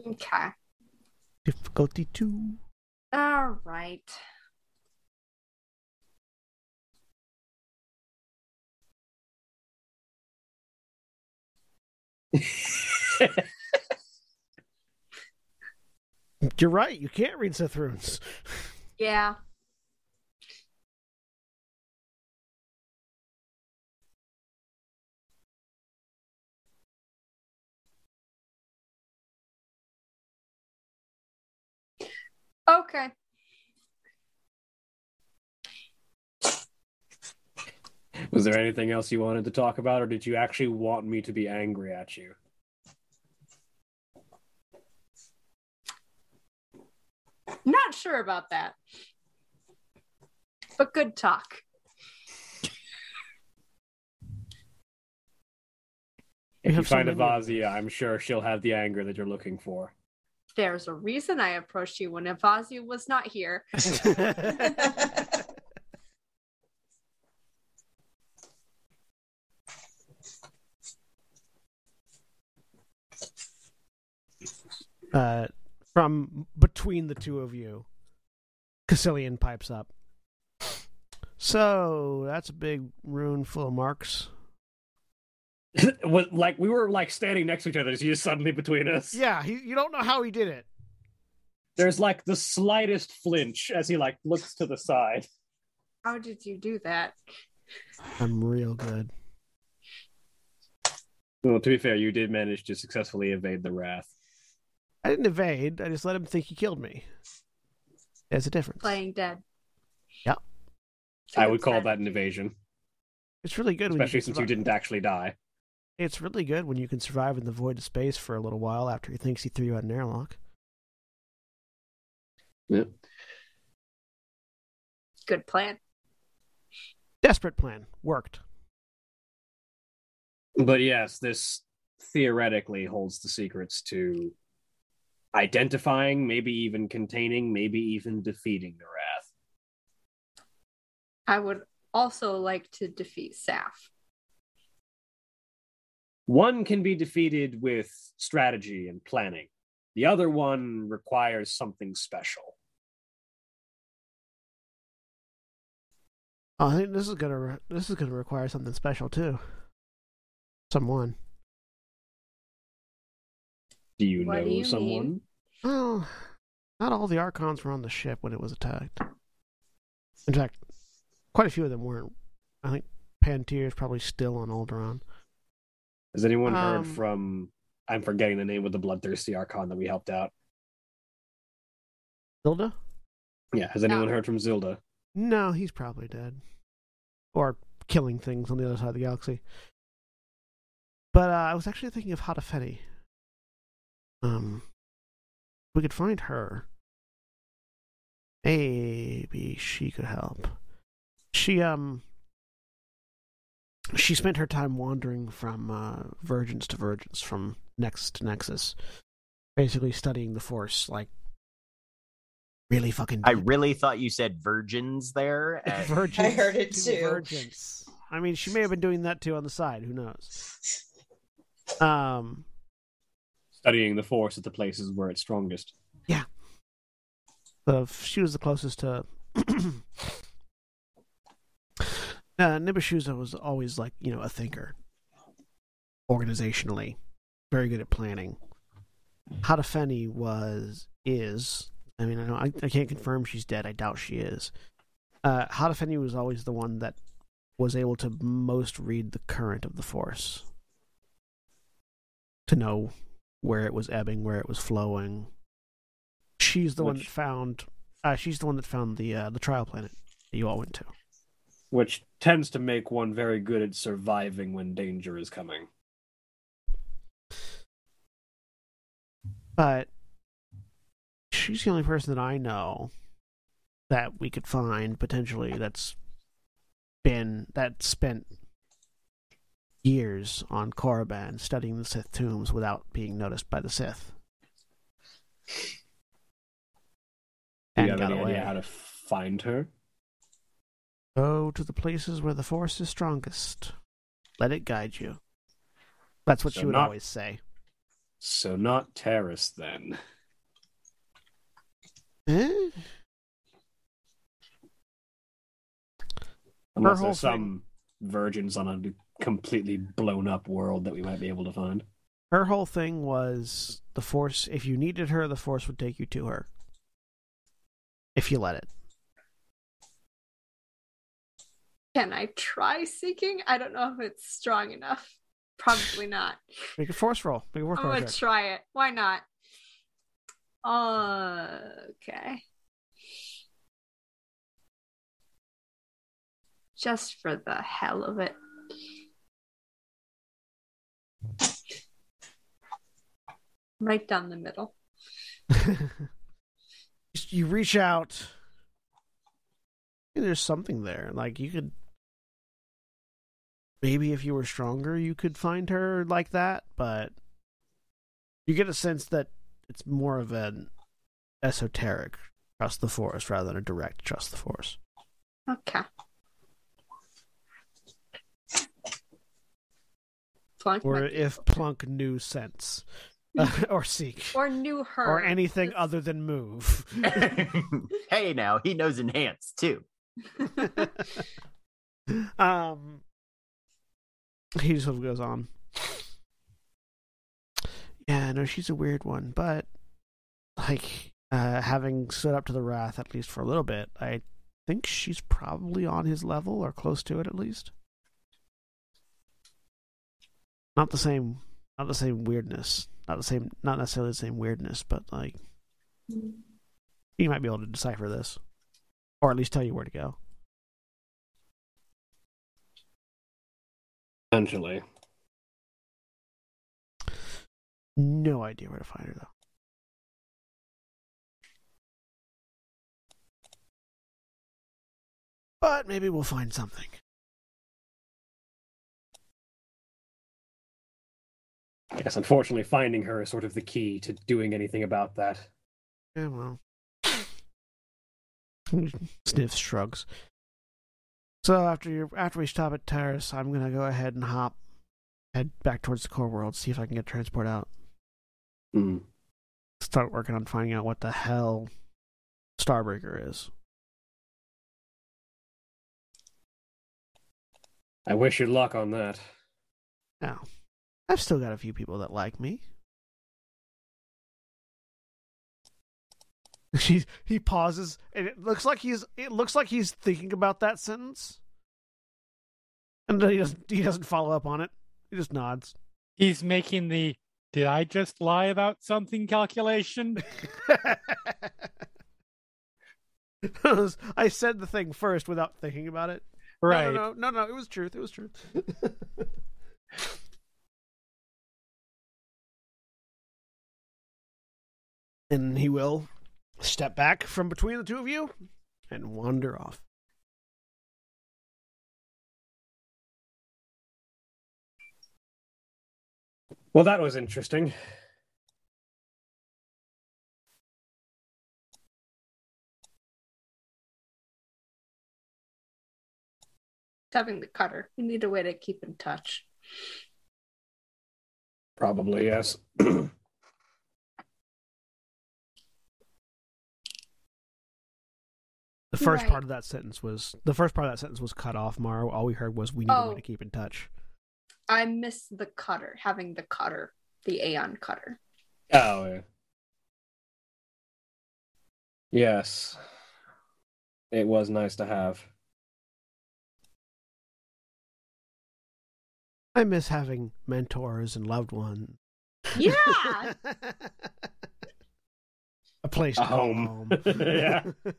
Okay. Difficulty two. All right. [LAUGHS] You're right. You can't read Sith runes. Yeah. Okay. Was there anything else you wanted to talk about, or did you actually want me to be angry at you? Not sure about that. But good talk. If you have find many. Avasia, I'm sure she'll have the anger that you're looking for. There's a reason I approached you when Avasia was not here. [LAUGHS] uh, from between the two of you, Cassilian pipes up. So that's a big rune full of marks. [LAUGHS] What- like we were like standing next to each other, you just suddenly between us. Yeah, he, you don't know how he did it. There's like the slightest flinch as he like looks to the side. How did you do that? I'm real good. Well, to be fair, you did manage to successfully evade the wrath. I didn't evade. I just let him think he killed me. There's a difference. Playing dead. Yeah. I would call that an evasion, It's really good, when you especially can since you didn't actually die. It's really good when you can survive in the void of space for a little while after he thinks he threw you out an airlock. Yep. Good plan. Desperate plan worked. But yes, this theoretically holds the secrets to identifying, maybe even containing, maybe even defeating the wrath. I would also like to defeat Saf. One can be defeated with strategy and planning. The other one requires something special. Oh, I think this is gonna re- this is gonna require something special too. Someone. Do you What know do you someone? mean? Well, not all the Archons were on the ship when it was attacked. In fact, quite a few of them weren't. I think Pantier is probably still on Alderaan. Has anyone heard Um, from? I'm forgetting the name of the bloodthirsty Archon that we helped out. Zilda. Yeah, has anyone No. heard from Zilda? No, he's probably dead. Or killing things on the other side of the galaxy. But uh, I was actually thinking of Hadafeni. Um, we could find her. Maybe she could help. She um she spent her time wandering from uh, vergence to vergence, from nexus to nexus, basically studying the Force like really fucking. I really thought you said virgins there. [LAUGHS] and- virgins. I heard it to too. Virgins. I mean, she may have been doing that too on the side. Who knows? [LAUGHS] Um, Studying the Force at the places where it's strongest. Yeah. The she was the closest to. [CLEARS THROAT] uh, Nibishuza was always like you know a thinker, organizationally, very good at planning. Hadafeni was is. I mean, I, don't, I I can't confirm she's dead. I doubt she is. Uh, Hadafeni was always the one that was able to most read the current of the force, to know where it was ebbing, where it was flowing. She's the one that found. Uh, she's the one that found the uh, the trial planet that you all went to. Which tends to make one very good at surviving when danger is coming. But she's the only person that I know that we could find potentially that's been that spent years on Korriban studying the Sith tombs without being noticed by the Sith. Do And you have got any away. idea how to find her? Go to the places where the Force is strongest. Let it guide you. That's what So she would not- always say. So not Taris then. Eh? Unless there's some virgins on a completely blown up world that we might be able to find. Her whole thing was the Force. If you needed her, the Force would take you to her. If you let it. Can I try seeking? I don't know if it's strong enough. Probably not. Make a Force roll. Make a I'm gonna check. try it. Why not? Uh, okay. Just for the hell of it. Right down the middle. [LAUGHS] you reach out. There's something there. Like you could. Maybe if you were stronger, you could find her like that, but you get a sense that it's more of an esoteric trust the force rather than a direct trust the force. Okay. Flunk Or if. Plunk knew sense. [LAUGHS] [LAUGHS] or seek. or knew her Or anything other than move. [LAUGHS] hey, now he knows enhance too. um [LAUGHS] he just sort of goes on. Yeah no she's a weird one but like uh having stood up to the wrath at least for a little bit i think she's probably on his level or close to it at least. Not the same, not the same weirdness, not the same, not necessarily the same weirdness, but like you might be able to decipher this, or at least tell you where to go. Essentially. No idea where to find her though. But maybe we'll find something. Yes, unfortunately, finding her is sort of the key to doing anything about that. Yeah, well. [LAUGHS] Sniff shrugs. So after you after we stop at Taris, I'm gonna go ahead and hop, head back towards the core world, see if I can get transport out. Hmm. Start working on finding out what the hell Starbreaker is. I wish you luck on that. Now, I've still got a few people that like me. [LAUGHS] He he pauses, and it looks like he's it looks like he's thinking about that sentence, and then he doesn't he doesn't follow up on it. He just nods. He's making the did I just lie about something calculation? [LAUGHS] I said the thing first without thinking about it. Right. No, no, no, no, no. It was truth. It was truth. [LAUGHS] and he will step back from between the two of you and wander off. Well, that was interesting. Having the cutter. We need a way to keep in touch. Probably, yes. [CLEARS THROAT] The first Right. part of that sentence was the first part of that sentence was cut off, Mara. All we heard was we need a Oh. way to keep in touch. I miss the cutter, having the cutter, the Aeon cutter. oh, yeah. Yes. It was nice to have. I miss having mentors and loved ones. Yeah. [LAUGHS] a place A home. home. [LAUGHS] Yeah. [LAUGHS]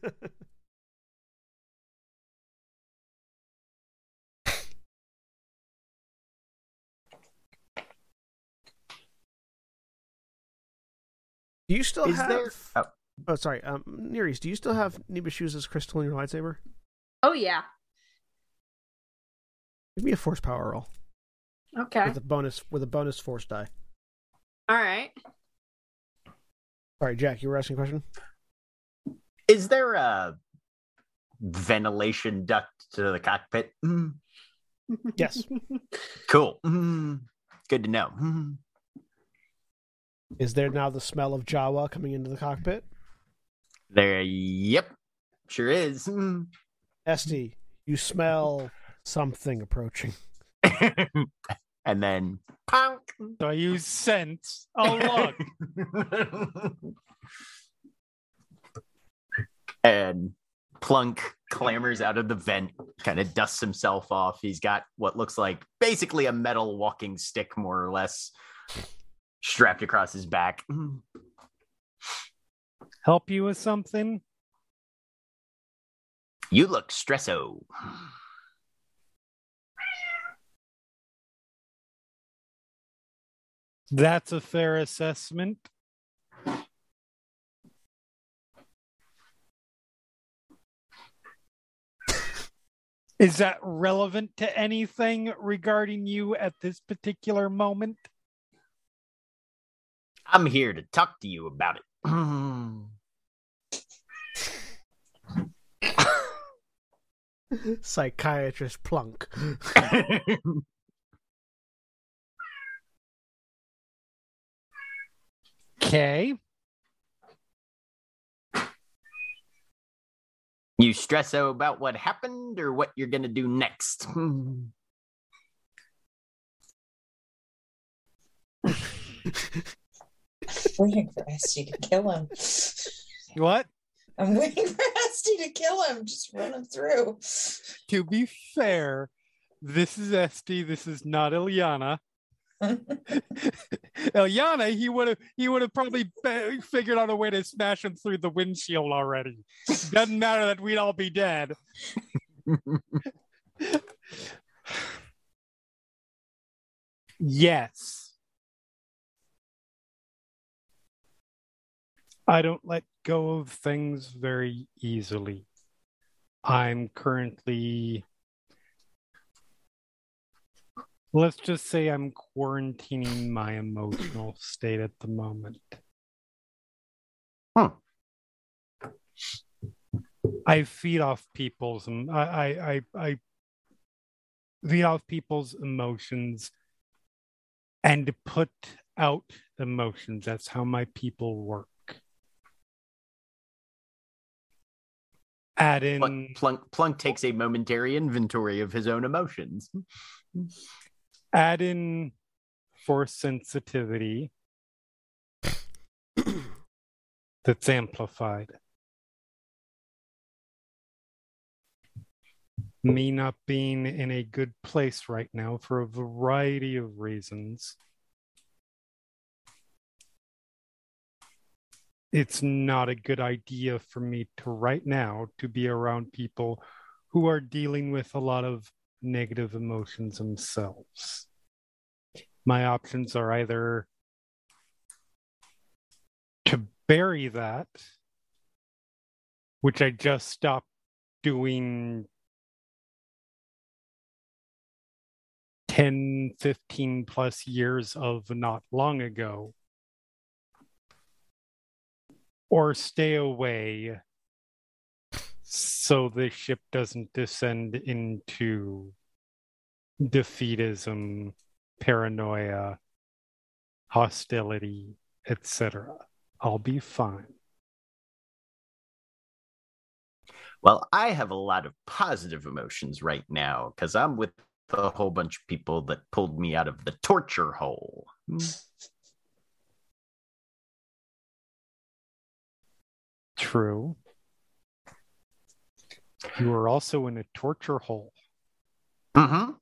Do you still Is have? there- oh. Oh, sorry. Um, Niriz, do you still have Nibushu's crystal in your lightsaber? oh yeah. Give me a force power roll Okay. with a bonus with a bonus force die. All right. Sorry, Jack, you were asking a question. Is there a ventilation duct to the cockpit? Mm, Yes. [LAUGHS] cool. Mm, [LAUGHS] good to know. Mm. [LAUGHS] Is there now the smell of Jawa coming into the cockpit? There, yep, sure is. [LAUGHS] Este, you smell something approaching. and then, punk. So I use sense. Oh look. and Plunk clambers out of the vent, kind of dusts himself off. He's got what looks like basically a metal walking stick, more or less, strapped across his back. Mm. Help you with something? You look stresso. That's a fair assessment. Is that relevant to anything regarding you at this particular moment? I'm here to talk to you about it. [CLEARS THROAT] Psychiatrist Plunk. Okay. you stress out about what happened or what you're gonna do next? [LAUGHS] [LAUGHS] Waiting for Este to kill him. What? I'm waiting for Este to kill him. Just run him through. To be fair, this is Este. This is not Ilyana. [LAUGHS] Eliana, he would have he would have probably be- figured out a way to smash him through the windshield already. Doesn't matter that we'd all be dead. [LAUGHS] yes. I don't let go of things very easily. I'm currently let's just say I'm quarantining my emotional state at the moment. Huh. I feed off people's I I I, I feed off people's emotions and put out emotions. That's how my people work. Add in Plunk, Plunk, Plunk takes a momentary inventory of his own emotions. add in force sensitivity [CLEARS THROAT] that's amplified. Me not being in a good place right now for a variety of reasons. It's not a good idea for me to right now to be around people who are dealing with a lot of negative emotions themselves. My options are either to bury that, which I just stopped doing 10, 15 plus years of not long ago, or stay away so the ship doesn't descend into defeatism, paranoia, hostility, etc. I'll be fine. Well, I have a lot of positive emotions right now because I'm with a whole bunch of people that pulled me out of the torture hole. Hmm. True. You are also in a torture hole. Mm-hmm.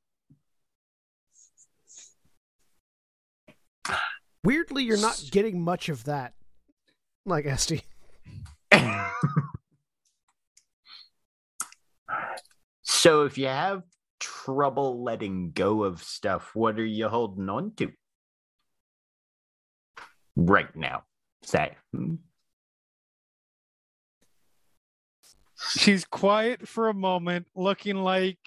Weirdly, you're not getting much of that, like Este. so if you have trouble letting go of stuff, what are you holding on to? Right now, say. She's quiet for a moment, looking like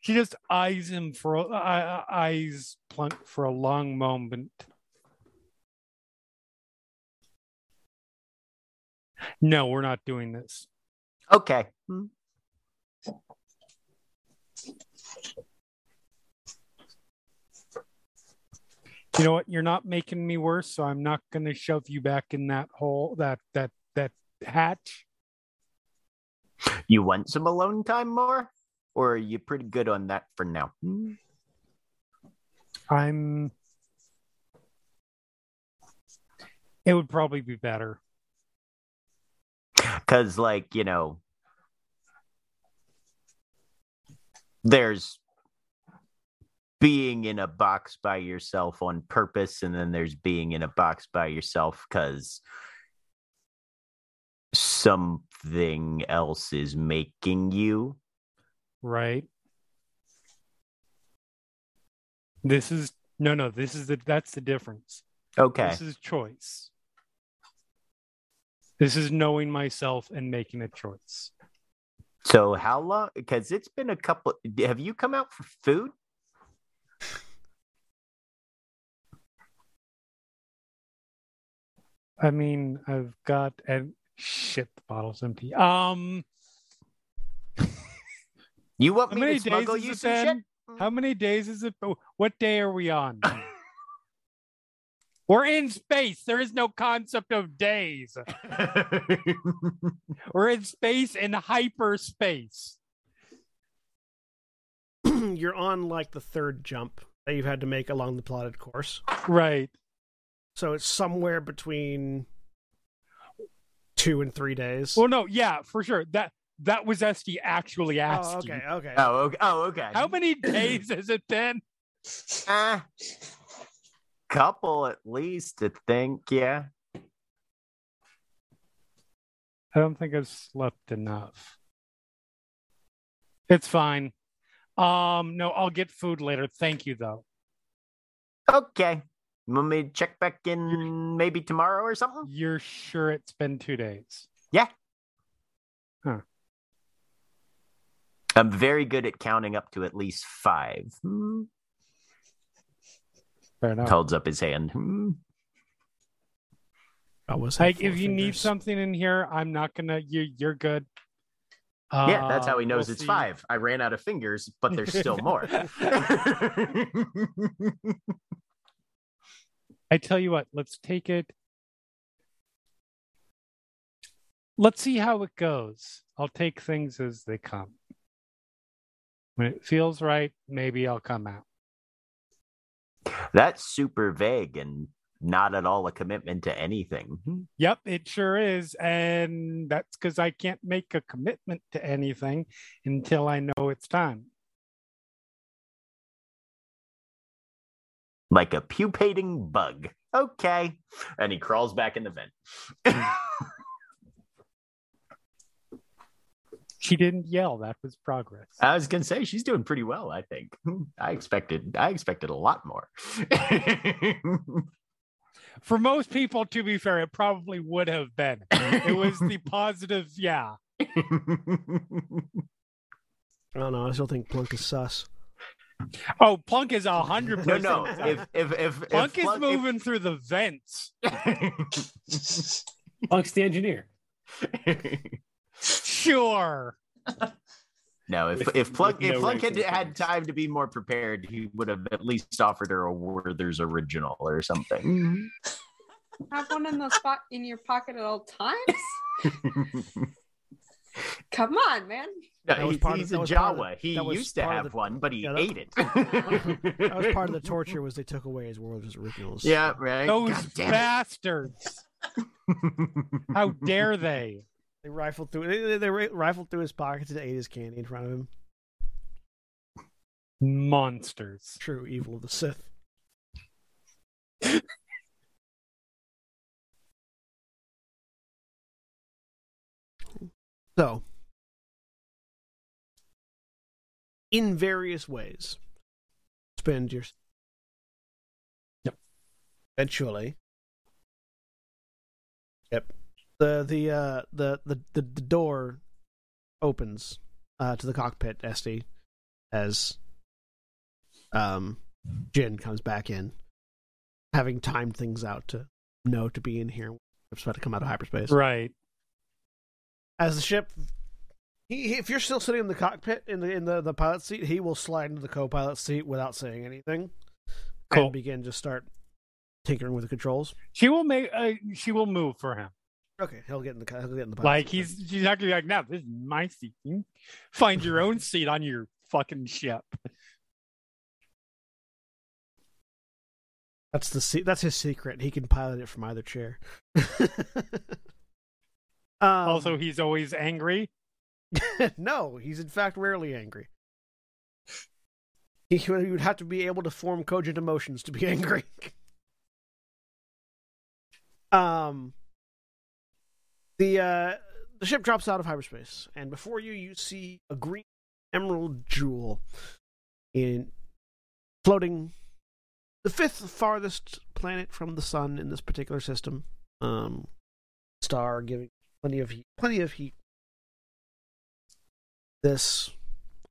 she just eyes him for uh, eyes plunk for a long moment. No, we're not doing this. Okay. You know what? You're not making me worse, so I'm not going to shove you back in that hole, that that that hatch. You want some alone time more? Or are you pretty good on that for now? I'm. It would probably be better. Because, like, you know, there's being in a box by yourself on purpose, and then there's being in a box by yourself because something else is making you. Right. This is no, no. This is the that's the difference. Okay. This is choice. This is knowing myself and making a choice. So how long? Because it's been a couple. Have you come out for food? I mean, I've got and shit. The bottle's empty. Um, [LAUGHS] You want How me many to smuggle days you has it some shit? been? how many days is it? What day are we on? We're in space. There is no concept of days. [LAUGHS] We're in space in hyperspace. [CLEARS THROAT] you're on like the third jump that you've had to make along the plotted course. Right. So it's somewhere between two and three days. Well, no, yeah, for sure. That that was Este actually oh, asking. okay, okay. oh, okay. Oh, okay. How many [CLEARS THROAT] days has it been? Ah, couple at least, I think. Yeah. I don't think I've slept enough. It's fine. Um, no, I'll get food later. Thank you, though. Okay. You Want me to check back in maybe tomorrow or something? You're sure it's been two days? Yeah. Huh. I'm very good at counting up to at least five. Hmm. Fair enough. Holds up his hand. Hmm. I was Like, if you need something in here, I'm not gonna. You, you're good. Yeah, that's how he Uh, knows we'll it's see. five. I ran out of fingers, but there's still more. [LAUGHS] [LAUGHS] [LAUGHS] I tell you what, let's take it. Let's see how it goes. I'll take things as they come. When it feels right, maybe I'll come out. That's super vague and not at all a commitment to anything. Yep, it sure is. And that's because I can't make a commitment to anything until I know it's time. Like a pupating bug. Okay. And he crawls back in the vent. [LAUGHS] She didn't yell. That was progress. I was gonna say she's doing pretty well, I think. I expected I expected a lot more. [LAUGHS] For most people, to be fair, it probably would have been. It was the [LAUGHS] positive, yeah. I don't know. I still think Plunk is sus. Oh, Plunk is a hundred percent. no. If if if, if Plunk is Plunk- moving through the vents. [LAUGHS] Plunk's the engineer. [LAUGHS] Sure. no, if With- if Plunk with if no Plunk had had things. Mm-hmm. time to be more prepared, he would have at least offered her a Werther's original or something. Have one in the spot in your pocket at all times. [LAUGHS] [LAUGHS] Come on, man. No, That was he- part of- he's that a was part of the- he used to have the- one, but he yeah, that- ate it. [LAUGHS] That was part of the torture was they took away his Werther's originals. Yeah, right. Those bastards. [LAUGHS] How dare they? They rifled through. They, they, they rifled through his pockets and ate his candy in front of him. Monsters. True evil of the Sith. So, in various ways, spend your. Yep. Eventually. Yep. The the uh the the the, the door opens uh to the cockpit, Este, as um Jin comes back in, having timed things out to know to be in here. It's about to come out of hyperspace. Right. As the ship, he, he- if you're still sitting in the cockpit in the in the, the pilot seat, he will slide into the co-pilot seat without saying anything, Cool. and begin to start tinkering with the controls. She will make. Uh, she will move for him. Okay, he'll get in the he'll get in the pilot Like seat he's. She's not gonna be like, no, this is my seat. You Find your own [LAUGHS] seat on your fucking ship." That's the se- that's his secret. He can pilot it from either chair. [LAUGHS] um, also, he's always angry. [LAUGHS] no, he's in fact rarely angry. He would he would have to be able to form cogent emotions to be [LAUGHS] angry. um, the uh, the ship drops out of hyperspace, and before you, you see a green emerald jewel in floating the fifth farthest planet from the sun in this particular system. Um, star giving plenty of heat, plenty of heat. This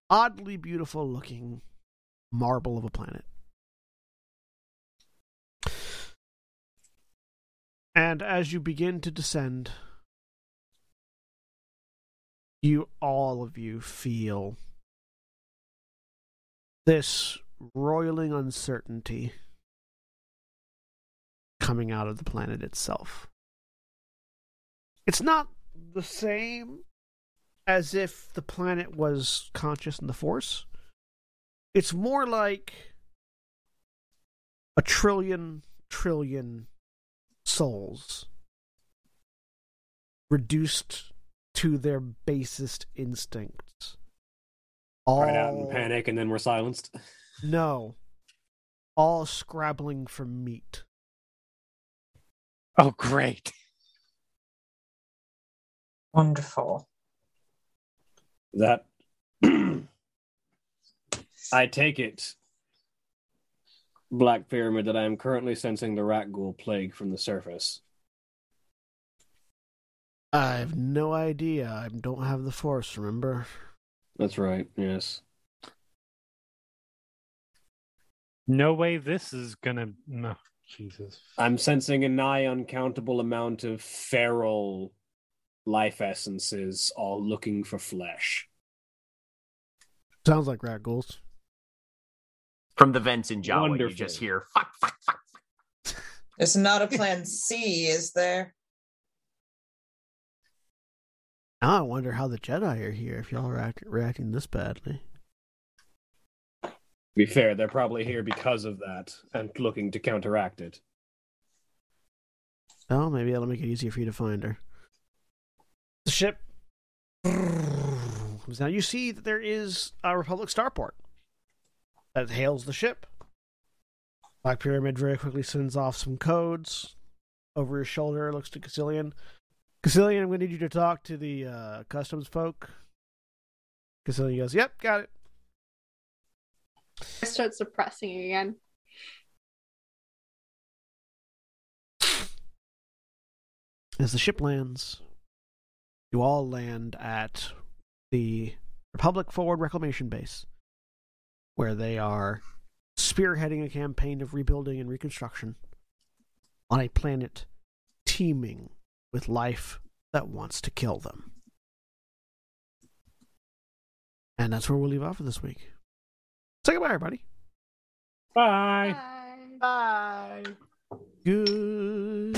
oddly beautiful looking marble of a planet. And as you begin to descend, you all of you feel this roiling uncertainty coming out of the planet itself. It's not the same as if the planet was conscious in the Force. It's more like a trillion, trillion souls reduced to their basest instincts. All Cried out in panic, and then we're silenced. no. all scrabbling for meat. Oh, great. Wonderful. That [CLEARS THROAT] I take it, Black Pyramid, that I am currently sensing the rakghoul plague from the surface. I have no idea. I don't have the force, remember? That's right, yes. No way this is gonna. No, Jesus. I'm sensing a nigh uncountable amount of feral life essences all looking for flesh. Sounds like rat ghouls. From the vents in Jawa, you Wonderful. just hear fuck, fuck, fuck. There's not a plan C, is there? Now I wonder how the Jedi are here if y'all are act- reacting this badly. To be fair, they're probably here because of that and looking to counteract it. Oh, maybe that'll make it easier for you to find her. The ship. Now you see that there is a Republic starport that hails the ship. Black Pyramid very quickly sends off some codes over his shoulder. Looks to Cassilian. Cassilian, I'm going to need you to talk to the uh, customs folk. Cassilian goes, "Yep, got it." I start suppressing again. As the ship lands, you all land at the Republic Forward Reclamation Base, where they are spearheading a campaign of rebuilding and reconstruction on a planet teeming with life that wants to kill them. And that's where we'll leave off for this week. Say goodbye, everybody. Bye. Bye. Bye. Good